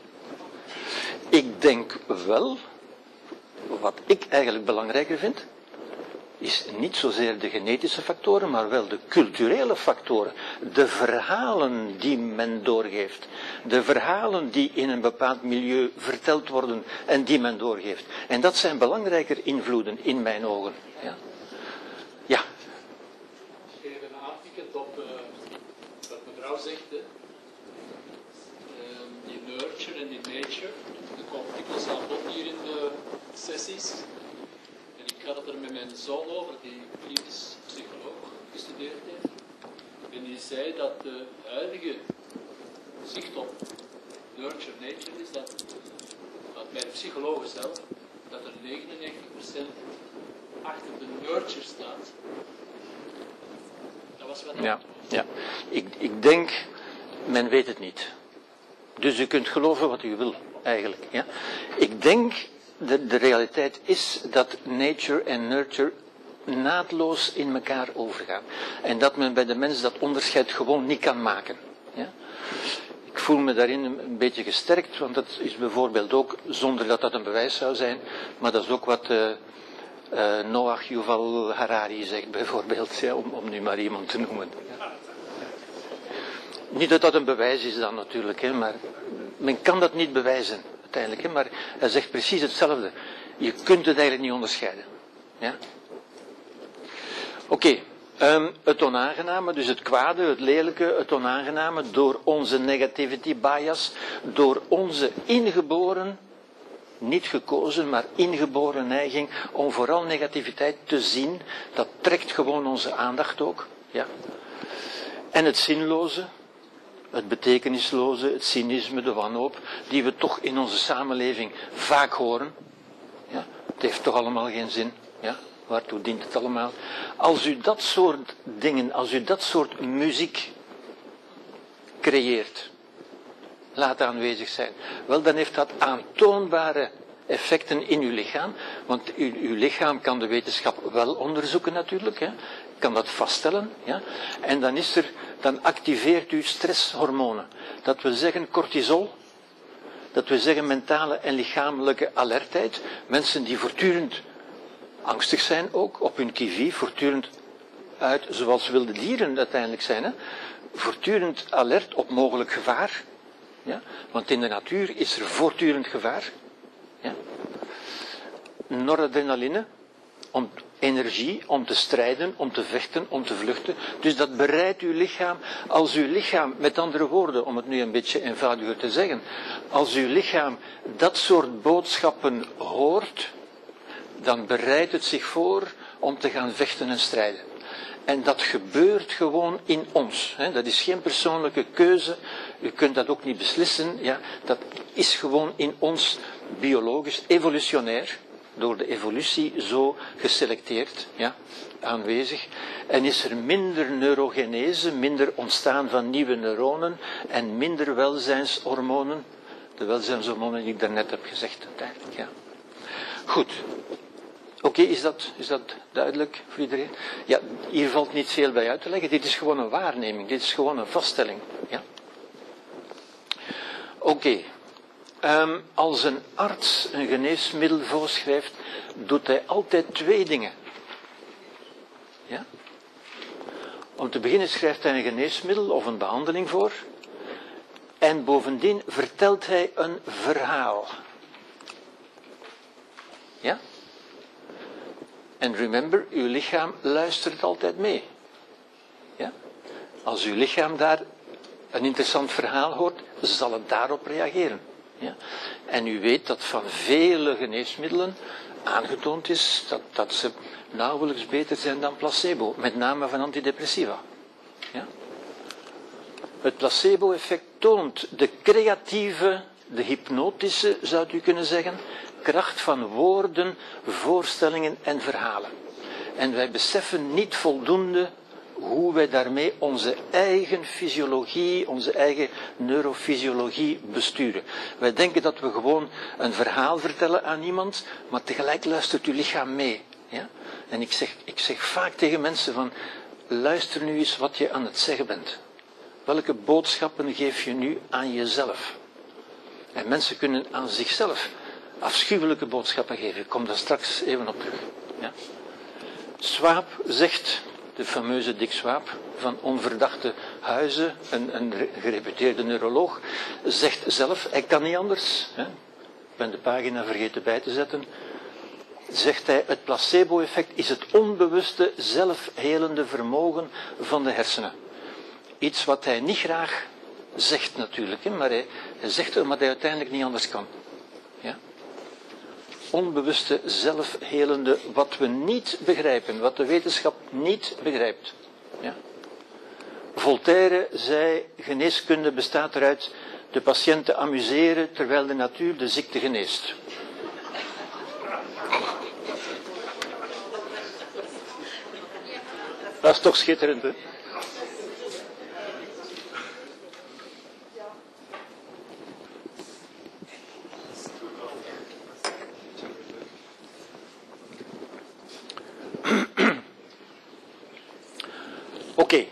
Speaker 2: [laughs] ik denk wel, wat ik eigenlijk belangrijker vind, is niet zozeer de genetische factoren, maar wel de culturele factoren. De verhalen die men doorgeeft. De verhalen die in een bepaald milieu verteld worden en die men doorgeeft. En dat zijn belangrijker invloeden in mijn ogen. Ja. ja.
Speaker 5: Even aanpikken op uh, wat mevrouw zegt. Uh, nurture en die nature. Dat komt dikwijls bod hier in de sessies ik had het er met mijn zoon over, die klinisch psycholoog gestudeerd heeft. En die zei dat de huidige zicht op nurture nature is dat, dat bij de psychologen zelf, dat er 99% achter de nurture staat. Dat was wat
Speaker 2: Ja, ja. Ik, ik denk, men weet het niet. Dus u kunt geloven wat u wil, eigenlijk. Ja. Ik denk de, de realiteit is dat nature en nurture naadloos in elkaar overgaan. En dat men bij de mens dat onderscheid gewoon niet kan maken. Ja? Ik voel me daarin een beetje gesterkt, want dat is bijvoorbeeld ook, zonder dat dat een bewijs zou zijn, maar dat is ook wat uh, uh, Noach Yuval Harari zegt bijvoorbeeld, om, om nu maar iemand te noemen. Niet dat dat een bewijs is dan natuurlijk, hè, maar men kan dat niet bewijzen uiteindelijk. Maar hij zegt precies hetzelfde. Je kunt het eigenlijk niet onderscheiden. Ja? Oké, ehm, het onaangename, dus het kwade, het lelijke, het onaangename, door onze negativity bias, door onze ingeboren, niet gekozen, maar ingeboren neiging om vooral negativiteit te zien, dat trekt gewoon onze aandacht ook. Ja? En het zinloze, het betekenisloze, het cynisme, de wanhoop, die we toch in onze samenleving vaak horen. Ja, het heeft toch allemaal geen zin. Ja, waartoe dient het allemaal? Als u dat soort dingen, als u dat soort muziek creëert, laat aanwezig zijn, wel dan heeft dat aantoonbare effecten in uw lichaam, want uw, uw lichaam kan de wetenschap wel onderzoeken natuurlijk, hè, kan dat vaststellen, ja, en dan is er dan activeert u stresshormonen. Dat wil zeggen cortisol, dat wil zeggen mentale en lichamelijke alertheid. Mensen die voortdurend angstig zijn ook, op hun kivi, voortdurend uit, zoals wilde dieren uiteindelijk zijn, hè? voortdurend alert op mogelijk gevaar. Ja? Want in de natuur is er voortdurend gevaar. Ja? Noradrenaline, om energie om te strijden, om te vechten, om te vluchten. Dus dat bereidt uw lichaam, als uw lichaam, met andere woorden, om het nu een beetje eenvoudiger te zeggen, als uw lichaam dat soort boodschappen hoort, dan bereidt het zich voor om te gaan vechten en strijden. En dat gebeurt gewoon in ons. Dat is geen persoonlijke keuze. U kunt dat ook niet beslissen. Ja. Dat is gewoon in ons biologisch, evolutionair, door de evolutie zo geselecteerd, ja, aanwezig. En is er minder neurogenese, minder ontstaan van nieuwe neuronen en minder welzijnshormonen. De welzijnshormonen die ik daarnet heb gezegd, uiteindelijk, ja. Goed. Oké, is, dat, is dat duidelijk voor iedereen? Ja, hier valt niet veel bij uit te leggen. Dit is gewoon een waarneming. Dit is gewoon een vaststelling. Ja? Oké. Ehm, als een arts een geneesmiddel voorschrijft, doet hij altijd twee dingen. Ja? Om te beginnen schrijft hij een geneesmiddel of een behandeling voor. En bovendien vertelt hij een verhaal. Ja? En remember, uw lichaam luistert altijd mee. Ja? Als uw lichaam daar een interessant verhaal hoort, zal het daarop reageren. Ja? En u weet dat van vele geneesmiddelen aangetoond is dat, dat ze nauwelijks beter zijn dan placebo, met name van antidepressiva. Ja? Het placebo-effect toont de creatieve, de hypnotische, zou u kunnen zeggen, kracht van woorden, voorstellingen en verhalen. En wij beseffen niet voldoende hoe wij daarmee onze eigen fysiologie, onze eigen neurofysiologie besturen. Wij denken dat we gewoon een verhaal vertellen aan iemand, maar tegelijk luistert uw lichaam mee. Ja? En ik zeg, ik zeg vaak tegen mensen van, luister nu eens wat je aan het zeggen bent. Welke boodschappen geef je nu aan jezelf? En mensen kunnen aan zichzelf afschuwelijke boodschappen geven. Ik kom daar straks even op terug. Ja? Swaap zegt, de fameuze Dick Swaap van Onverdachte Huizen, een, een gereputeerde neuroloog, zegt zelf, hij kan niet anders. Hè? Ik ben de pagina vergeten bij te zetten. Zegt hij, het placebo-effect is het onbewuste zelfhelende vermogen van de hersenen. Iets wat hij niet graag zegt natuurlijk, hè, maar hij, zegt het omdat hij uiteindelijk niet anders kan. Onbewuste zelfhelende, wat we niet begrijpen, wat de wetenschap niet begrijpt. Ja. Voltaire zei, geneeskunde bestaat eruit de patiënten amuseren terwijl de natuur de ziekte geneest. Dat is toch schitterend, hè? Oké.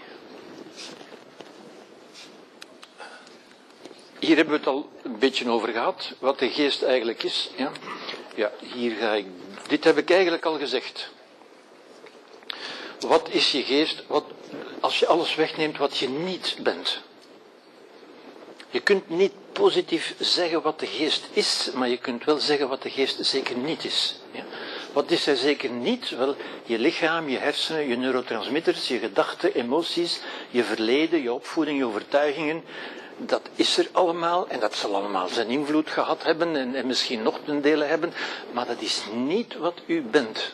Speaker 2: Hier hebben we het al een beetje over gehad, wat de geest eigenlijk is. Ja, ja hier ga ik. Dit heb ik eigenlijk al gezegd. Wat is je geest? Wat, als je alles wegneemt wat je niet bent. Je kunt niet positief zeggen wat de geest is, maar je kunt wel zeggen wat de geest zeker niet is. Ja? Wat is hij zeker niet? Wel, je lichaam, je hersenen, je neurotransmitters, je gedachten, emoties, je verleden, je opvoeding, je overtuigingen. Dat is er allemaal en dat zal allemaal zijn invloed gehad hebben en, en misschien nog ten dele hebben, maar dat is niet wat u bent.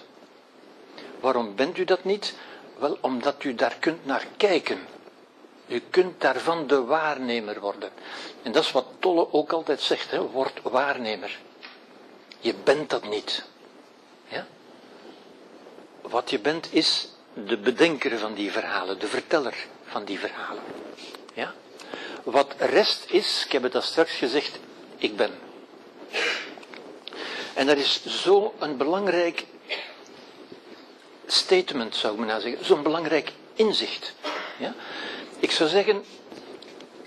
Speaker 2: Waarom bent u dat niet? Wel, omdat u daar kunt naar kijken. U kunt daarvan de waarnemer worden. En dat is wat Tolle ook altijd zegt, hè? word waarnemer. Je bent dat niet. Ja? Wat je bent is de bedenker van die verhalen, de verteller van die verhalen. Ja? Wat rest is, ik heb het al straks gezegd, ik ben. En dat is zo'n belangrijk statement, zou ik maar nou zeggen, zo'n belangrijk inzicht. Ja? Ik zou zeggen,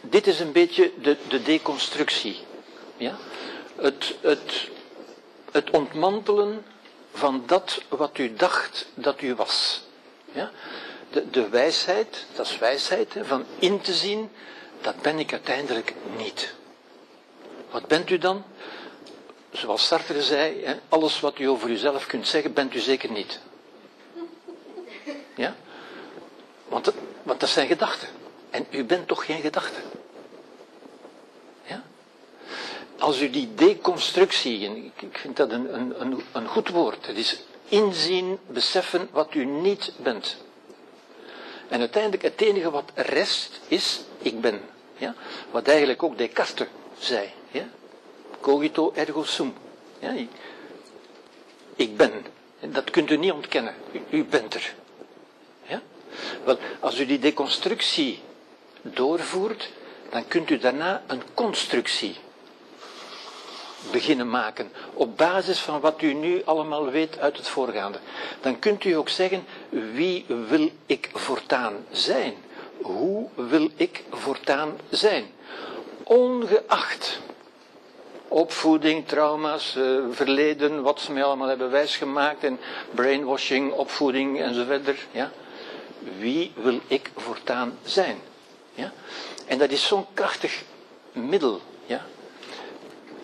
Speaker 2: dit is een beetje de, de deconstructie. Ja? Het, het, het ontmantelen van dat wat u dacht dat u was. Ja? De, de wijsheid, dat is wijsheid, van in te zien, dat ben ik uiteindelijk niet. Wat bent u dan? Zoals Sartre zei, alles wat u over uzelf kunt zeggen, bent u zeker niet. Ja? Want, want dat zijn gedachten. En u bent toch geen gedachte. Ja? Als u die deconstructie, ik vind dat een, een, een goed woord, het is inzien, beseffen wat u niet bent. En uiteindelijk het enige wat rest is, ik ben. Ja? Wat eigenlijk ook Descartes zei. Ja? Cogito ergo sum. Ja? ik- ben. En Dat kunt u niet ontkennen. U, u bent er. Ja? Wel, als u die deconstructie doorvoert, dan kunt u daarna een constructie beginnen maken op basis van wat u nu allemaal weet uit het voorgaande. Dan kunt u ook zeggen, wie wil ik voortaan zijn? Hoe wil ik voortaan zijn? Ongeacht opvoeding, trauma's, eh, verleden, wat ze mij allemaal hebben wijsgemaakt en brainwashing, opvoeding enzovoort. Ja? Wie wil ik voortaan zijn? Ja? En dat is zo'n krachtig middel. Ja?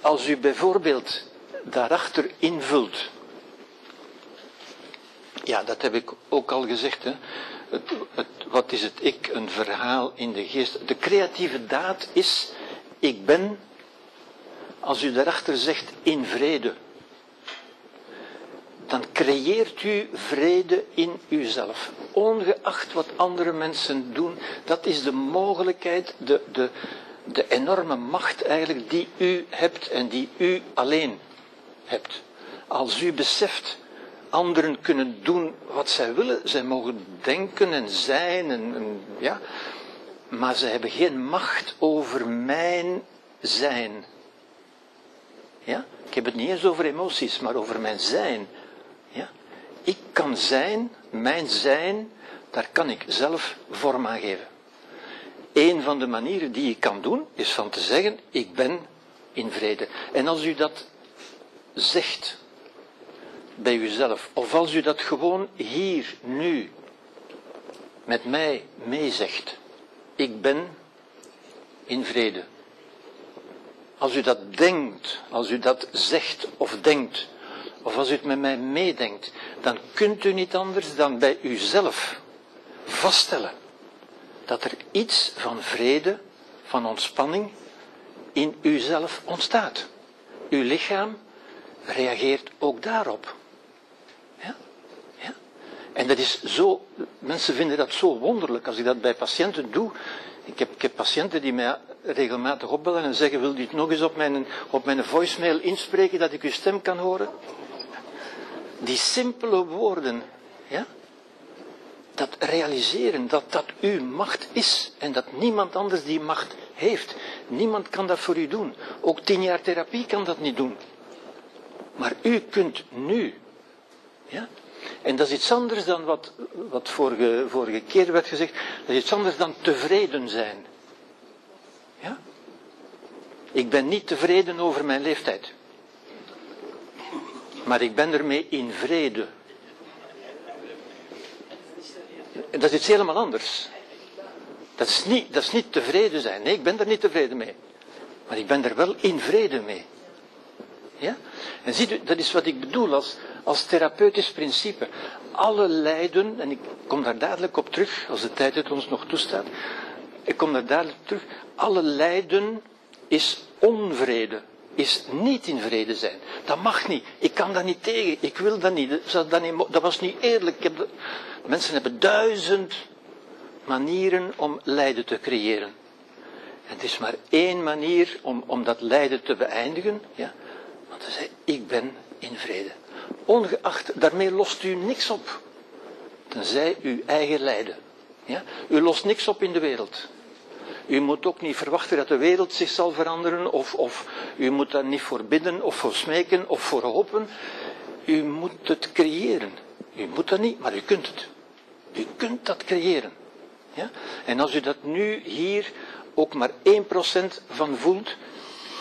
Speaker 2: Als u bijvoorbeeld daarachter invult, ja, dat heb ik ook al gezegd, hè. Het, wat is het ik? Een verhaal in de geest. De creatieve daad is, ik ben, als u daarachter zegt, in vrede. Dan creëert u vrede in uzelf. Ongeacht wat andere mensen doen, dat is de mogelijkheid, de, de, de enorme macht eigenlijk die u hebt en die u alleen hebt. Als u beseft, anderen kunnen doen wat zij willen, zij mogen denken en zijn, en, ja, maar ze hebben geen macht over mijn zijn. Ja? Ik heb het niet eens over emoties, maar over mijn zijn. Ja? Ik kan zijn, mijn zijn, daar kan ik zelf vorm aan geven. Een van de manieren die ik kan doen, is van te zeggen, ik ben in vrede. En als u dat zegt bij uzelf, of als u dat gewoon hier, nu, met mij meezegt, ik ben in vrede. Als u dat denkt, als u dat zegt of denkt, of als u het met mij meedenkt, dan kunt u niet anders dan bij uzelf vaststellen dat er iets van vrede, van ontspanning in uzelf ontstaat. Uw lichaam reageert ook daarop. En dat is zo, mensen vinden dat zo wonderlijk als ik dat bij patiënten doe. Ik heb, ik heb patiënten die mij regelmatig opbellen en zeggen, wil u het nog eens op mijn, op mijn voicemail inspreken dat ik uw stem kan horen? Die simpele woorden, ja? dat realiseren dat dat uw macht is en dat niemand anders die macht heeft. Niemand kan dat voor u doen. Ook tien jaar therapie kan dat niet doen. Maar u kunt nu. Ja? En dat is iets anders dan wat, wat vorige, vorige keer werd gezegd. Dat is iets anders dan tevreden zijn. Ja? Ik ben niet tevreden over mijn leeftijd. Maar ik ben ermee in vrede. Dat is iets helemaal anders. Dat is, niet, dat is niet tevreden zijn. Nee, ik ben er niet tevreden mee. Maar ik ben er wel in vrede mee. Ja? En ziet u, dat is wat ik bedoel als, als therapeutisch principe. Alle lijden, en ik kom daar dadelijk op terug, als de tijd het ons nog toestaat. Ik kom daar dadelijk op terug. Alle lijden is onvrede. Is niet in vrede zijn. Dat mag niet. Ik kan dat niet tegen. Ik wil dat niet. Dat, was niet eerlijk. Mensen hebben duizend manieren om lijden te creëren. En het is maar één manier om, om dat lijden te beëindigen. Ja? Want hij zei, ik ben in vrede. Ongeacht, daarmee lost u niks op. Tenzij uw eigen lijden. Ja? U lost niks op in de wereld. U moet ook niet verwachten dat de wereld zich zal veranderen, of, of u moet daar niet voor bidden, of voor smeken, of voor hopen. U moet het creëren. U moet dat niet, maar u kunt het. U kunt dat creëren. Ja? En als u dat nu hier ook maar 1% van voelt,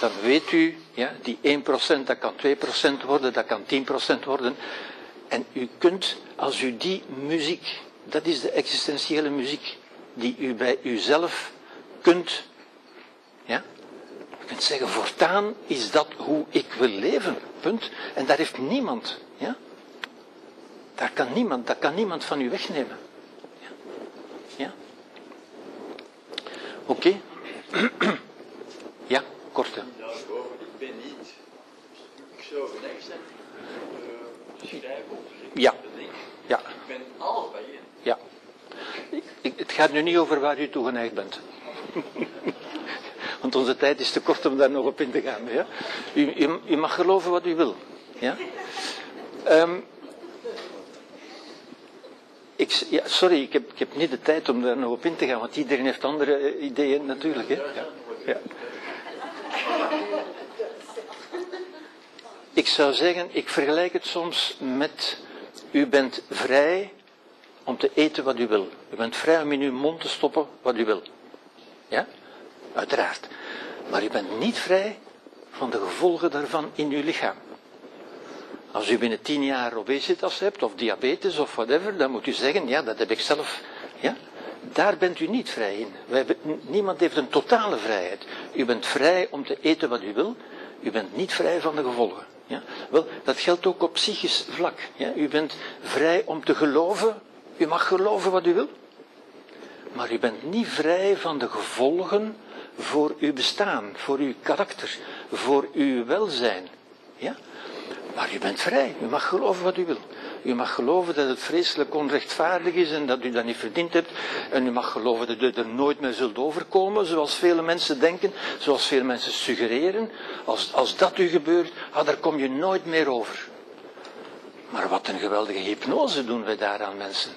Speaker 2: dan weet u, ja, die 1% dat kan 2% worden, dat kan 10% worden. En u kunt, als u die muziek, dat is de existentiële muziek, die u bij uzelf kunt, ja, u kunt zeggen, voortaan is dat hoe ik wil leven, punt. En daar heeft niemand, ja, daar kan niemand, dat kan niemand van u wegnemen. Ja, ja. Oké. [clears throat] ja, korte.
Speaker 6: Ik ben niet. Ik zou gelijk zijn. Schrijven
Speaker 2: Ja. Ja,
Speaker 6: Ik ben alles bij je.
Speaker 2: ja. Ik, het gaat nu niet over waar u toe geneigd bent. Want onze tijd is te kort om daar nog op in te gaan. Ja? U, u, u mag geloven wat u wil. Ja? Ehm, ik, ja, sorry, ik heb, ik heb niet de tijd om daar nog op in te gaan, want iedereen heeft andere eh, ideeën natuurlijk. Hè? Ja. Ja. Ik zou zeggen, ik vergelijk het soms met, u bent vrij om te eten wat u wil. U bent vrij om in uw mond te stoppen wat u wil. Ja? Uiteraard. Maar u bent niet vrij van de gevolgen daarvan in uw lichaam. Als u binnen tien jaar obesitas hebt, of diabetes, of whatever, dan moet u zeggen, ja, dat heb ik zelf. Ja? Daar bent u niet vrij in. Niemand heeft een totale vrijheid. U bent vrij om te eten wat u wil. U bent niet vrij van de gevolgen. Wel, dat geldt ook op psychisch vlak. Ja? U bent vrij om te geloven. U mag geloven wat u wil. Maar u bent niet vrij van de gevolgen voor uw bestaan, voor uw karakter, voor uw welzijn. Ja? Maar u bent vrij, u mag geloven wat u wil. U mag geloven dat het vreselijk onrechtvaardig is en dat u dat niet verdiend hebt. En u mag geloven dat u er nooit meer zult overkomen, zoals vele mensen denken, zoals veel mensen suggereren. Als, als dat u gebeurt, ah, daar kom je nooit meer over. Maar wat een geweldige hypnose doen wij daar aan mensen.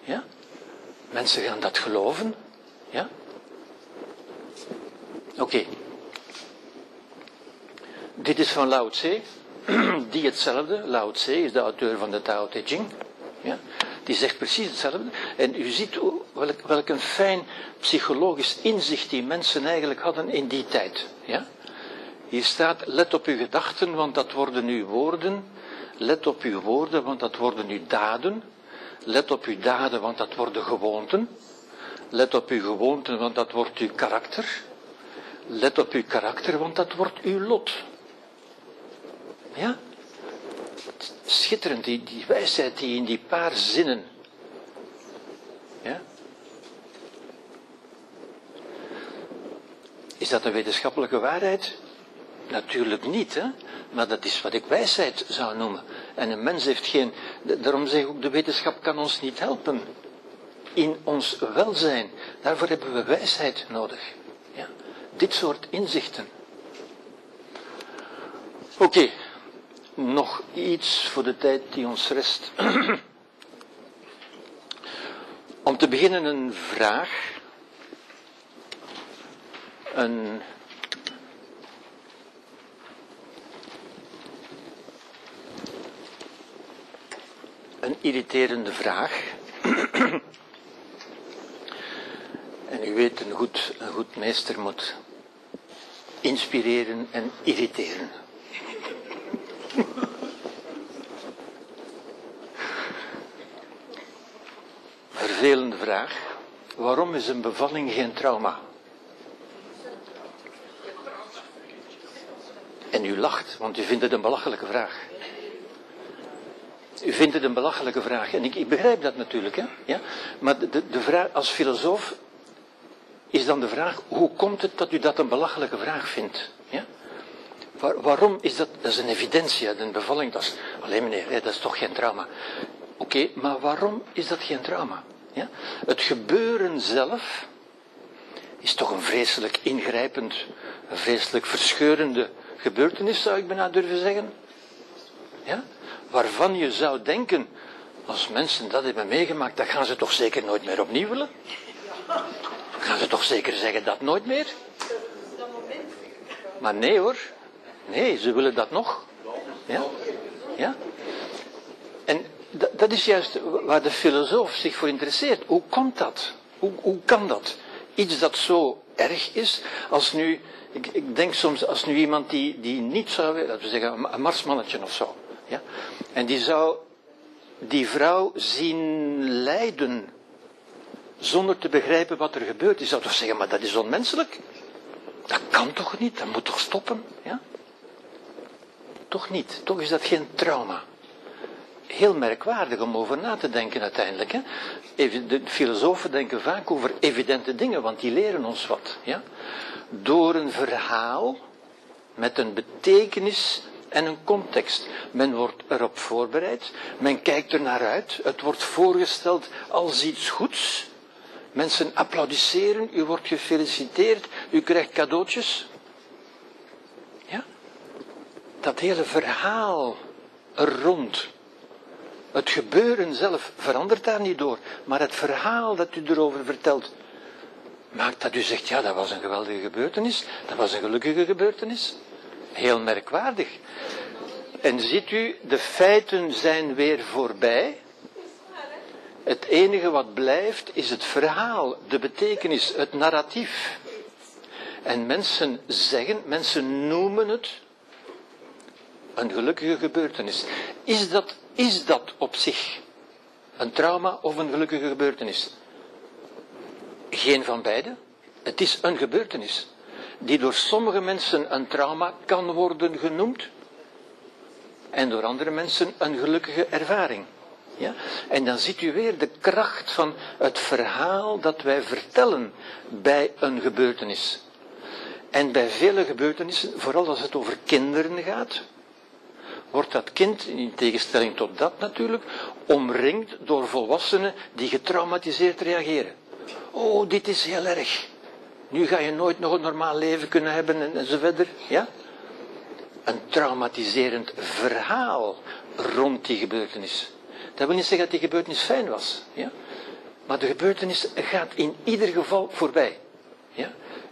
Speaker 2: Ja? Mensen gaan dat geloven. Ja? Oké. Dit is van Lao Tse. [clears throat] Die hetzelfde, Lao Tse is de auteur van de Tao Te Ching. Ja? Die zegt precies hetzelfde. En u ziet welk, welk een fijn psychologisch inzicht die mensen eigenlijk hadden in die tijd. Ja? Hier staat, let op uw gedachten, want dat worden uw woorden. Let op uw woorden, want dat worden uw daden. Let op uw daden, want dat worden gewoonten. Let op uw gewoonten, want dat wordt uw karakter. Let op uw karakter, want dat wordt uw lot. Ja? Schitterend, die, die wijsheid die in die paar zinnen. Ja? Is dat een wetenschappelijke waarheid? Natuurlijk niet, hè? maar dat is wat ik wijsheid zou noemen. En een mens heeft geen. Daarom zeg ik ook, de wetenschap kan ons niet helpen in ons welzijn. Daarvoor hebben we wijsheid nodig. Ja? Dit soort inzichten. Oké, nog iets voor de tijd die ons rest. Om te beginnen een vraag. Een een irriterende vraag. en u weet, een goed, een goed meester moet inspireren en irriteren. Vervelende vraag. Waarom is een bevalling geen trauma? En u lacht, want u vindt het een belachelijke vraag. U vindt het een belachelijke vraag. En ik, ik begrijp dat natuurlijk. Hè? Ja? Maar de, de, vraag, als filosoof is dan de vraag, hoe komt het dat u dat een belachelijke vraag vindt? Ja? Waar- waarom is dat? Dat is een evidentie, een bevalling. Dat is, alleen meneer, hè, dat is toch geen trauma. Oké, maar waarom is dat geen trauma? Ja? Het gebeuren zelf is toch een vreselijk ingrijpend, een vreselijk verscheurende gebeurtenis, zou ik bijna durven zeggen. Ja? Waarvan je zou denken, als mensen dat hebben meegemaakt, dat gaan ze toch zeker nooit meer opnieuw willen? Gaan ze toch zeker zeggen dat nooit meer? Maar nee hoor. Nee, ze willen dat nog. Ja? Ja? En dat, is juist waar de filosoof zich voor interesseert. Hoe komt dat? Hoe, hoe kan dat? Iets dat zo erg is, als nu, ik, ik denk soms, als nu iemand die, die niet zou, laten we zeggen, een marsmannetje of zo, ja? en die zou die vrouw zien lijden, zonder te begrijpen wat er gebeurt, die zou toch zeggen, maar dat is onmenselijk? Dat kan toch niet? Dat moet toch stoppen? Ja? Toch niet. Toch is dat geen trauma. Heel merkwaardig om over na te denken uiteindelijk. Hè? De filosofen denken vaak over evidente dingen, want die leren ons wat. Ja? Door een verhaal met een betekenis en een context. Men wordt erop voorbereid, men kijkt er naar uit, het wordt voorgesteld als iets goeds. Mensen applaudisseren, u wordt gefeliciteerd, u krijgt cadeautjes. Dat hele verhaal er rond. Het gebeuren zelf verandert daar niet door, maar het verhaal dat u erover vertelt, maakt dat u zegt, ja, dat was een geweldige gebeurtenis, dat was een gelukkige gebeurtenis. Heel merkwaardig. En ziet u, de feiten zijn weer voorbij. Het enige wat blijft is het verhaal, de betekenis, het narratief. En mensen zeggen, mensen noemen het een gelukkige gebeurtenis. Is dat, is dat op zich een trauma of een gelukkige gebeurtenis? Geen van beide. Het is een gebeurtenis die door sommige mensen een trauma kan worden genoemd en door andere mensen een gelukkige ervaring. Ja? En dan ziet u weer de kracht van het verhaal dat wij vertellen bij een gebeurtenis. En bij vele gebeurtenissen, vooral als het over kinderen gaat, wordt dat kind, in tegenstelling tot dat natuurlijk, omringd door volwassenen die getraumatiseerd reageren. Oh, dit is heel erg. Nu ga je nooit nog een normaal leven kunnen hebben en. Ja? Een traumatiserend verhaal rond die gebeurtenis. Dat wil niet zeggen dat die gebeurtenis fijn was. Ja? Maar de gebeurtenis gaat in ieder geval voorbij. Ja?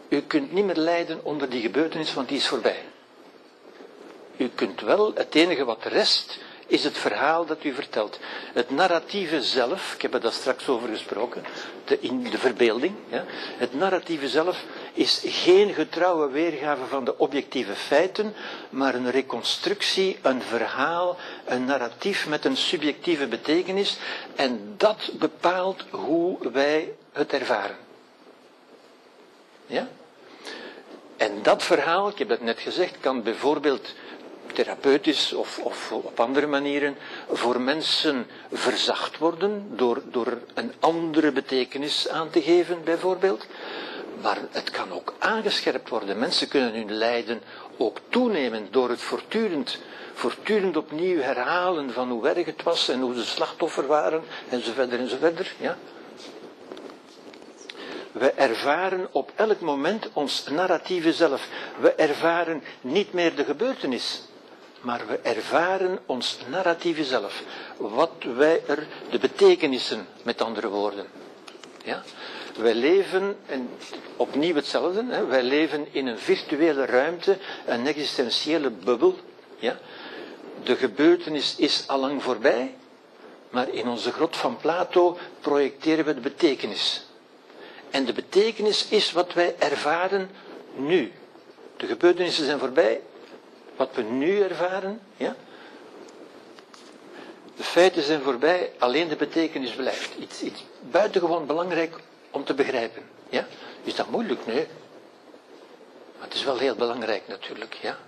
Speaker 2: U kunt niet meer lijden onder die gebeurtenis, want die is voorbij. U kunt wel, het enige wat rest, is het verhaal dat u vertelt. Het narratieve zelf, ik heb er daar straks over gesproken, de, in de verbeelding. Ja, het narratieve zelf is geen getrouwe weergave van de objectieve feiten, maar een reconstructie, een verhaal, een narratief met een subjectieve betekenis. En dat bepaalt hoe wij het ervaren. Ja? En dat verhaal, ik heb dat net gezegd, kan bijvoorbeeld therapeutisch of, of op andere manieren voor mensen verzacht worden door, door een andere betekenis aan te geven, bijvoorbeeld. Maar het kan ook aangescherpt worden. Mensen kunnen hun lijden ook toenemen door het voortdurend, voortdurend opnieuw herhalen van hoe erg het was en hoe ze slachtoffer waren en zo verder en zo verder. Ja? We ervaren op elk moment ons narratieve zelf. We ervaren niet meer de gebeurtenis, maar we ervaren ons narratieve zelf. Wat wij er, de betekenissen, met andere woorden. Ja? Wij leven, en opnieuw hetzelfde, hè, wij leven in een virtuele ruimte, een existentiële bubbel. Ja? De gebeurtenis is allang voorbij, maar in onze grot van Plato projecteren we de betekenis. En de betekenis is wat wij ervaren nu. De gebeurtenissen zijn voorbij, wat we nu ervaren, ja? De feiten zijn voorbij, alleen de betekenis blijft. Iets, iets buitengewoon belangrijk om te begrijpen. Ja? Is dat moeilijk? Nee. Maar het is wel heel belangrijk natuurlijk, ja.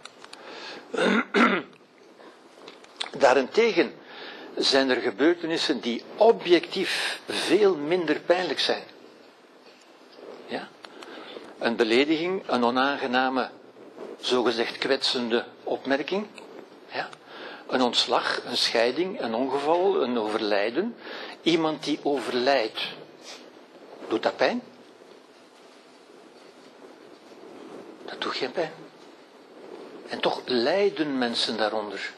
Speaker 2: [clears throat] Daarentegen zijn er gebeurtenissen die objectief veel minder pijnlijk zijn. Ja? Een belediging, een onaangename zogezegd kwetsende opmerking. Ja? Een ontslag, een scheiding, een ongeval, een overlijden. Iemand die overlijdt. Doet dat pijn? Dat doet geen pijn. En toch lijden mensen daaronder.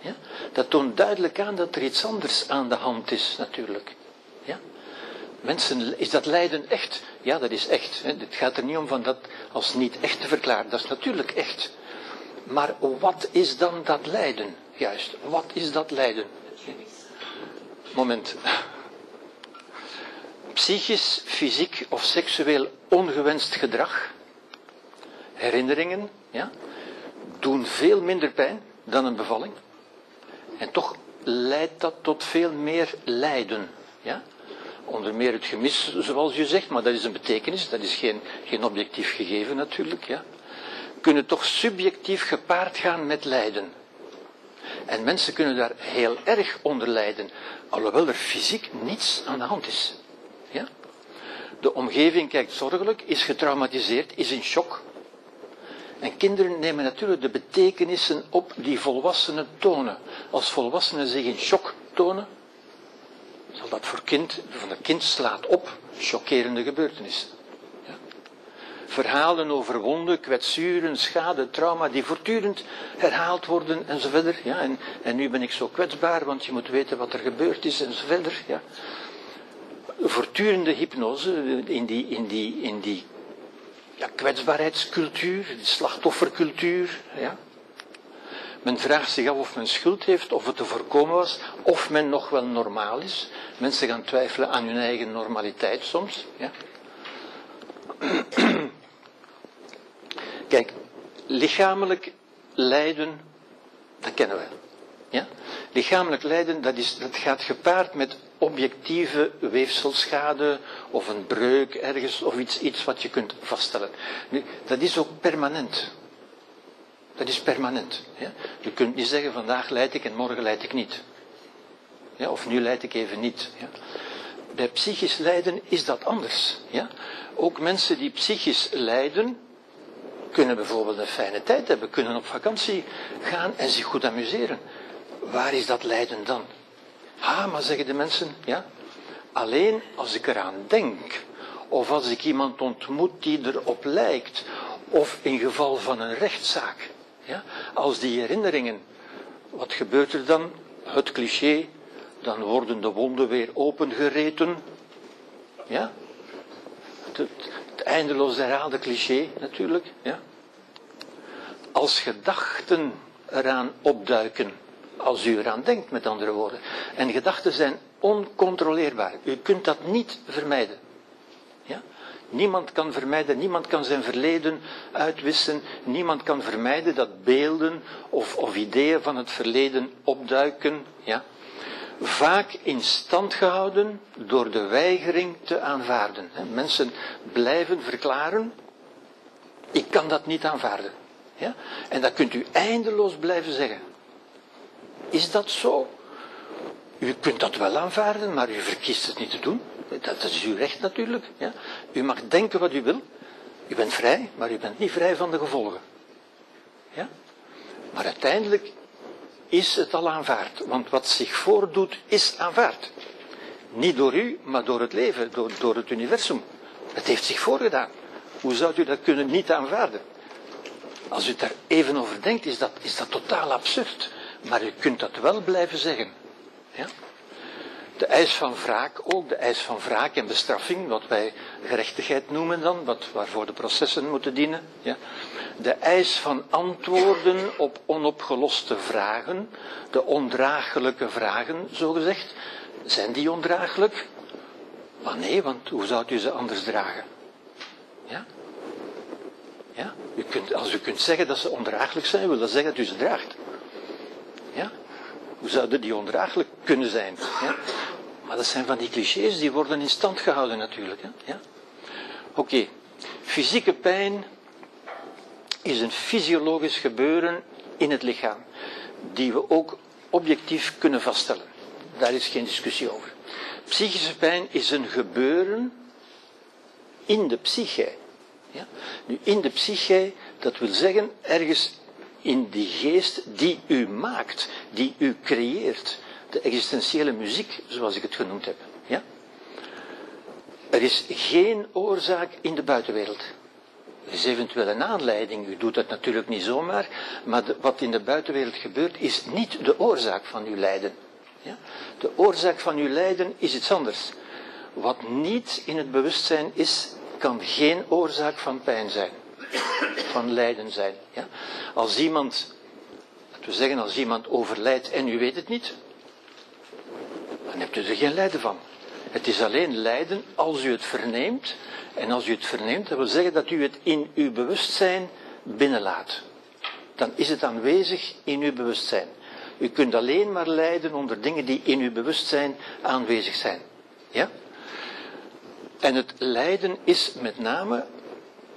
Speaker 2: Ja? Dat toont duidelijk aan dat er iets anders aan de hand is, natuurlijk. Ja? Mensen, is dat lijden echt? Ja, dat is echt. Het gaat er niet om van dat als niet echt te verklaren. Dat is natuurlijk echt. Maar wat is dan dat lijden? Juist, wat is dat lijden? Moment. Psychisch, fysiek of seksueel ongewenst gedrag, herinneringen, ja, doen veel minder pijn dan een bevalling. En toch leidt dat tot veel meer lijden. Ja? onder meer het gemis, zoals je zegt, maar dat is een betekenis, dat is geen, geen objectief gegeven natuurlijk, ja, kunnen toch subjectief gepaard gaan met lijden. En mensen kunnen daar heel erg onder lijden, alhoewel er fysiek niets aan de hand is. Ja? De omgeving kijkt zorgelijk, is getraumatiseerd, is in shock. En kinderen nemen natuurlijk de betekenissen op die volwassenen tonen. Als volwassenen zich in shock tonen, zal dat voor kind, van een kind slaat op chockerende gebeurtenissen. Verhalen over wonden, kwetsuren, schade, trauma, die voortdurend herhaald worden en zo verder. Ja. En, en nu ben ik zo kwetsbaar, want je moet weten wat er gebeurd is en zo verder. Ja. Voortdurende hypnose in die, in die, in die ja, kwetsbaarheidscultuur, die slachtoffercultuur. Ja. Men vraagt zich af of men schuld heeft, of het te voorkomen was, of men nog wel normaal is. Mensen gaan twijfelen aan hun eigen normaliteit soms. Ja. [clears throat] Kijk, lichamelijk lijden, dat kennen we. Ja? Lichamelijk lijden, dat, is, dat gaat gepaard met objectieve weefselschade of een breuk ergens of iets, iets wat je kunt vaststellen. Nu, dat is ook permanent. Dat is permanent. Ja? Je kunt niet zeggen vandaag leid ik en morgen leid ik niet. Ja, of nu leid ik even niet. Ja? Bij psychisch lijden is dat anders. Ja? Ook mensen die psychisch lijden, kunnen bijvoorbeeld een fijne tijd hebben, kunnen op vakantie gaan en zich goed amuseren. Waar is dat lijden dan? Ah, maar zeggen de mensen, ja, alleen als ik eraan denk, of als ik iemand ontmoet die erop lijkt, of in geval van een rechtszaak, ja, als die herinneringen, wat gebeurt er dan? Het cliché, dan worden de wonden weer opengereten, ja, het, eindeloos herhaalde cliché natuurlijk, ja. Als gedachten eraan opduiken, als u eraan denkt, met andere woorden. En gedachten zijn oncontroleerbaar. U kunt dat niet vermijden. Niemand kan vermijden, niemand kan zijn verleden uitwissen, niemand kan vermijden dat beelden of, of ideeën van het verleden opduiken. Ja? Vaak in stand gehouden door de weigering te aanvaarden. Mensen blijven verklaren, ik kan dat niet aanvaarden. Ja? En dat kunt u eindeloos blijven zeggen. Is dat zo? U kunt dat wel aanvaarden, maar u verkiest het niet te doen. Dat is uw recht natuurlijk. Ja? U mag denken wat u wil. U bent vrij, maar u bent niet vrij van de gevolgen. Ja? Maar uiteindelijk is het al aanvaard. Want wat zich voordoet, is aanvaard. Niet door u, maar door het leven, door, door het universum. Het heeft zich voorgedaan. Hoe zou u dat kunnen niet aanvaarden? Als u daar even over denkt, is dat, is dat totaal absurd. Maar u kunt dat wel blijven zeggen. Ja? De eis van wraak ook, de eis van wraak en bestraffing, wat wij gerechtigheid noemen dan, wat, waarvoor de processen moeten dienen. Ja? De eis van antwoorden op onopgeloste vragen, de ondraaglijke vragen, zogezegd. Zijn die ondraaglijk? Maar nee, want hoe zou u ze anders dragen? Ja? Ja? U kunt, als u kunt zeggen dat ze ondraaglijk zijn, wil dat zeggen dat u ze draagt. Ja? Hoe zouden die ondraaglijk kunnen zijn? Maar dat zijn van die clichés, die worden in stand gehouden natuurlijk. Ja? Oké, fysieke pijn is een fysiologisch gebeuren in het lichaam, die we ook objectief kunnen vaststellen. Daar is geen discussie over. Psychische pijn is een gebeuren in de psyche. Ja? Nu, in de psyche, dat wil zeggen ergens in die geest die u maakt, die u creëert. De existentiële muziek, zoals ik het genoemd heb. Ja? Er is geen oorzaak in de buitenwereld. Er is eventueel een aanleiding, u doet dat natuurlijk niet zomaar, maar wat in de buitenwereld gebeurt is niet de oorzaak van uw lijden. Ja? De oorzaak van uw lijden is iets anders. Wat niet in het bewustzijn is, kan geen oorzaak van pijn zijn van lijden zijn. Ja? Als iemand, laten we zeggen, als iemand overlijdt en u weet het niet, dan hebt u er geen lijden van. Het is alleen lijden als u het verneemt. En als u het verneemt, dat wil zeggen dat u het in uw bewustzijn binnenlaat. Dan is het aanwezig in uw bewustzijn. U kunt alleen maar lijden onder dingen die in uw bewustzijn aanwezig zijn. Ja? En het lijden is met name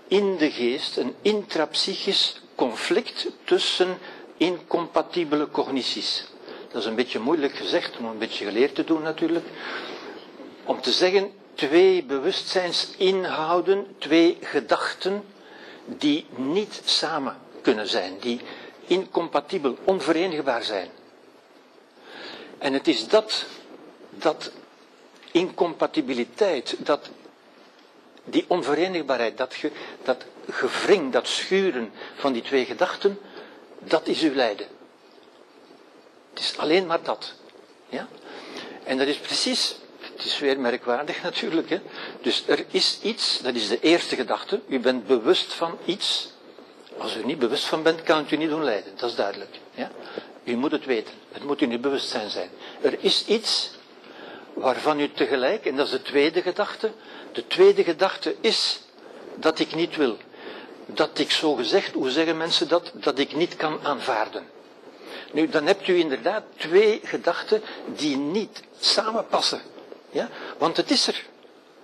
Speaker 2: in de geest een intrapsychisch conflict tussen incompatibele cognities. Dat is een beetje moeilijk gezegd, om een beetje geleerd te doen natuurlijk. Om te zeggen, twee bewustzijnsinhouden, twee gedachten, die niet samen kunnen zijn, die incompatibel, onverenigbaar zijn. En het is dat dat incompatibiliteit, dat, die onverenigbaarheid, dat, ge, dat gevring, dat schuren van die twee gedachten, dat is uw lijden. Het is alleen maar dat. Ja? En dat is precies, het is weer merkwaardig [laughs] natuurlijk. Hè? Dus er is iets, dat is de eerste gedachte. U bent bewust van iets. Als u er niet bewust van bent, kan het u niet doen lijden. Dat is duidelijk. Ja? U moet het weten. Het moet in uw bewustzijn zijn. Er is iets waarvan u tegelijk, en dat is de tweede gedachte, de tweede gedachte is dat ik niet wil. Dat ik zo gezegd, hoe zeggen mensen dat, dat ik niet kan aanvaarden. Nu, dan hebt u inderdaad twee gedachten die niet samenpassen. Ja? Want het is er.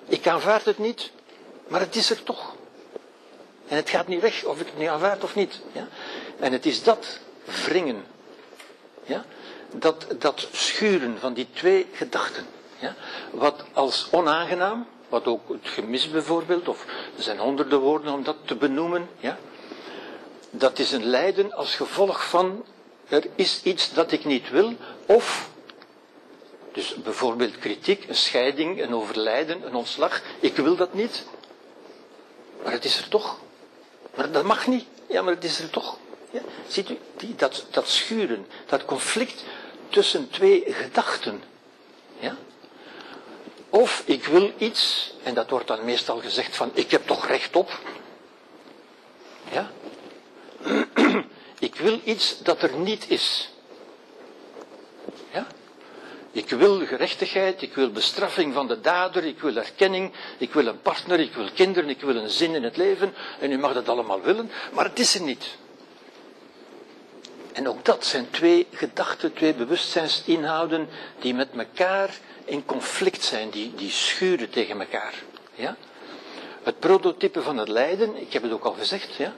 Speaker 2: Ik aanvaard het niet, maar het is er toch. En het gaat niet weg of ik het niet aanvaard of niet. Ja? En het is dat wringen. Ja? Dat, dat schuren van die twee gedachten. Ja? Wat als onaangenaam, wat ook het gemis bijvoorbeeld, of er zijn honderden woorden om dat te benoemen, ja? dat is een lijden als gevolg van er is iets dat ik niet wil, of, dus bijvoorbeeld kritiek, een scheiding, een overlijden, een ontslag, ik wil dat niet, maar het is er toch. Maar dat mag niet, ja, maar het is er toch. Ja? Ziet u, die, dat, dat schuren, dat conflict tussen twee gedachten. Ja? Of ik wil iets, en dat wordt dan meestal gezegd van ik heb toch recht op. Ja? [clears throat] Ik wil iets dat er niet is. Ja? Ik wil gerechtigheid, ik wil bestraffing van de dader, ik wil erkenning, ik wil een partner, ik wil kinderen, ik wil een zin in het leven. En u mag dat allemaal willen, maar het is er niet. En ook dat zijn twee gedachten, twee bewustzijnsinhouden die met elkaar in conflict zijn, die, die schuren tegen elkaar. Ja? Het prototype van het lijden, ik heb het ook al gezegd, ja?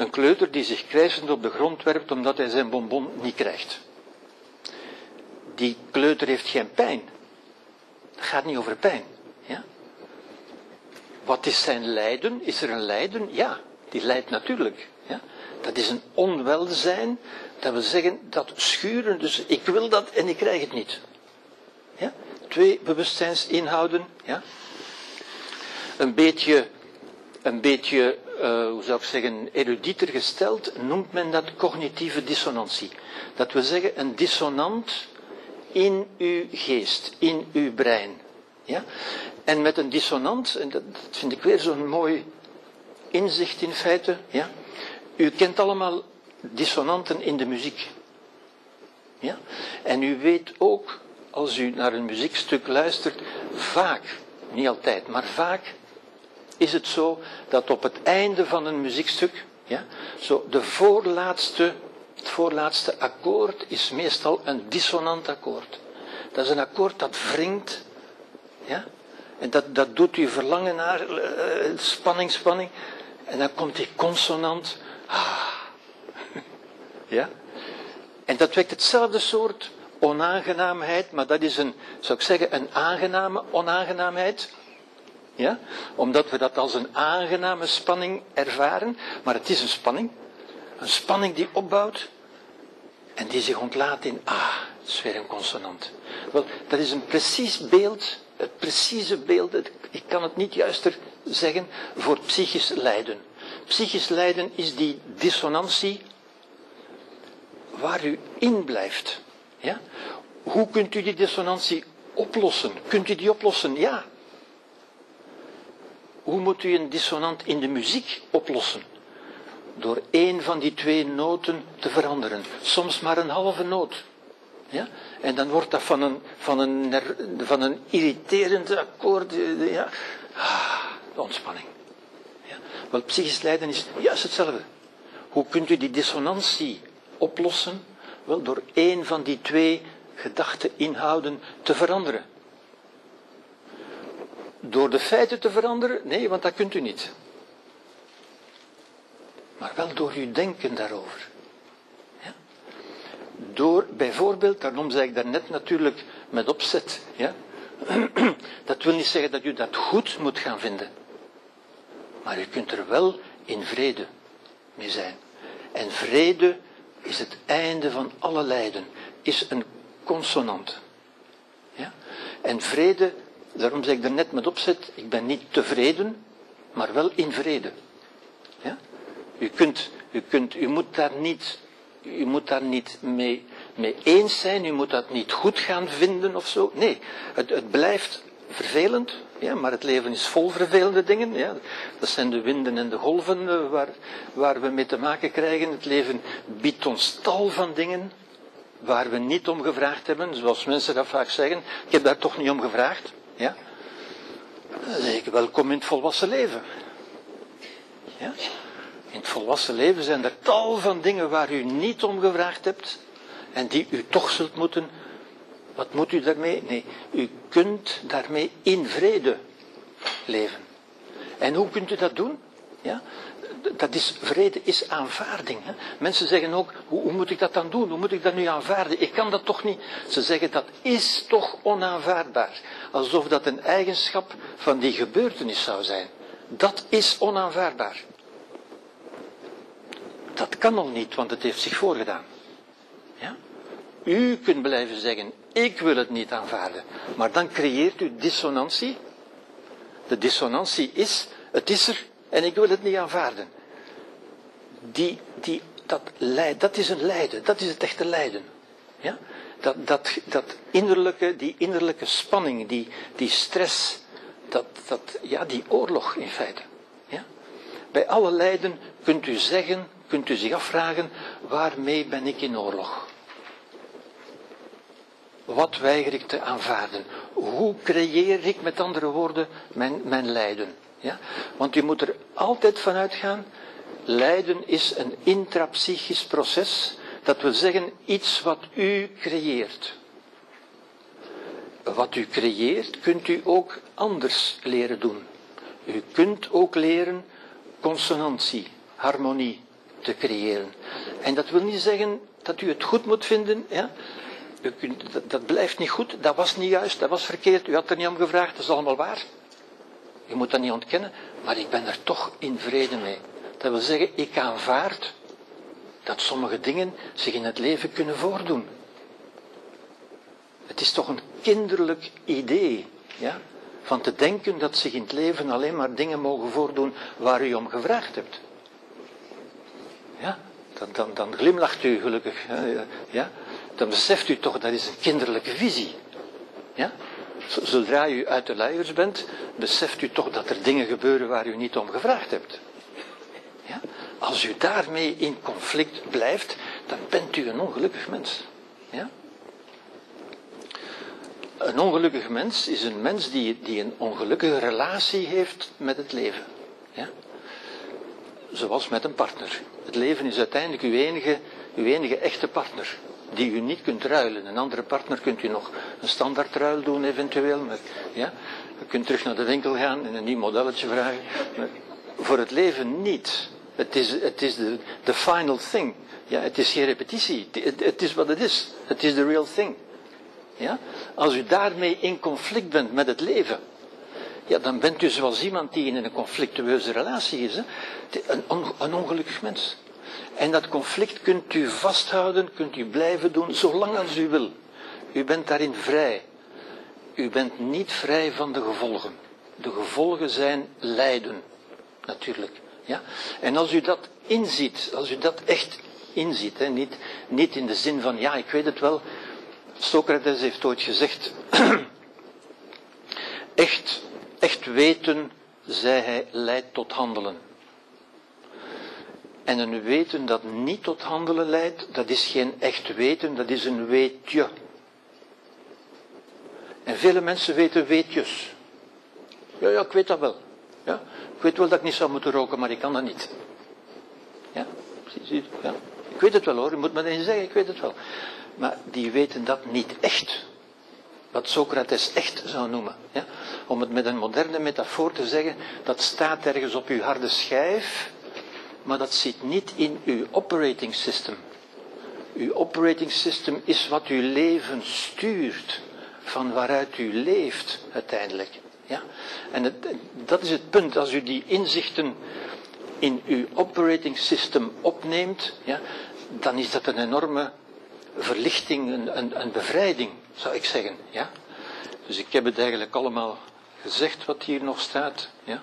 Speaker 2: Een kleuter die zich krijzend op de grond werpt omdat hij zijn bonbon niet krijgt. Die kleuter heeft geen pijn. Het gaat niet over pijn. Ja? Wat is zijn lijden? Is er een lijden? Ja, die lijdt natuurlijk. Ja? Dat is een onwelzijn, dat wil zeggen dat schuren, dus ik wil dat en ik krijg het niet. Ja? Twee bewustzijnsinhouden. Ja? Een beetje, een beetje uh, hoe zou ik zeggen, erudieter gesteld, noemt men dat cognitieve dissonantie. Dat wil zeggen een dissonant in uw geest, in uw brein. Ja? En met een dissonant, en dat vind ik weer zo'n mooi inzicht in feite, ja? u kent allemaal dissonanten in de muziek. Ja? En u weet ook, als u naar een muziekstuk luistert, vaak, niet altijd, maar vaak is het zo dat op het einde van een muziekstuk, ja, zo de voorlaatste, het voorlaatste akkoord is meestal een dissonant akkoord. Dat is een akkoord dat wringt, ja, en dat, dat doet u verlangen naar uh, spanning, spanning, en dan komt die consonant, ah, [laughs] ja, en dat wekt hetzelfde soort onaangenaamheid, maar dat is een, zou ik zeggen, een aangename onaangenaamheid. Ja? Omdat we dat als een aangename spanning ervaren, maar het is een spanning. Een spanning die opbouwt en die zich ontlaat in ah, het is weer een consonant. Wel, dat is een precies beeld, het precieze beeld, ik kan het niet juister zeggen, voor psychisch lijden. Psychisch lijden is die dissonantie waar u in blijft. Ja? Hoe kunt u die dissonantie oplossen? Kunt u die oplossen? Ja, hoe moet u een dissonant in de muziek oplossen? Door één van die twee noten te veranderen. Soms maar een halve noot. Ja? En dan wordt dat van een, van een, van een irriterend akkoord. Ja. Ah, de ontspanning. Ja? Wel, psychisch lijden is juist hetzelfde. Hoe kunt u die dissonantie oplossen? Wel, door één van die twee gedachte-inhouden te veranderen. Door de feiten te veranderen? Nee, want dat kunt u niet. Maar wel door uw denken daarover. Ja? Door bijvoorbeeld, daarom zei ik daarnet natuurlijk met opzet. Ja? [clears throat] Dat wil niet zeggen dat u dat goed moet gaan vinden. Maar u kunt er wel in vrede mee zijn. En vrede is het einde van alle lijden, is een consonant. Ja? En vrede Daarom zeg ik er net met opzet, ik ben niet tevreden, maar wel in vrede. Ja? U, kunt, u, kunt, u moet daar niet, u moet daar niet mee, mee eens zijn, u moet dat niet goed gaan vinden of zo. Nee, het, het blijft vervelend, ja, maar het leven is vol vervelende dingen. Ja. Dat zijn de winden en de golven eh, waar, waar we mee te maken krijgen. Het leven biedt ons tal van dingen waar we niet om gevraagd hebben, zoals mensen dat vaak zeggen. Ik heb daar toch niet om gevraagd. Ja. Dan zeg ik, welkom in het volwassen leven. Ja. In het volwassen leven zijn er tal van dingen waar u niet om gevraagd hebt en die u toch zult moeten. Wat moet u daarmee? Nee, u kunt daarmee in vrede leven. En hoe kunt u dat doen? Ja? Dat is, vrede is aanvaarding. Hè? Mensen zeggen ook, hoe, moet ik dat dan doen? Hoe moet ik dat nu aanvaarden? Ik kan dat toch niet. Ze zeggen, dat is toch onaanvaardbaar. Alsof dat een eigenschap van die gebeurtenis zou zijn. Dat is onaanvaardbaar. Dat kan al niet, want het heeft zich voorgedaan. Ja? U kunt blijven zeggen, ik wil het niet aanvaarden. Maar dan creëert u dissonantie. De dissonantie is, het is er en ik wil het niet aanvaarden. Die, die, dat, leid, dat is een lijden, dat is het echte lijden. Ja? Dat, dat, dat innerlijke, die innerlijke spanning, die, die stress, dat, dat, ja, die oorlog in feite. Ja? Bij alle lijden kunt u zeggen, kunt u zich afvragen, waarmee ben ik in oorlog? Wat weiger ik te aanvaarden? Hoe creëer ik met andere woorden mijn, mijn lijden? Ja? Want u moet er altijd van uitgaan, lijden is een intrapsychisch proces, dat wil zeggen iets wat u creëert. Wat u creëert, kunt u ook anders leren doen. U kunt ook leren consonantie, harmonie te creëren. En dat wil niet zeggen dat u het goed moet vinden. Ja? U kunt, dat, dat blijft niet goed, dat was niet juist, dat was verkeerd, u had er niet om gevraagd, dat is allemaal waar. Je moet dat niet ontkennen, maar ik ben er toch in vrede mee. Dat wil zeggen, ik aanvaard dat sommige dingen zich in het leven kunnen voordoen. Het is toch een kinderlijk idee, ja, van te denken dat zich in het leven alleen maar dingen mogen voordoen waar u om gevraagd hebt. Ja, dan, dan, dan glimlacht u gelukkig. Ja, dan beseft u toch dat is een kinderlijke visie. Ja? Zodra u uit de luiers bent, beseft u toch dat er dingen gebeuren waar u niet om gevraagd hebt. Ja? Als u daarmee in conflict blijft, dan bent u een ongelukkig mens. Ja? Een ongelukkig mens is een mens die, die een ongelukkige relatie heeft met het leven. Ja? Zoals met een partner. Het leven is uiteindelijk uw enige, uw enige echte partner die u niet kunt ruilen. Een andere partner kunt u nog een standaardruil doen eventueel. Maar, ja, u kunt terug naar de winkel gaan en een nieuw modelletje vragen. Maar voor het leven niet. Het is, het is de, the final thing. Ja, het is geen repetitie. Het, is wat het is. Het is the real thing. Ja? Als u daarmee in conflict bent met het leven, ja, dan bent u zoals iemand die in een conflictueuze relatie is. Een, een ongelukkig mens. En dat conflict kunt u vasthouden, kunt u blijven doen, zolang als u wil. U bent daarin vrij. U bent niet vrij van de gevolgen. De gevolgen zijn lijden, natuurlijk. Ja? En als u dat inziet, als u dat echt inziet, hè, niet, niet in de zin van, ja, ik weet het wel, Socrates heeft ooit gezegd, [clears throat] echt, echt weten, zei hij, leidt tot handelen. En een weten dat niet tot handelen leidt, dat is geen echt weten, dat is een weetje. En vele mensen weten weetjes. Ja, ja, ik weet dat wel. Ja, ik weet wel dat ik niet zou moeten roken, maar ik kan dat niet. Ja, zie, ja. Ik weet het wel hoor, je moet me eens zeggen, ik weet het wel. Maar die weten dat niet echt. Wat Socrates echt zou noemen. Ja? Om het met een moderne metafoor te zeggen, dat staat ergens op uw harde schijf maar dat zit niet in uw operating system. Uw operating system is wat uw leven stuurt, van waaruit u leeft uiteindelijk. Ja? En dat is het punt, als u die inzichten in uw operating system opneemt, ja, dan is dat een enorme verlichting, een, een, een bevrijding, zou ik zeggen. Ja? Dus ik heb het eigenlijk allemaal gezegd wat hier nog staat? Ja?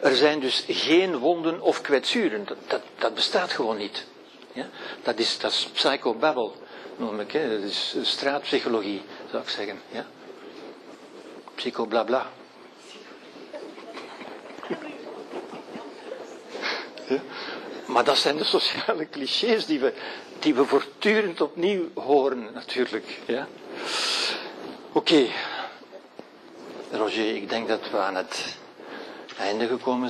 Speaker 2: Er zijn dus geen wonden of kwetsuren. Dat, dat, bestaat gewoon niet. Ja? Dat, is, dat is psychobabble, noem ik. Hè? Dat is straatpsychologie, zou ik zeggen. Ja? Psychoblabla. Ja? Maar dat zijn de sociale clichés die we, die we voortdurend opnieuw horen, natuurlijk. Ja? Oké. Roger, ik denk dat we aan het einde gekomen